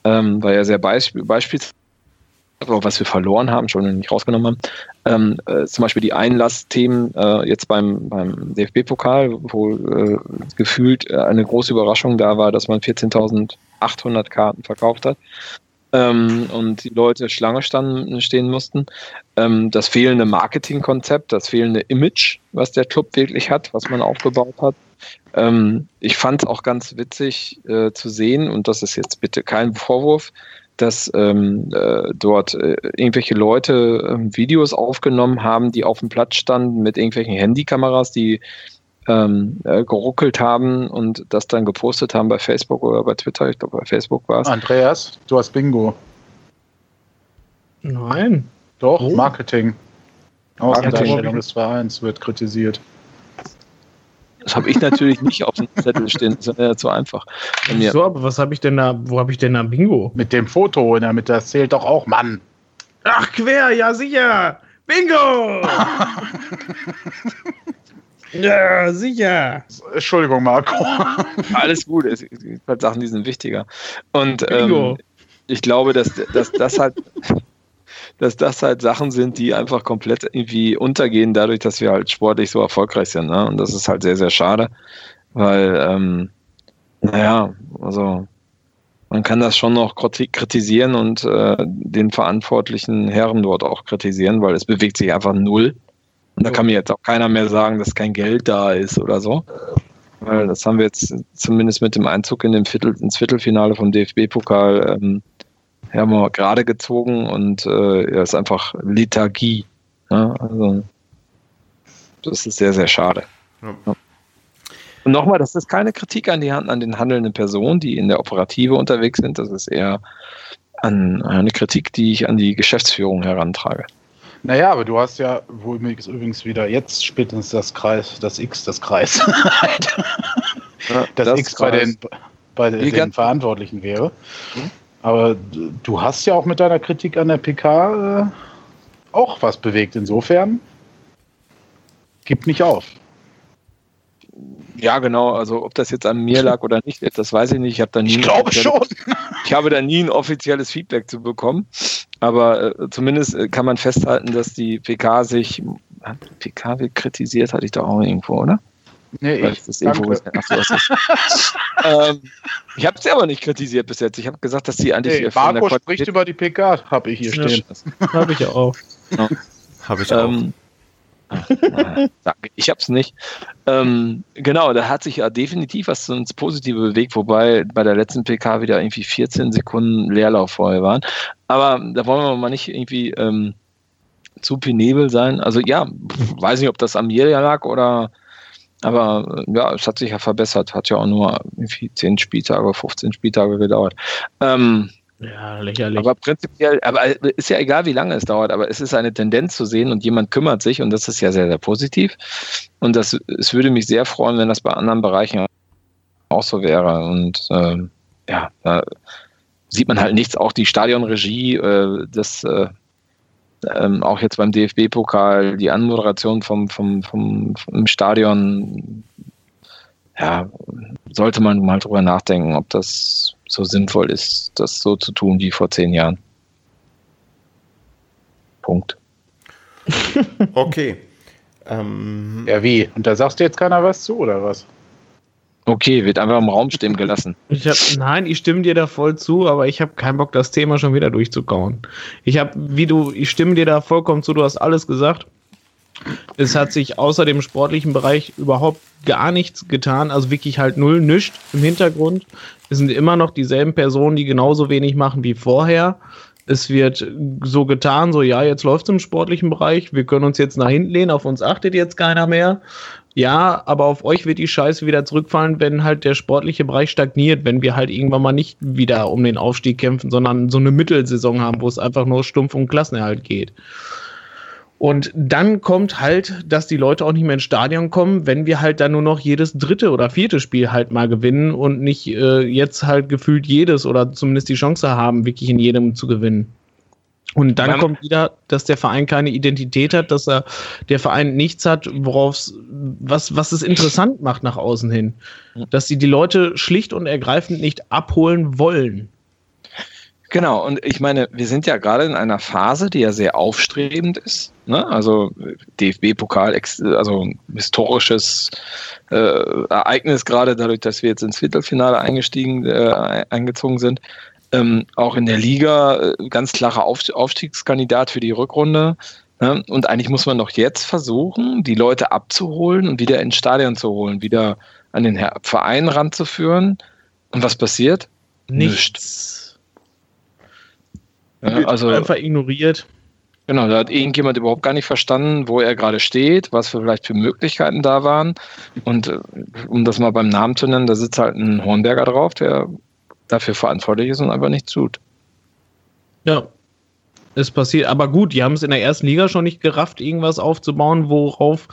ähm, war ja sehr beisp beispielsweise, was wir verloren haben, schon nicht rausgenommen haben. Ähm, äh, zum Beispiel die Einlassthemen äh, jetzt beim, beim DFB-Pokal, wo äh, gefühlt äh, eine große Überraschung da war, dass man 14.800 Karten verkauft hat ähm, und die Leute Schlange standen, stehen mussten. ähm, das fehlende Marketingkonzept, das fehlende Image, was der Club wirklich hat, was man aufgebaut hat. Ähm, ich fand es auch ganz witzig äh, zu sehen, und das ist jetzt bitte kein Vorwurf, dass ähm, äh, dort äh, irgendwelche Leute äh, Videos aufgenommen haben, die auf dem Platz standen mit irgendwelchen Handykameras, die ähm, äh, geruckelt haben und das dann gepostet haben bei Facebook oder bei Twitter. Ich glaube, bei Facebook war es. Andreas, du hast Bingo. Nein. Doch, oh. Marketing. Außendarstellung des Vereins wird kritisiert. Das habe ich natürlich nicht auf dem Zettel stehen, das wäre ja zu einfach. So, aber was habe ich denn da, wo habe ich denn da Bingo? Mit dem Foto, damit das zählt doch auch, Mann. Ach, quer, ja sicher. Bingo! ja, sicher. Entschuldigung, Marco. Alles gut, es gibt halt Sachen, die sind wichtiger. Und ähm, ich glaube, dass, dass das halt dass das halt Sachen sind, die einfach komplett irgendwie untergehen, dadurch, dass wir halt sportlich so erfolgreich sind. Ne? Und das ist halt sehr, sehr schade, weil, ähm, naja, also man kann das schon noch kritisieren und äh, den verantwortlichen Herren dort auch kritisieren, weil es bewegt sich einfach null. Und da kann mir jetzt auch keiner mehr sagen, dass kein Geld da ist oder so. Weil das haben wir jetzt zumindest mit dem Einzug in den Viertel, ins Viertelfinale vom DFB-Pokal ähm, haben wir gerade gezogen und äh, ja, ist einfach Lethargie. Ja, also, das ist sehr, sehr schade. Ja. Und nochmal, das ist keine Kritik an die Hand an den handelnden Personen, die in der Operative unterwegs sind. Das ist eher an, eine Kritik, die ich an die Geschäftsführung herantrage. Naja, aber du hast ja wohl übrigens wieder jetzt spätestens das Kreis, das X, das Kreis. das, das, X Kreis. bei den, bei den Verantwortlichen wäre. Hm? Aber du hast ja auch mit deiner Kritik an der PK äh, auch was bewegt. Insofern, gib nicht auf. Ja, genau. Also ob das jetzt an mir lag oder nicht, das weiß ich nicht. Ich habe da nie. Ich glaube schon. Ich habe da nie ein offizielles Feedback zu bekommen. Aber äh, zumindest äh, kann man festhalten, dass die PK sich. Hat die PK wird kritisiert, hatte ich doch auch irgendwo, oder? Nee, ich, das Info ähm, ich habe es aber nicht kritisiert bis jetzt. Ich habe gesagt, dass sie eigentlich. Nee, Marco spricht über die PK, habe ich hier stehen. habe ich auch. Ja. Habe ich auch. Ähm, danke, ich habe es nicht. Ähm, genau, da hat sich ja definitiv was ins Positive bewegt, wobei bei der letzten PK wieder irgendwie 14 Sekunden Leerlauf vorher waren. Aber da wollen wir mal nicht irgendwie ähm, zu penibel sein. Also ja, weiß nicht, ob das am mir lag oder aber ja, es hat sich ja verbessert. Hat ja auch nur irgendwie 10 Spieltage, 15 Spieltage gedauert. Ähm, ja, lächerlich. Aber prinzipiell, aber ist ja egal, wie lange es dauert, aber es ist eine Tendenz zu sehen und jemand kümmert sich und das ist ja sehr, sehr positiv. Und das, es würde mich sehr freuen, wenn das bei anderen Bereichen auch so wäre. Und ähm, ja, da sieht man halt nichts. Auch die Stadionregie, äh, das äh, ähm, auch jetzt beim DFB-Pokal, die Anmoderation vom, vom, vom, vom Stadion, ja, sollte man mal drüber nachdenken, ob das so sinnvoll ist, das so zu tun wie vor zehn Jahren. Punkt. okay. Ähm, ja, wie? Und da sagst du jetzt keiner was zu, oder was? Okay, wird einfach im Raum stehen gelassen. Ich hab, nein, ich stimme dir da voll zu, aber ich habe keinen Bock, das Thema schon wieder durchzukauen. Ich habe, wie du, ich stimme dir da vollkommen zu, du hast alles gesagt. Es hat sich außer dem sportlichen Bereich überhaupt gar nichts getan, also wirklich halt null, nichts im Hintergrund. Es sind immer noch dieselben Personen, die genauso wenig machen wie vorher. Es wird so getan, so ja, jetzt läuft es im sportlichen Bereich, wir können uns jetzt nach hinten lehnen, auf uns achtet jetzt keiner mehr. Ja, aber auf euch wird die Scheiße wieder zurückfallen, wenn halt der sportliche Bereich stagniert, wenn wir halt irgendwann mal nicht wieder um den Aufstieg kämpfen, sondern so eine Mittelsaison haben, wo es einfach nur stumpf um Klassenerhalt geht. Und dann kommt halt, dass die Leute auch nicht mehr ins Stadion kommen, wenn wir halt dann nur noch jedes dritte oder vierte Spiel halt mal gewinnen und nicht äh, jetzt halt gefühlt jedes oder zumindest die Chance haben, wirklich in jedem zu gewinnen. Und dann kommt wieder, dass der Verein keine Identität hat, dass er der Verein nichts hat, worauf was was es interessant macht nach außen hin, dass sie die Leute schlicht und ergreifend nicht abholen wollen. Genau, und ich meine, wir sind ja gerade in einer Phase, die ja sehr aufstrebend ist. Ne? Also DFB-Pokal, also historisches äh, Ereignis, gerade dadurch, dass wir jetzt ins Viertelfinale eingestiegen, äh, eingezogen sind ähm, auch in der Liga äh, ganz klarer Auf Aufstiegskandidat für die Rückrunde. Ne? Und eigentlich muss man doch jetzt versuchen, die Leute abzuholen und wieder ins Stadion zu holen, wieder an den Verein ranzuführen. Und was passiert? Nichts. Ja, also einfach ignoriert. Genau, da hat irgendjemand überhaupt gar nicht verstanden, wo er gerade steht, was für vielleicht für Möglichkeiten da waren. Und äh, um das mal beim Namen zu nennen, da sitzt halt ein Hornberger drauf, der dafür verantwortlich ist und einfach nichts tut. Ja, es passiert. Aber gut, die haben es in der ersten Liga schon nicht gerafft, irgendwas aufzubauen, worauf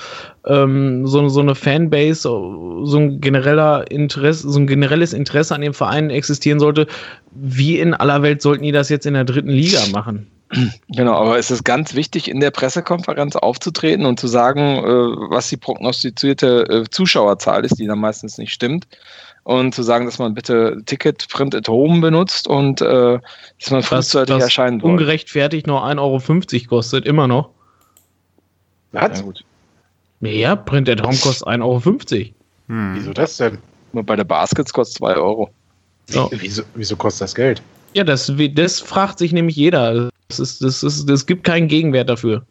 ähm, so, so eine Fanbase, so ein genereller Interesse, so ein generelles Interesse an dem Verein existieren sollte. Wie in aller Welt sollten die das jetzt in der dritten Liga machen? Genau, aber es ist ganz wichtig, in der Pressekonferenz aufzutreten und zu sagen, äh, was die prognostizierte äh, Zuschauerzahl ist, die dann meistens nicht stimmt. Und zu sagen, dass man bitte Ticket Print at Home benutzt und äh, dass man frühzeitig erscheinen soll. Ungerechtfertigt nur 1,50 Euro kostet, immer noch. Was? Ja, gut. ja, Print at Home kostet 1,50 Euro. Hm. Wieso das denn? Nur bei der Baskets kostet 2 Euro. Oh. Wieso, wieso kostet das Geld? Ja, das, das fragt sich nämlich jeder. Das, ist, das, ist, das gibt keinen Gegenwert dafür.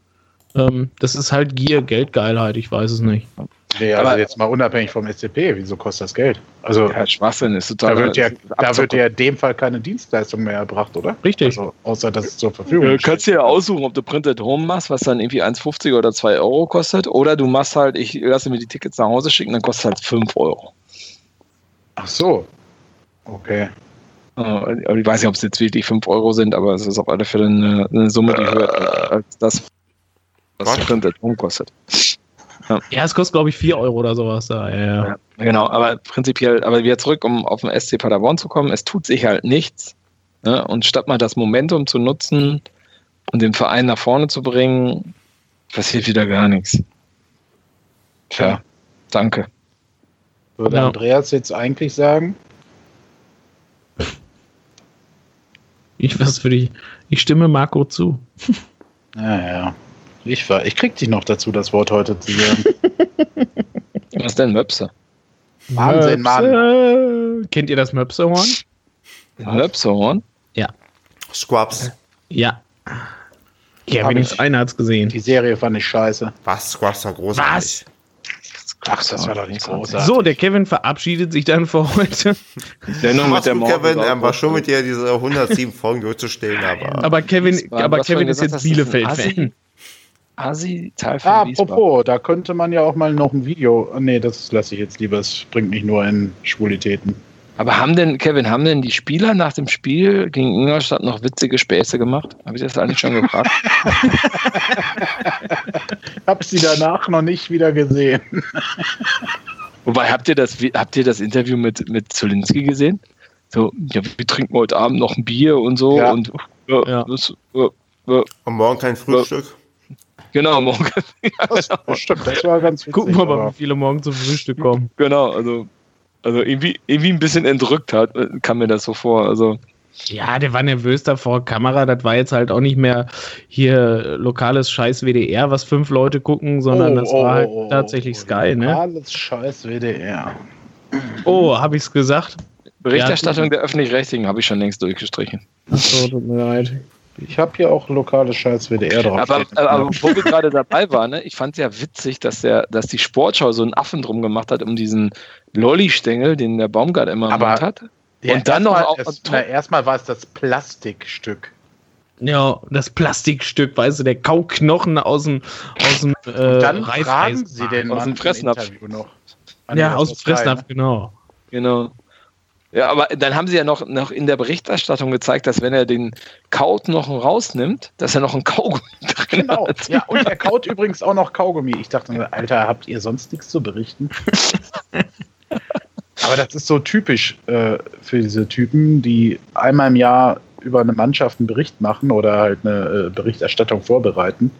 Ähm, das ist halt Gier, Geldgeilheit, ich weiß es nicht. Nee, also aber jetzt mal unabhängig vom SCP, wieso kostet das Geld? Also ja, Schwachsinn ist total. Da wird ja, da wird ja in dem Fall keine Dienstleistung mehr erbracht, oder? Richtig. Also, außer dass es zur Verfügung Du kannst dir ja aussuchen, ob du Printed Home machst, was dann irgendwie 1,50 oder 2 Euro kostet, oder du machst halt, ich lasse mir die Tickets nach Hause schicken, dann kostet es halt 5 Euro. Ach so. Okay. Äh, ich weiß nicht, ob es jetzt wirklich 5 Euro sind, aber es ist auf alle Fälle eine, eine Summe, die höher ist als das, was Printed Home kostet. Ja. ja, es kostet, glaube ich, 4 Euro oder sowas da. Ja, ja. ja, genau, aber prinzipiell, aber wieder zurück, um auf den SC Paderborn zu kommen, es tut sich halt nichts. Ne? Und statt mal das Momentum zu nutzen und den Verein nach vorne zu bringen, passiert wieder gar nichts. Tja, danke. Würde ja. Andreas jetzt eigentlich sagen? Ich was würde ich. Ich stimme Marco zu. Ja, ja. Ich, war, ich krieg dich noch dazu, das Wort heute zu sagen. Was ist denn Möpse? Wahnsinn, Mann. Kennt ihr das Möpsehorn? Möpsehorn? Ja. Squabs. Ja. Ja, wenigstens einer hat's gesehen. Die Serie fand ich scheiße. Was? Squabs war großartig. Was? Ach, das war doch nicht großartig. So, der Kevin verabschiedet sich dann für heute. Sendung mit der Kevin, er war schon mit dir diese 107 Folgen durchzustehen, aber. Aber Kevin, aber Kevin ist jetzt Bielefeld-Fan. Asi, Teil von ah, apropos, da könnte man ja auch mal noch ein Video. Nee, das lasse ich jetzt lieber. Es bringt mich nur in Schwulitäten. Aber haben denn, Kevin, haben denn die Spieler nach dem Spiel gegen Ingolstadt noch witzige Späße gemacht? Habe ich das eigentlich schon gefragt? Habe sie danach noch nicht wieder gesehen. Wobei, habt ihr das, habt ihr das Interview mit, mit Zolinski gesehen? So, ja, wir trinken heute Abend noch ein Bier und so. Ja. Und, ja, ja. Das, und morgen kein Frühstück. Genau, morgen. das, stimmt, das war ganz witzig, Gucken wir mal, wie viele morgen zum Frühstück kommen. Genau, also, also irgendwie, irgendwie ein bisschen entrückt hat, kam mir das so vor. Also. Ja, der war nervös da vor Kamera. Das war jetzt halt auch nicht mehr hier lokales Scheiß WDR, was fünf Leute gucken, sondern oh, das war halt oh, tatsächlich oh, Sky, ne? Lokales Scheiß WDR. Oh, habe ich's gesagt? Berichterstattung ja, der Öffentlich-Rechtlichen habe ich schon längst durchgestrichen. Achso, tut mir leid. Ich habe hier auch lokale Scheiß WDR drauf. Aber, aber, aber wo wir gerade dabei waren, ne, ich fand es ja witzig, dass, der, dass die Sportschau so einen Affen drum gemacht hat um diesen Lolli-Stängel, den der Baumgart immer aber hat. Und dann noch auch. Es, na, erstmal war es das Plastikstück. Ja, das Plastikstück, weißt du, der Kauknochen aus dem, aus dem äh, dann fragen sie den aus dem Fressnapf. noch. Ja, aus dem Fressnapf, genau. Genau. Ja, aber dann haben sie ja noch, noch in der Berichterstattung gezeigt, dass wenn er den Kaut noch rausnimmt, dass er noch ein Kaugummi drin genau. hat. Ja, und er kaut übrigens auch noch Kaugummi. Ich dachte, Alter, habt ihr sonst nichts zu berichten? aber das ist so typisch äh, für diese Typen, die einmal im Jahr über eine Mannschaft einen Bericht machen oder halt eine äh, Berichterstattung vorbereiten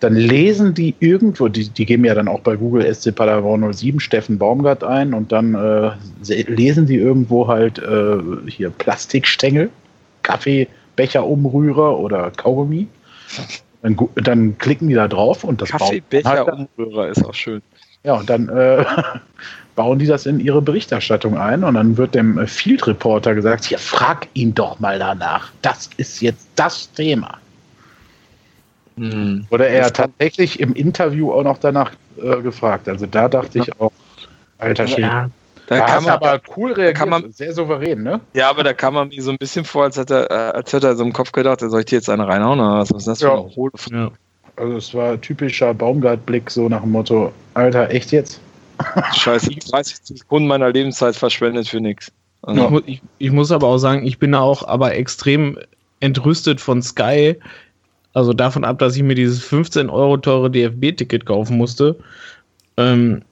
dann lesen die irgendwo, die, die geben ja dann auch bei Google SC Paderborn 07 Steffen Baumgart ein und dann äh, lesen die irgendwo halt äh, hier Plastikstängel, Kaffeebecherumrührer oder Kaugummi. Dann, dann, klicken die da drauf und das Kaffeebecherumrührer halt ist auch schön. Ja, und dann äh, bauen die das in ihre Berichterstattung ein und dann wird dem Field Reporter gesagt, hier frag ihn doch mal danach. Das ist jetzt das Thema. Mhm. Wurde er tatsächlich im Interview auch noch danach äh, gefragt. Also da dachte ich auch, alter Schwede. Ja. Da, da kann man aber cool reagiert, kann man, sehr souverän, ne? Ja, aber da kam man mir so ein bisschen vor, als hätte er, als hätte er so im Kopf gedacht, soll ich dir jetzt eine reinhauen oder was? Was ist das ja. für eine Hohle? Ja. Also es war typischer Baumgart-Blick, so nach dem Motto, Alter, echt jetzt? Scheiße, 30 Sekunden meiner Lebenszeit verschwendet für nichts. Also. Ich, ich, muss aber auch sagen, ich bin auch aber extrem entrüstet von Sky. Also davon ab, dass ich mir dieses 15 Euro teure DFB-Ticket kaufen musste. Ähm,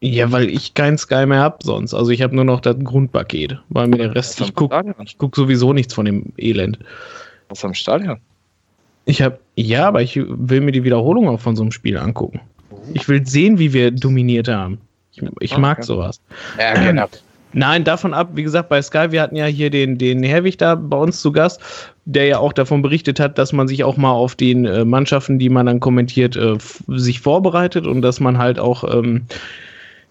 ja, weil ich kein Sky mehr habe sonst. Also ich habe nur noch das Grundpaket, weil mir der Rest, ich gucke guck sowieso nichts von dem Elend. Was am Stadion? Ich habe, ja, aber ich will mir die Wiederholung auch von so einem Spiel angucken. Ich will sehen, wie wir dominiert haben. Ich, ich mag okay. sowas. Ja, genau. Nein, davon ab, wie gesagt, bei Sky, wir hatten ja hier den, den Herwig da bei uns zu Gast, der ja auch davon berichtet hat, dass man sich auch mal auf den äh, Mannschaften, die man dann kommentiert, äh, sich vorbereitet und dass man halt auch ähm,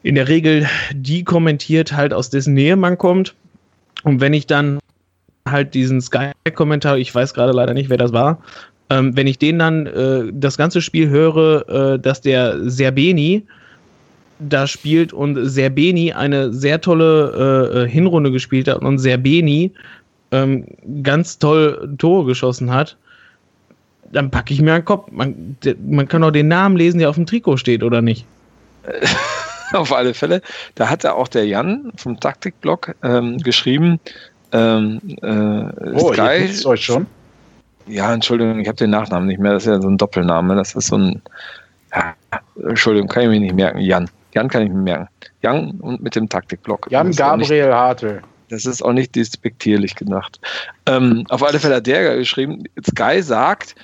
in der Regel die kommentiert, halt aus dessen Nähe man kommt. Und wenn ich dann halt diesen Sky-Kommentar, ich weiß gerade leider nicht, wer das war, ähm, wenn ich den dann äh, das ganze Spiel höre, äh, dass der Serbeni da spielt und Serbeni eine sehr tolle äh, äh, Hinrunde gespielt hat und Serbeni ähm, ganz toll Tore geschossen hat, dann packe ich mir einen Kopf. Man, man kann doch den Namen lesen, der auf dem Trikot steht, oder nicht? auf alle Fälle. Da hat ja auch der Jan vom Taktikblog ähm, geschrieben. Ähm, äh, oh, Sky, ihr euch schon? Ja, Entschuldigung, ich habe den Nachnamen nicht mehr. Das ist ja so ein Doppelname. Das ist so ein. Ja, Entschuldigung, kann ich mich nicht merken. Jan. Jan kann ich mir merken. Jan und mit dem Taktikblock. Jan Gabriel Hartl. Das ist auch nicht despektierlich gedacht. Ähm, auf alle Fälle hat der geschrieben, Sky sagt,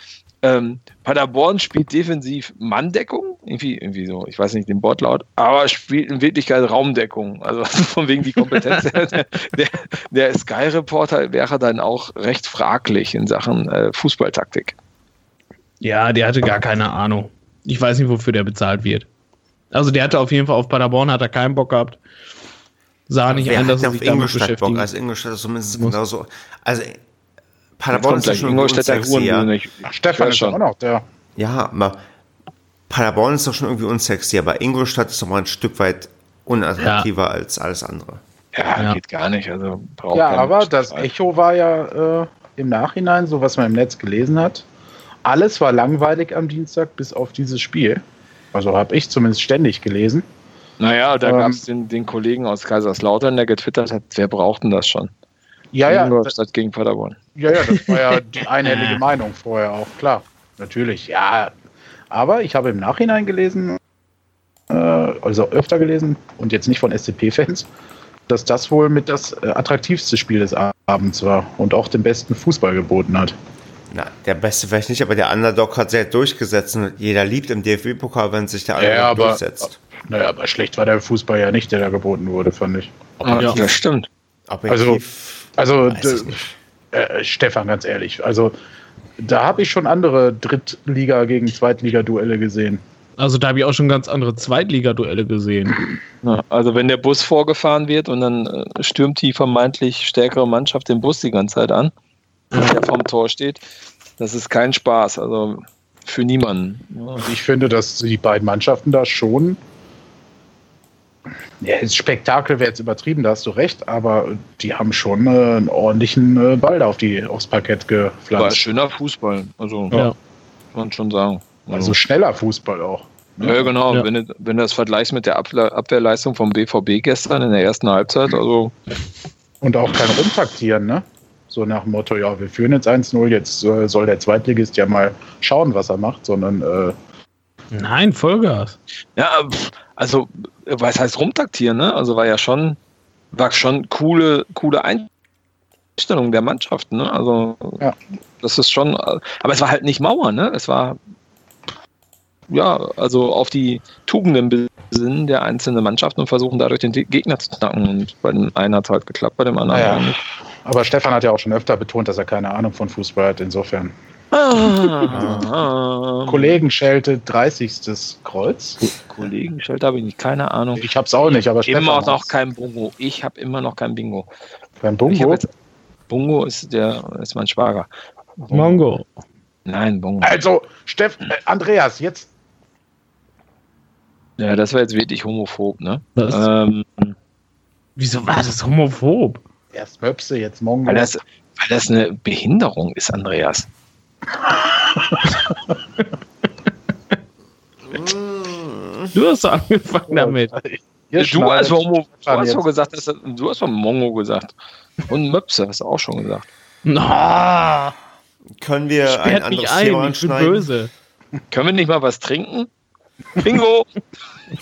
ähm, Paderborn spielt defensiv Manndeckung, irgendwie, irgendwie so, ich weiß nicht den Wortlaut, aber spielt in Wirklichkeit Raumdeckung. Also von wegen die Kompetenz der, der, der Sky-Reporter wäre dann auch recht fraglich in Sachen äh, Fußballtaktik. Ja, der hatte gar keine Ahnung. Ich weiß nicht, wofür der bezahlt wird. Also der hatte auf jeden Fall auf Paderborn hat er keinen Bock gehabt. Sah nicht Wer an, dass er sich damit beschäftigt. Bock? Also Ingolstadt ist zumindest genauso. Also Paderborn ist schon Ingolstädter unsexy, Ach, Stefan ist schon. auch noch der. Ja, aber Paderborn ist doch schon irgendwie unsexy, aber Ingolstadt ist doch mal ein Stück weit unattraktiver ja. als alles andere. Ja, ja, geht gar nicht. Also braucht ja, aber das Echo war ja äh, im Nachhinein, so was man im Netz gelesen hat, alles war langweilig am Dienstag bis auf dieses Spiel. Also habe ich zumindest ständig gelesen. Naja, da ähm, gab es den, den, Kollegen aus Kaiserslautern, der getwittert hat, wer braucht denn das schon? Ja, ja. Ingolstadt gegen Paderborn. Ja, ja, das war ja die einhellige Meinung vorher auch, klar. Natürlich, ja. Aber ich habe im Nachhinein gelesen, äh, also öfter gelesen und jetzt nicht von SCP-Fans, dass das wohl mit das äh, attraktivste Spiel des Abends war und auch den besten Fußball geboten hat. Na, der Beste vielleicht nicht, aber der Underdog hat sehr durchgesetzt und jeder liebt im DFB-Pokal, wenn sich der Underdog ja, aber, durchsetzt. Naja, aber schlecht war der Fußball ja nicht, der da geboten wurde, fand ich. ja, das stimmt. Objektiv, also, also äh, Stefan, ganz ehrlich, also da habe ich schon andere Drittliga- gegen Zweitliga-Duelle gesehen. Also da habe ich auch schon ganz andere Zweitliga-Duelle gesehen. Ja, also wenn der Bus vorgefahren wird und dann äh, stürmt die vermeintlich stärkere Mannschaft den Bus die ganze Zeit an, der vorm Tor steht, das ist kein Spaß. Also für niemanden. Ja. Ich finde, dass die beiden Mannschaften da schon ja, das Spektakel wäre jetzt übertrieben, da hast du recht, aber die haben schon äh, einen ordentlichen äh, Ball da auf die, aufs Parkett gepflanzt. War schöner Fußball, also ja. kann man schon sagen. Also, also schneller Fußball auch. Ja, genau. Ja. Wenn, du, wenn du das vergleichst mit der Abwehr, Abwehrleistung vom BVB gestern in der ersten Halbzeit, also. Und auch kein Rumtaktieren, ne? So nach dem Motto, ja, wir führen jetzt 1-0, jetzt äh, soll der Zweitligist ja mal schauen, was er macht, sondern. Äh, Nein, Vollgas. Ja, also was heißt rumtaktieren, ne? Also war ja schon, war schon coole, coole Einstellung der Mannschaften, ne? Also ja. das ist schon, aber es war halt nicht Mauer, ne? Es war ja, also auf die Tugenden besinnen der einzelnen Mannschaften und versuchen dadurch den Gegner zu knacken. Und bei dem einen hat es halt geklappt, bei dem anderen ja, nicht. Aber Stefan hat ja auch schon öfter betont, dass er keine Ahnung von Fußball hat, insofern. Ah. Kollegenschelte 30. Kreuz. Kollegenschelte habe ich nicht, keine Ahnung. Ich habe es auch nicht, aber Stefan Immer noch hat's. kein Bungo. Ich habe immer noch kein Bingo. Kein Bungo? Jetzt, Bungo ist, der, ist mein Schwager. Mongo. Nein, Bongo. Also, Steff, äh, Andreas, jetzt. Ja, das war jetzt wirklich homophob, ne? Ähm, Wieso war das homophob? Erst Möpse, jetzt Mongo. Weil das, weil das eine Behinderung ist, Andreas. du hast angefangen damit. du hast, Homo, du hast schon gesagt, dass, du hast von Mongo gesagt. Und Möpse hast du auch schon gesagt. No. Können wir Sperrt ein anderes ein, Thema anschneiden? böse. Können wir nicht mal was trinken? Bingo!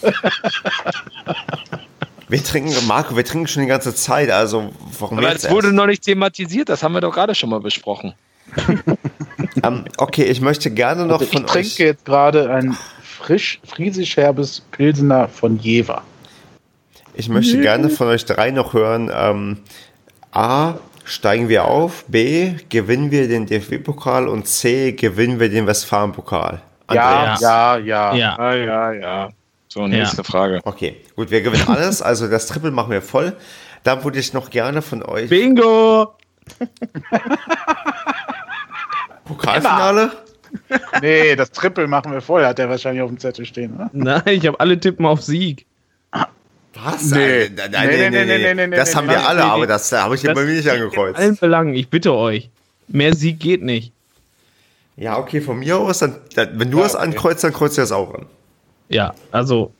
wir trinken, Marco, wir trinken schon die ganze Zeit, also warum Aber es wurde noch nicht thematisiert, das haben wir doch gerade schon mal besprochen. um, ähm, okay, ich möchte gerne noch also von euch... Ich trinke jetzt gerade ein frisch friesisch herbes Pilsener von Jever. Ich möchte gerne von euch drei noch hören, ähm, A, steigen wir auf, B, gewinnen wir den DFB-Pokal und C, gewinnen wir den Westfalen-Pokal. Ja, ja, ja, ja. Ja, ja, ja. So, nächste ja. Frage. Okay, gut, wir gewinnen alles, also das Triple machen wir voll. Dann würde ich noch gerne von euch. Bingo! Pokalfinale? nee, das Triple machen wir voll, hat er wahrscheinlich auf dem Zettel stehen, oder? Nein, ich habe alle Tippen auf Sieg. Was? Nee. Nein, nein, nee, nee, nee, nee, nee, Das haben wir alle, aber das habe ich hier bei mir nicht angekreuzt. In allen Belangen, ich bitte euch. Mehr Sieg geht nicht. Ja, okay, von mir aus, dann, wenn du es ankreuzt, dann kreuzt du das auch an. Ja, also.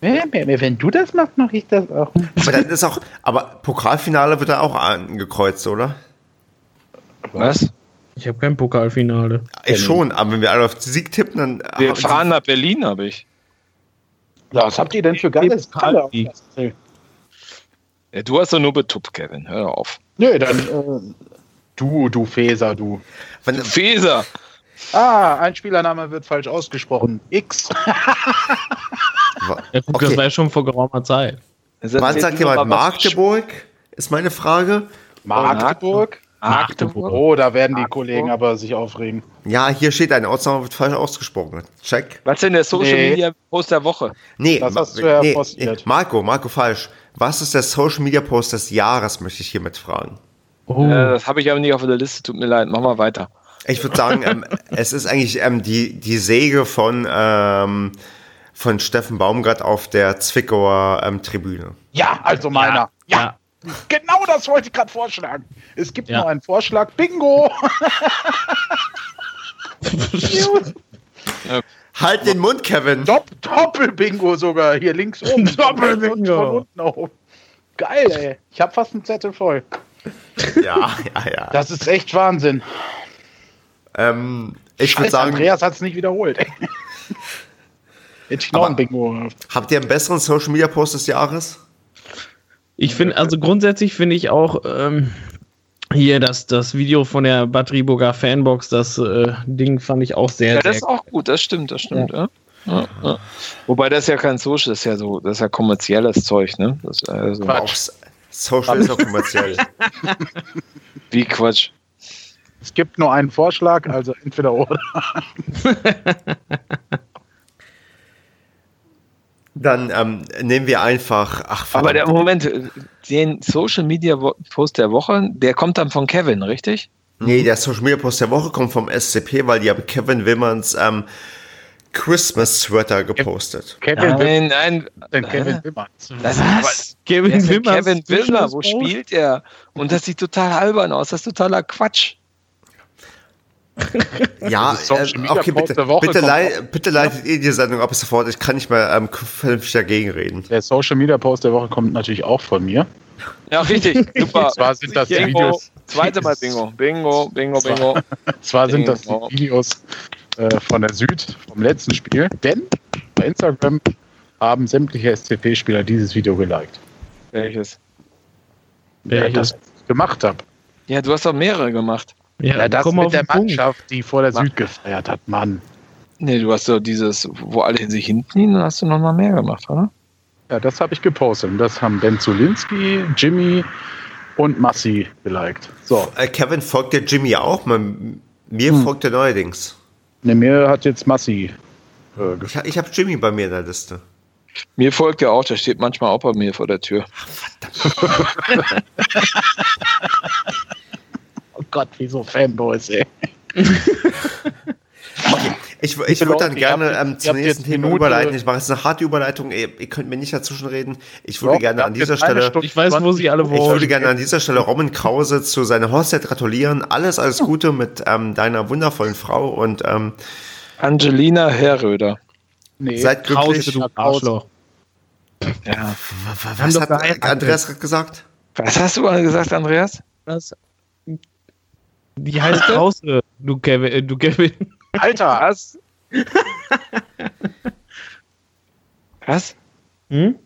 Wenn du das machst, mache ich das auch. Aber dann ist auch, aber Pokalfinale wird da auch angekreuzt, oder? Was? Ich habe kein Pokalfinale. Ich schon, aber wenn wir alle auf Sieg tippen, dann. Wir fahren nach Berlin, habe ich. Was habt ihr denn für geiles Kalle? Ja, du hast doch nur betuppt, Kevin. Hör auf. Nö, dann äh, du, du Feser, du. Wenn, Feser. Ah, ein Spielername wird falsch ausgesprochen. X. ja, gut, okay. Das war ja schon vor geraumer Zeit. Wann sagt jemand Magdeburg? Ist meine Frage. Magdeburg? Magdeburg. Oh, da werden die Magdeburg. Kollegen aber sich aufregen. Ja, hier steht ein Ortsname wird falsch ausgesprochen. Check. Was ist denn der Social nee. Media Post der Woche? Nee, das hast du ja nee, nee, Marco, Marco, falsch. Was ist der Social Media Post des Jahres, möchte ich hiermit fragen. Oh. Äh, das habe ich aber nicht auf der Liste, tut mir leid. Mach mal weiter. Ich würde sagen, ähm, es ist eigentlich ähm, die, die Säge von, ähm, von Steffen Baumgart auf der Zwickauer ähm, Tribüne. Ja, also meiner. ja. ja. Genau das wollte ich gerade vorschlagen. Es gibt ja. noch einen Vorschlag. Bingo! halt den Mund, Kevin. Dopp Doppel-Bingo sogar. Hier links oben. Doppel-Bingo. Geil, ey. Ich habe fast einen Zettel voll. Ja, ja, ja. Das ist echt Wahnsinn. Ähm, ich würde sagen. Andreas hat es nicht wiederholt. Hätte ich noch ein Bingo. Habt ihr einen besseren Social Media Post des Jahres? Ich finde, also grundsätzlich finde ich auch ähm, hier das, das Video von der Batterieburger Fanbox, das äh, Ding fand ich auch sehr, ja, sehr das ist auch gut, das stimmt, das stimmt, ja. ja. Ja, Wobei das ja kein Social ist, ja so, das ist ja kommerzielles Zeug, ne? Das, also Quatsch. Social ist auch kommerziell. Wie Quatsch. Es gibt nur einen Vorschlag, also entweder oder. Dann ähm, nehmen wir einfach. Ach, verdammt. Aber der Moment, den Social Media Post der Woche, der kommt dann von Kevin, richtig? Nee, der Social Media Post der Woche kommt vom SCP, weil die haben Kevin Wimmerns ähm, Christmas Sweater gepostet. Kevin nein, nein, nein. Kevin Wimmers. Das Was? Kevin Wimmers? Kevin Wimmer, wo spielt er? Und das sieht total albern aus, das ist totaler Quatsch. ja, äh, okay, bitte, bitte, lei bitte leitet ihr die Sendung ab sofort. Ich kann nicht mehr ähm, vernünftig dagegen reden. Der Social Media Post der Woche kommt natürlich auch von mir. Ja, richtig. Super. Zwar sind das Bingo. Videos. Zweite Mal Bingo. Bingo, Bingo, Bingo. Zwar sind das die Videos äh, von der Süd vom letzten Spiel, denn bei Instagram haben sämtliche SCP-Spieler dieses Video geliked. Welches? Wer ja, das gemacht habe. Ja, du hast doch mehrere gemacht. Ja, ja das mit der Mannschaft, Punkt. die vor der Süd gefeiert hat, Mann. Nee, du hast doch dieses, wo alle sich hinten liegen, dann hast du noch mal mehr gemacht, oder? Ja, das habe ich gepostet. Und das haben Ben Zulinski, Jimmy und Massi geliked. So. Äh, Kevin folgt der Jimmy auch? Man, mir hm. folgt er neuerdings. Ne, mir hat jetzt Massi. Äh, ich ich habe Jimmy bei mir in der Liste. Mir folgt er auch, der steht manchmal auch bei mir vor der Tür. Ach, verdammt. Gott, wie so Fanboys, ey. Ich, ich würde dann gerne habt, ähm, zum nächsten Thema Minute, überleiten. Ich mache jetzt eine harte Überleitung. Ihr, ihr könnt mir nicht dazwischen reden. Ich würde gerne an dieser Stelle. Stunde, ich weiß, wo sie alle wollen. Ich würde gerne an dieser Stelle Robin Krause zu seiner Hochzeit gratulieren. Alles, alles Gute mit ähm, deiner wundervollen Frau und ähm, Angelina Herröder. Nee, Seid glücklich. Krause, du Arschloch. Ja. Was hat Andreas gesagt? Was hast du gesagt, Andreas? Was? Die heißt Krause, du Kevin. Äh, du Kevin. Alter! Was? Was? Hm?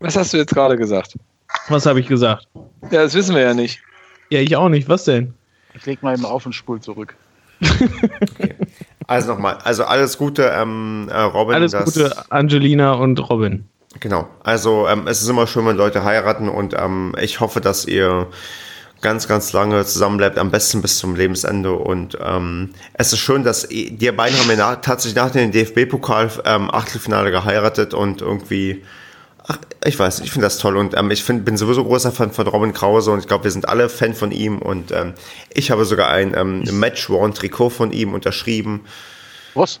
Was hast du jetzt gerade gesagt? Was habe ich gesagt? Ja, das wissen wir ja nicht. Ja, ich auch nicht. Was denn? Ich leg mal eben auf und spul zurück. okay. Also nochmal, also alles Gute, ähm, äh, Robin. Alles Gute, Angelina und Robin. Genau. Also ähm, es ist immer schön, wenn Leute heiraten und ähm, ich hoffe, dass ihr ganz, ganz lange zusammenbleibt, am besten bis zum Lebensende. Und ähm, es ist schön, dass die beiden haben ja nach, tatsächlich nach dem DFB-Pokal ähm, Achtelfinale geheiratet und irgendwie, ach, ich weiß, ich finde das toll und ähm, ich find, bin sowieso großer Fan von Robin Krause und ich glaube, wir sind alle Fan von ihm und ähm, ich habe sogar ein ähm, Match-Worn-Trikot von ihm unterschrieben. Was?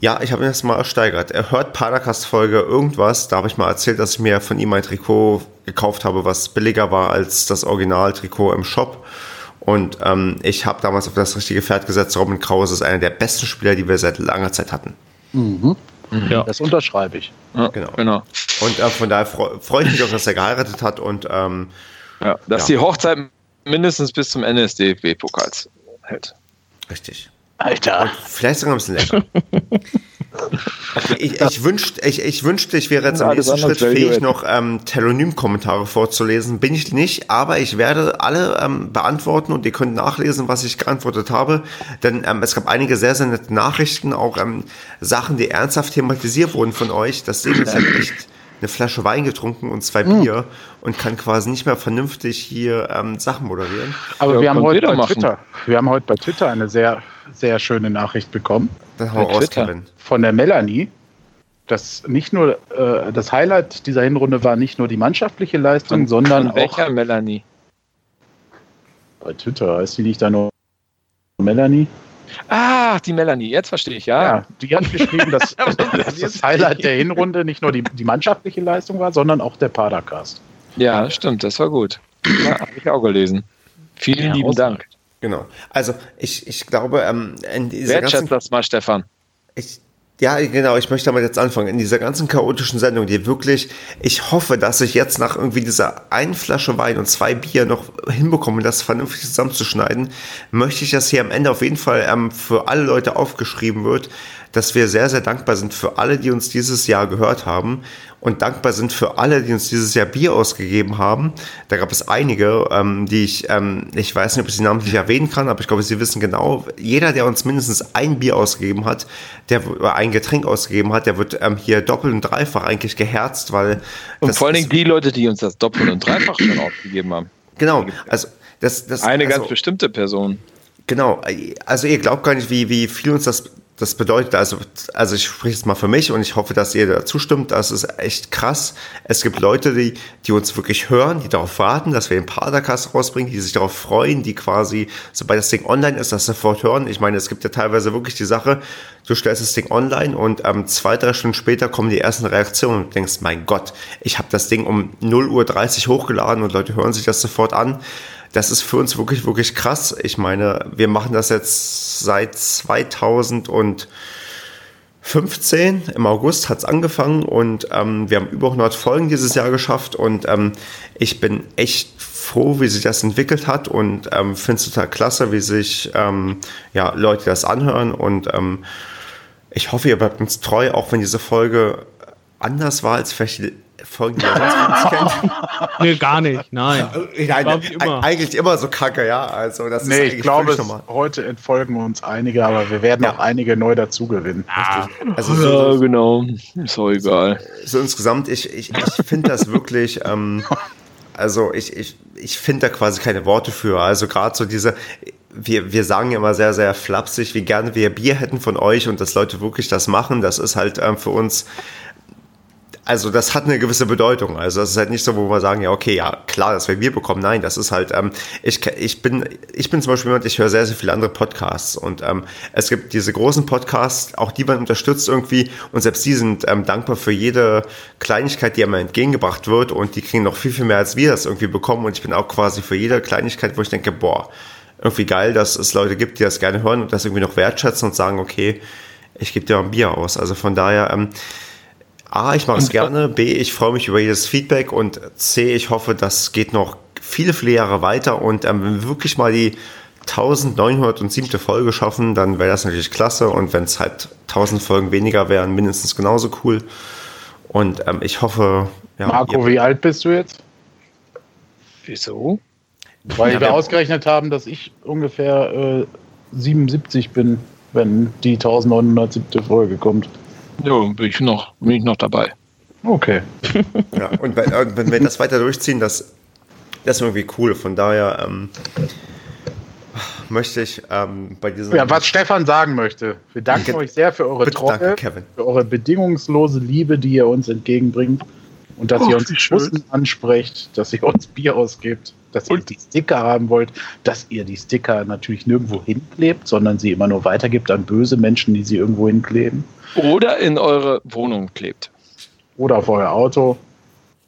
Ja, ich habe mir das mal ersteigert. Er hört Padercast-Folge irgendwas. Da habe ich mal erzählt, dass ich mir von ihm ein Trikot gekauft habe, was billiger war als das Original-Trikot im Shop. Und ähm, ich habe damals auf das richtige Pferd gesetzt. Robin Krause ist einer der besten Spieler, die wir seit langer Zeit hatten. Mhm. Ja. Das unterschreibe ich. Ja, genau. genau. Und äh, von daher freue freu ich mich auch, dass er geheiratet hat und ähm, ja, dass ja. die Hochzeit mindestens bis zum Ende des DFB-Pokals hält. Richtig. Alter. Und vielleicht sogar ein bisschen länger. Okay, ich, ich, wünschte, ich, ich wünschte, ich wäre jetzt am nächsten Schritt fähig, noch ähm, Telonym-Kommentare vorzulesen. Bin ich nicht, aber ich werde alle ähm, beantworten und ihr könnt nachlesen, was ich geantwortet habe. Denn ähm, es gab einige sehr, sehr nette Nachrichten, auch ähm, Sachen, die ernsthaft thematisiert wurden von euch. Das Ding ist halt echt eine Flasche Wein getrunken und zwei mm. Bier und kann quasi nicht mehr vernünftig hier ähm, Sachen moderieren. Aber ja, wir haben heute bei Twitter, wir haben heute bei Twitter eine sehr, sehr schöne Nachricht bekommen. Das hau raus, Kevin. Von der Melanie. Das nicht nur äh, das Highlight dieser Hinrunde war nicht nur die mannschaftliche Leistung, von, sondern von welcher auch. Melanie? Bei Twitter heißt die nicht da nur Melanie? Ah, die Melanie, jetzt verstehe ich, ja. ja die hat geschrieben, dass, dass das Highlight der Hinrunde nicht nur die, die mannschaftliche Leistung war, sondern auch der Padercast. Ja, stimmt, das war gut. Ja, Habe ich auch gelesen. Vielen ja, lieben Dank. Genau. Also ich, ich glaube, ähm, in dieser Wertschätzt das mal, Stefan. Ich, ja, genau, ich möchte damit jetzt anfangen. In dieser ganzen chaotischen Sendung, die wirklich, ich hoffe, dass ich jetzt nach irgendwie dieser einen Flasche Wein und zwei Bier noch hinbekomme, das vernünftig zusammenzuschneiden, möchte ich, dass hier am Ende auf jeden Fall ähm, für alle Leute aufgeschrieben wird, dass wir sehr, sehr dankbar sind für alle, die uns dieses Jahr gehört haben und dankbar sind für alle, die uns dieses Jahr Bier ausgegeben haben. Da gab es einige, ähm, die ich, ähm, ich weiß nicht, ob ich sie namentlich erwähnen kann, aber ich glaube, sie wissen genau, jeder, der uns mindestens ein Bier ausgegeben hat, der ein Getränk ausgegeben hat, der wird ähm, hier doppelt und dreifach eigentlich geherzt, weil. Und vor allen Dingen die Leute, die uns das doppelt und dreifach schon ausgegeben haben. Genau, also das, das eine also, ganz bestimmte Person. Genau, also ihr glaubt gar nicht, wie, wie viel uns das das bedeutet, also, also ich spreche jetzt mal für mich und ich hoffe, dass ihr da zustimmt, das ist echt krass. Es gibt Leute, die, die uns wirklich hören, die darauf warten, dass wir den Padercast rausbringen, die sich darauf freuen, die quasi, sobald das Ding online ist, das sofort hören. Ich meine, es gibt ja teilweise wirklich die Sache, du stellst das Ding online und ähm, zwei, drei Stunden später kommen die ersten Reaktionen und denkst, mein Gott, ich habe das Ding um 0.30 Uhr hochgeladen und Leute hören sich das sofort an das ist für uns wirklich, wirklich krass. Ich meine, wir machen das jetzt seit 2015. Im August hat es angefangen und ähm, wir haben über 100 Folgen dieses Jahr geschafft und ähm, ich bin echt froh, wie sich das entwickelt hat und ähm, finde es total klasse, wie sich ähm, ja, Leute das anhören und ähm, ich hoffe, ihr bleibt uns treu, auch wenn diese Folge anders war als vielleicht Folgen, die man sonst kennt. Nee, gar nicht, nein. nein immer. Eigentlich immer so kacke, ja. Also, das nee, ist ich glaube, heute entfolgen uns einige, aber wir werden ja. auch einige neu dazu gewinnen. Ja, also so, ja genau. Ist auch egal. So, so insgesamt, ich, ich, ich finde das wirklich, ähm, also ich, ich, ich finde da quasi keine Worte für. Also gerade so diese, wir, wir sagen ja immer sehr, sehr flapsig, wie gerne wir Bier hätten von euch und dass Leute wirklich das machen. Das ist halt ähm, für uns also das hat eine gewisse Bedeutung. Also das ist halt nicht so, wo wir sagen, ja, okay, ja, klar, das werden wir bekommen. Nein, das ist halt, ähm, ich, ich, bin, ich bin zum Beispiel jemand, ich höre sehr, sehr viele andere Podcasts und ähm, es gibt diese großen Podcasts, auch die man unterstützt irgendwie und selbst die sind ähm, dankbar für jede Kleinigkeit, die einem entgegengebracht wird und die kriegen noch viel, viel mehr, als wir das irgendwie bekommen und ich bin auch quasi für jede Kleinigkeit, wo ich denke, boah, irgendwie geil, dass es Leute gibt, die das gerne hören und das irgendwie noch wertschätzen und sagen, okay, ich gebe dir mal ein Bier aus. Also von daher, ähm, A, ich mache es gerne, B, ich freue mich über jedes Feedback und C, ich hoffe, das geht noch viele, viele Jahre weiter und ähm, wenn wir wirklich mal die 1907. Folge schaffen, dann wäre das natürlich klasse und wenn es halt 1000 Folgen weniger wären, mindestens genauso cool. Und ähm, ich hoffe, ja. Marco, wie alt bist du jetzt? Wieso? Weil ja, wir ausgerechnet haben, dass ich ungefähr äh, 77 bin, wenn die 1907. Folge kommt. Ja, bin ich noch, bin ich noch dabei. Okay. ja, und wenn, äh, wenn wir das weiter durchziehen, das, das ist irgendwie cool. Von daher ähm, möchte ich ähm, bei diesem. Ja, was Stefan sagen möchte. Wir danken euch sehr für eure Treue, für eure bedingungslose Liebe, die ihr uns entgegenbringt und dass oh, ihr uns Bussen ansprecht, dass ihr uns Bier ausgibt, dass ihr die Sticker haben wollt, dass ihr die Sticker natürlich nirgendwo hinklebt, sondern sie immer nur weitergibt an böse Menschen, die sie irgendwo hinkleben. Oder in eure Wohnung klebt. Oder auf euer Auto.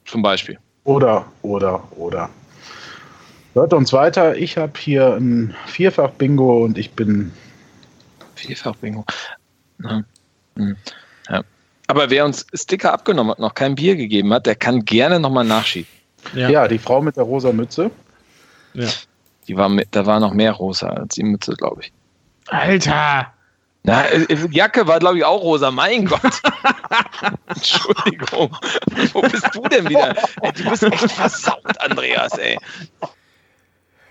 Zum Beispiel. Oder, oder, oder. Hört uns weiter. Ich habe hier ein Vierfach-Bingo und ich bin. Vierfach-Bingo. Ja. Hm. ja. Aber wer uns Sticker abgenommen hat, noch kein Bier gegeben hat, der kann gerne nochmal nachschieben. Ja. ja. die Frau mit der rosa Mütze. Ja. Die war mit, da war noch mehr rosa als die Mütze, glaube ich. Alter! Na, äh, äh, Jacke war, glaube ich, auch rosa. Mein Gott. Entschuldigung. Wo bist du denn wieder? Ey, du bist echt versaut, Andreas, ey.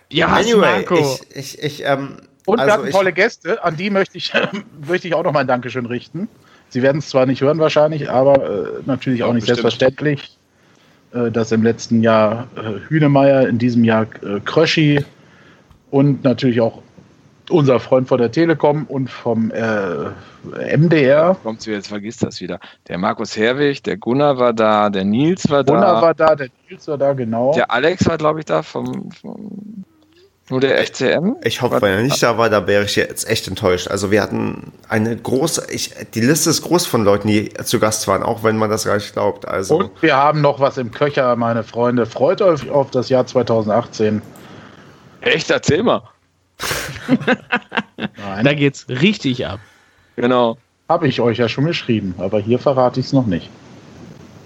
Ja, anyway, Marco. ich, ich, ich ähm, Und also wir hatten tolle Gäste, an die möchte ich, möchte ich auch noch mal ein Dankeschön richten. Sie werden es zwar nicht hören wahrscheinlich, aber äh, natürlich auch ja, nicht bestimmt. selbstverständlich, äh, dass im letzten Jahr äh, Hünemeyer, in diesem Jahr äh, Kröschi und natürlich auch unser Freund von der Telekom und vom äh, MDR. Kommt jetzt vergisst das wieder. Der Markus Herwig, der Gunnar war da, der Nils war da. Gunnar war da, der Nils war da, genau. Der Alex war, glaube ich, da vom, vom nur der FCM? Ich hoffe, wenn er nicht da war, da wäre ich jetzt echt enttäuscht. Also wir hatten eine große, ich, die Liste ist groß von Leuten, die zu Gast waren, auch wenn man das gar nicht glaubt. Also. Und wir haben noch was im Köcher, meine Freunde. Freut euch auf das Jahr 2018. Echt? Erzähl mal. Nein. Da geht's richtig ab. Genau. Habe ich euch ja schon geschrieben, aber hier verrate ich es noch nicht.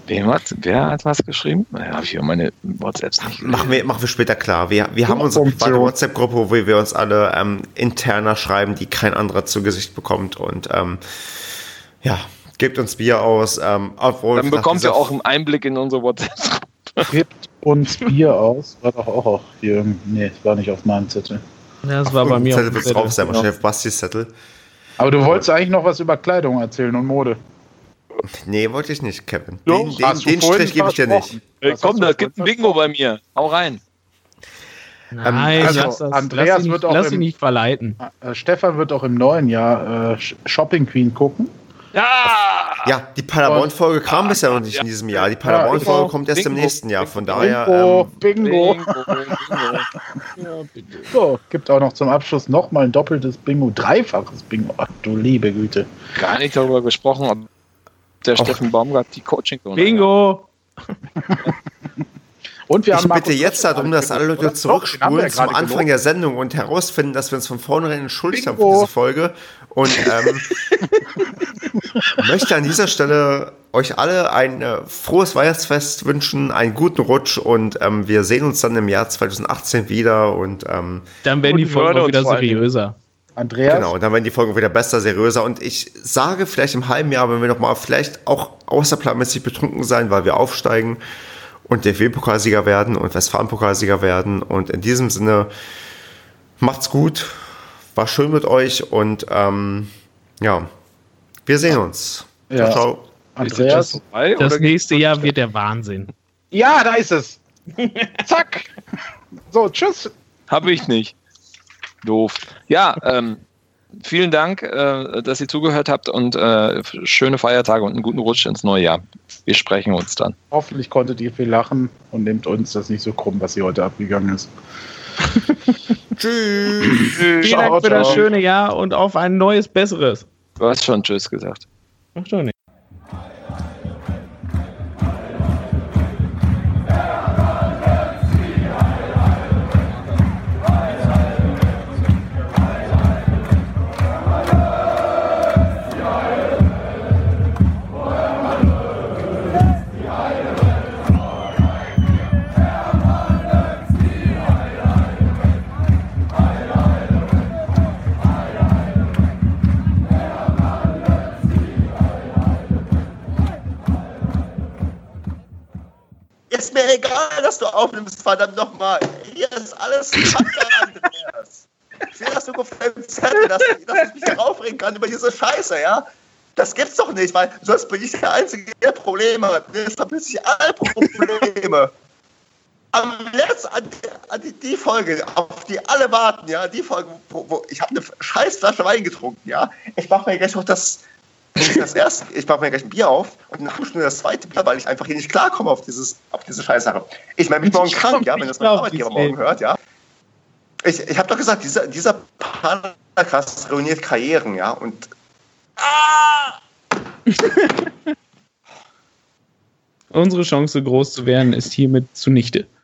Wem hat, wer hat was geschrieben? Naja, habe ich hier meine WhatsApps nicht machen wir, machen wir später klar. Wir, wir haben unsere WhatsApp-Gruppe, wo wir uns alle ähm, interner schreiben, die kein anderer zu Gesicht bekommt. Und ähm, ja, gebt uns Bier aus. Ähm, obwohl Dann bekommt ihr auch einen Einblick in unsere WhatsApp-Gruppe. Gebt uns Bier aus. War doch auch auf hier. Nee, war nicht auf meinem Zettel. Ja, das war bei mir. Zettel wird drauf sein, wahrscheinlich auf Bastis Zettel. Aber du wolltest eigentlich noch was über Kleidung erzählen und Mode. Nee, wollte ich nicht, Kevin. Den, den, den Strich gebe ich dir nicht. Hey, komm, da gibt ein Bingo bei mir. Hau rein. Nein, ähm, also lass das, Andreas lass ihn, wird auch lass ihn nicht verleiten. Äh, Stefan wird auch im neuen Jahr äh, Shopping Queen gucken. Ja! Ja, die Paderborn-Folge kam bisher noch nicht ja. in diesem Jahr. Die Paderborn-Folge ja, kommt erst Bingo. im nächsten Jahr. Von daher. Bingo, ähm, Bingo. Bingo. so, gibt auch noch zum Abschluss nochmal ein doppeltes Bingo, dreifaches Bingo. Ach du liebe Güte. Gar nicht darüber gesprochen, ob der Och. Steffen Baumgart die coaching Bingo! Und wir ich bitte jetzt darum, dass alle Leute zurückspulen zum Anfang gelobt. der Sendung und herausfinden, dass wir uns von vornherein entschuldigt haben für diese Folge. Und ähm, möchte an dieser Stelle euch alle ein äh, frohes Weihnachtsfest wünschen, einen guten Rutsch und ähm, wir sehen uns dann im Jahr 2018 wieder. Und ähm, dann werden die Folgen auch wieder seriöser. Andreas. Genau, und dann werden die Folgen wieder besser, seriöser. Und ich sage vielleicht im halben Jahr, wenn wir nochmal vielleicht auch außerplanmäßig betrunken sein, weil wir aufsteigen und DFB-Pokalsieger werden und Westfalen-Pokalsieger werden. Und in diesem Sinne, macht's gut, war schön mit euch und ähm, ja, wir sehen uns. Ja. Ciao, ciao. Andreas, das nächste Jahr wird der Wahnsinn. Ja, da ist es. Zack. So, tschüss. Hab ich nicht. Doof. Ja, ähm, vielen Dank, äh, dass ihr zugehört habt und äh, schöne Feiertage und einen guten Rutsch ins neue Jahr. Wir sprechen uns dann. Hoffentlich konntet ihr viel lachen und nehmt uns das nicht so krumm, was hier heute abgegangen ist. Tschüss. Vielen Dank für das schöne Jahr und auf ein neues, besseres. Du hast schon Tschüss gesagt. Ach doch nicht. Mir egal, dass du aufnimmst, verdammt nochmal. Hier ist alles Kacke, Andreas. Ich sehe das nur auf deinem Zettel, dass, dass ich mich aufregen kann über diese Scheiße, ja? Das gibt's doch nicht, weil sonst bin ich der Einzige, der Probleme hat. Jetzt habe ich alle Probleme. Am letzten, an, an die, die, Folge, auf die alle warten, ja, die Folge, wo, wo ich habe eine Scheißflasche Wein getrunken, ja. Ich mache mir gleich noch das das erste, ich mache mir gleich ein Bier auf und dann nur das zweite Bier, weil ich einfach hier nicht klarkomme auf, dieses, auf diese Scheißsache. Ich meine, mich morgen krank, ja, wenn das mein Arbeitgeber morgen hört, ja. Ich, ich habe doch gesagt, dieser, dieser Podcast ruiniert Karrieren, ja, und. Ah! Unsere Chance, groß zu werden, ist hiermit zunichte.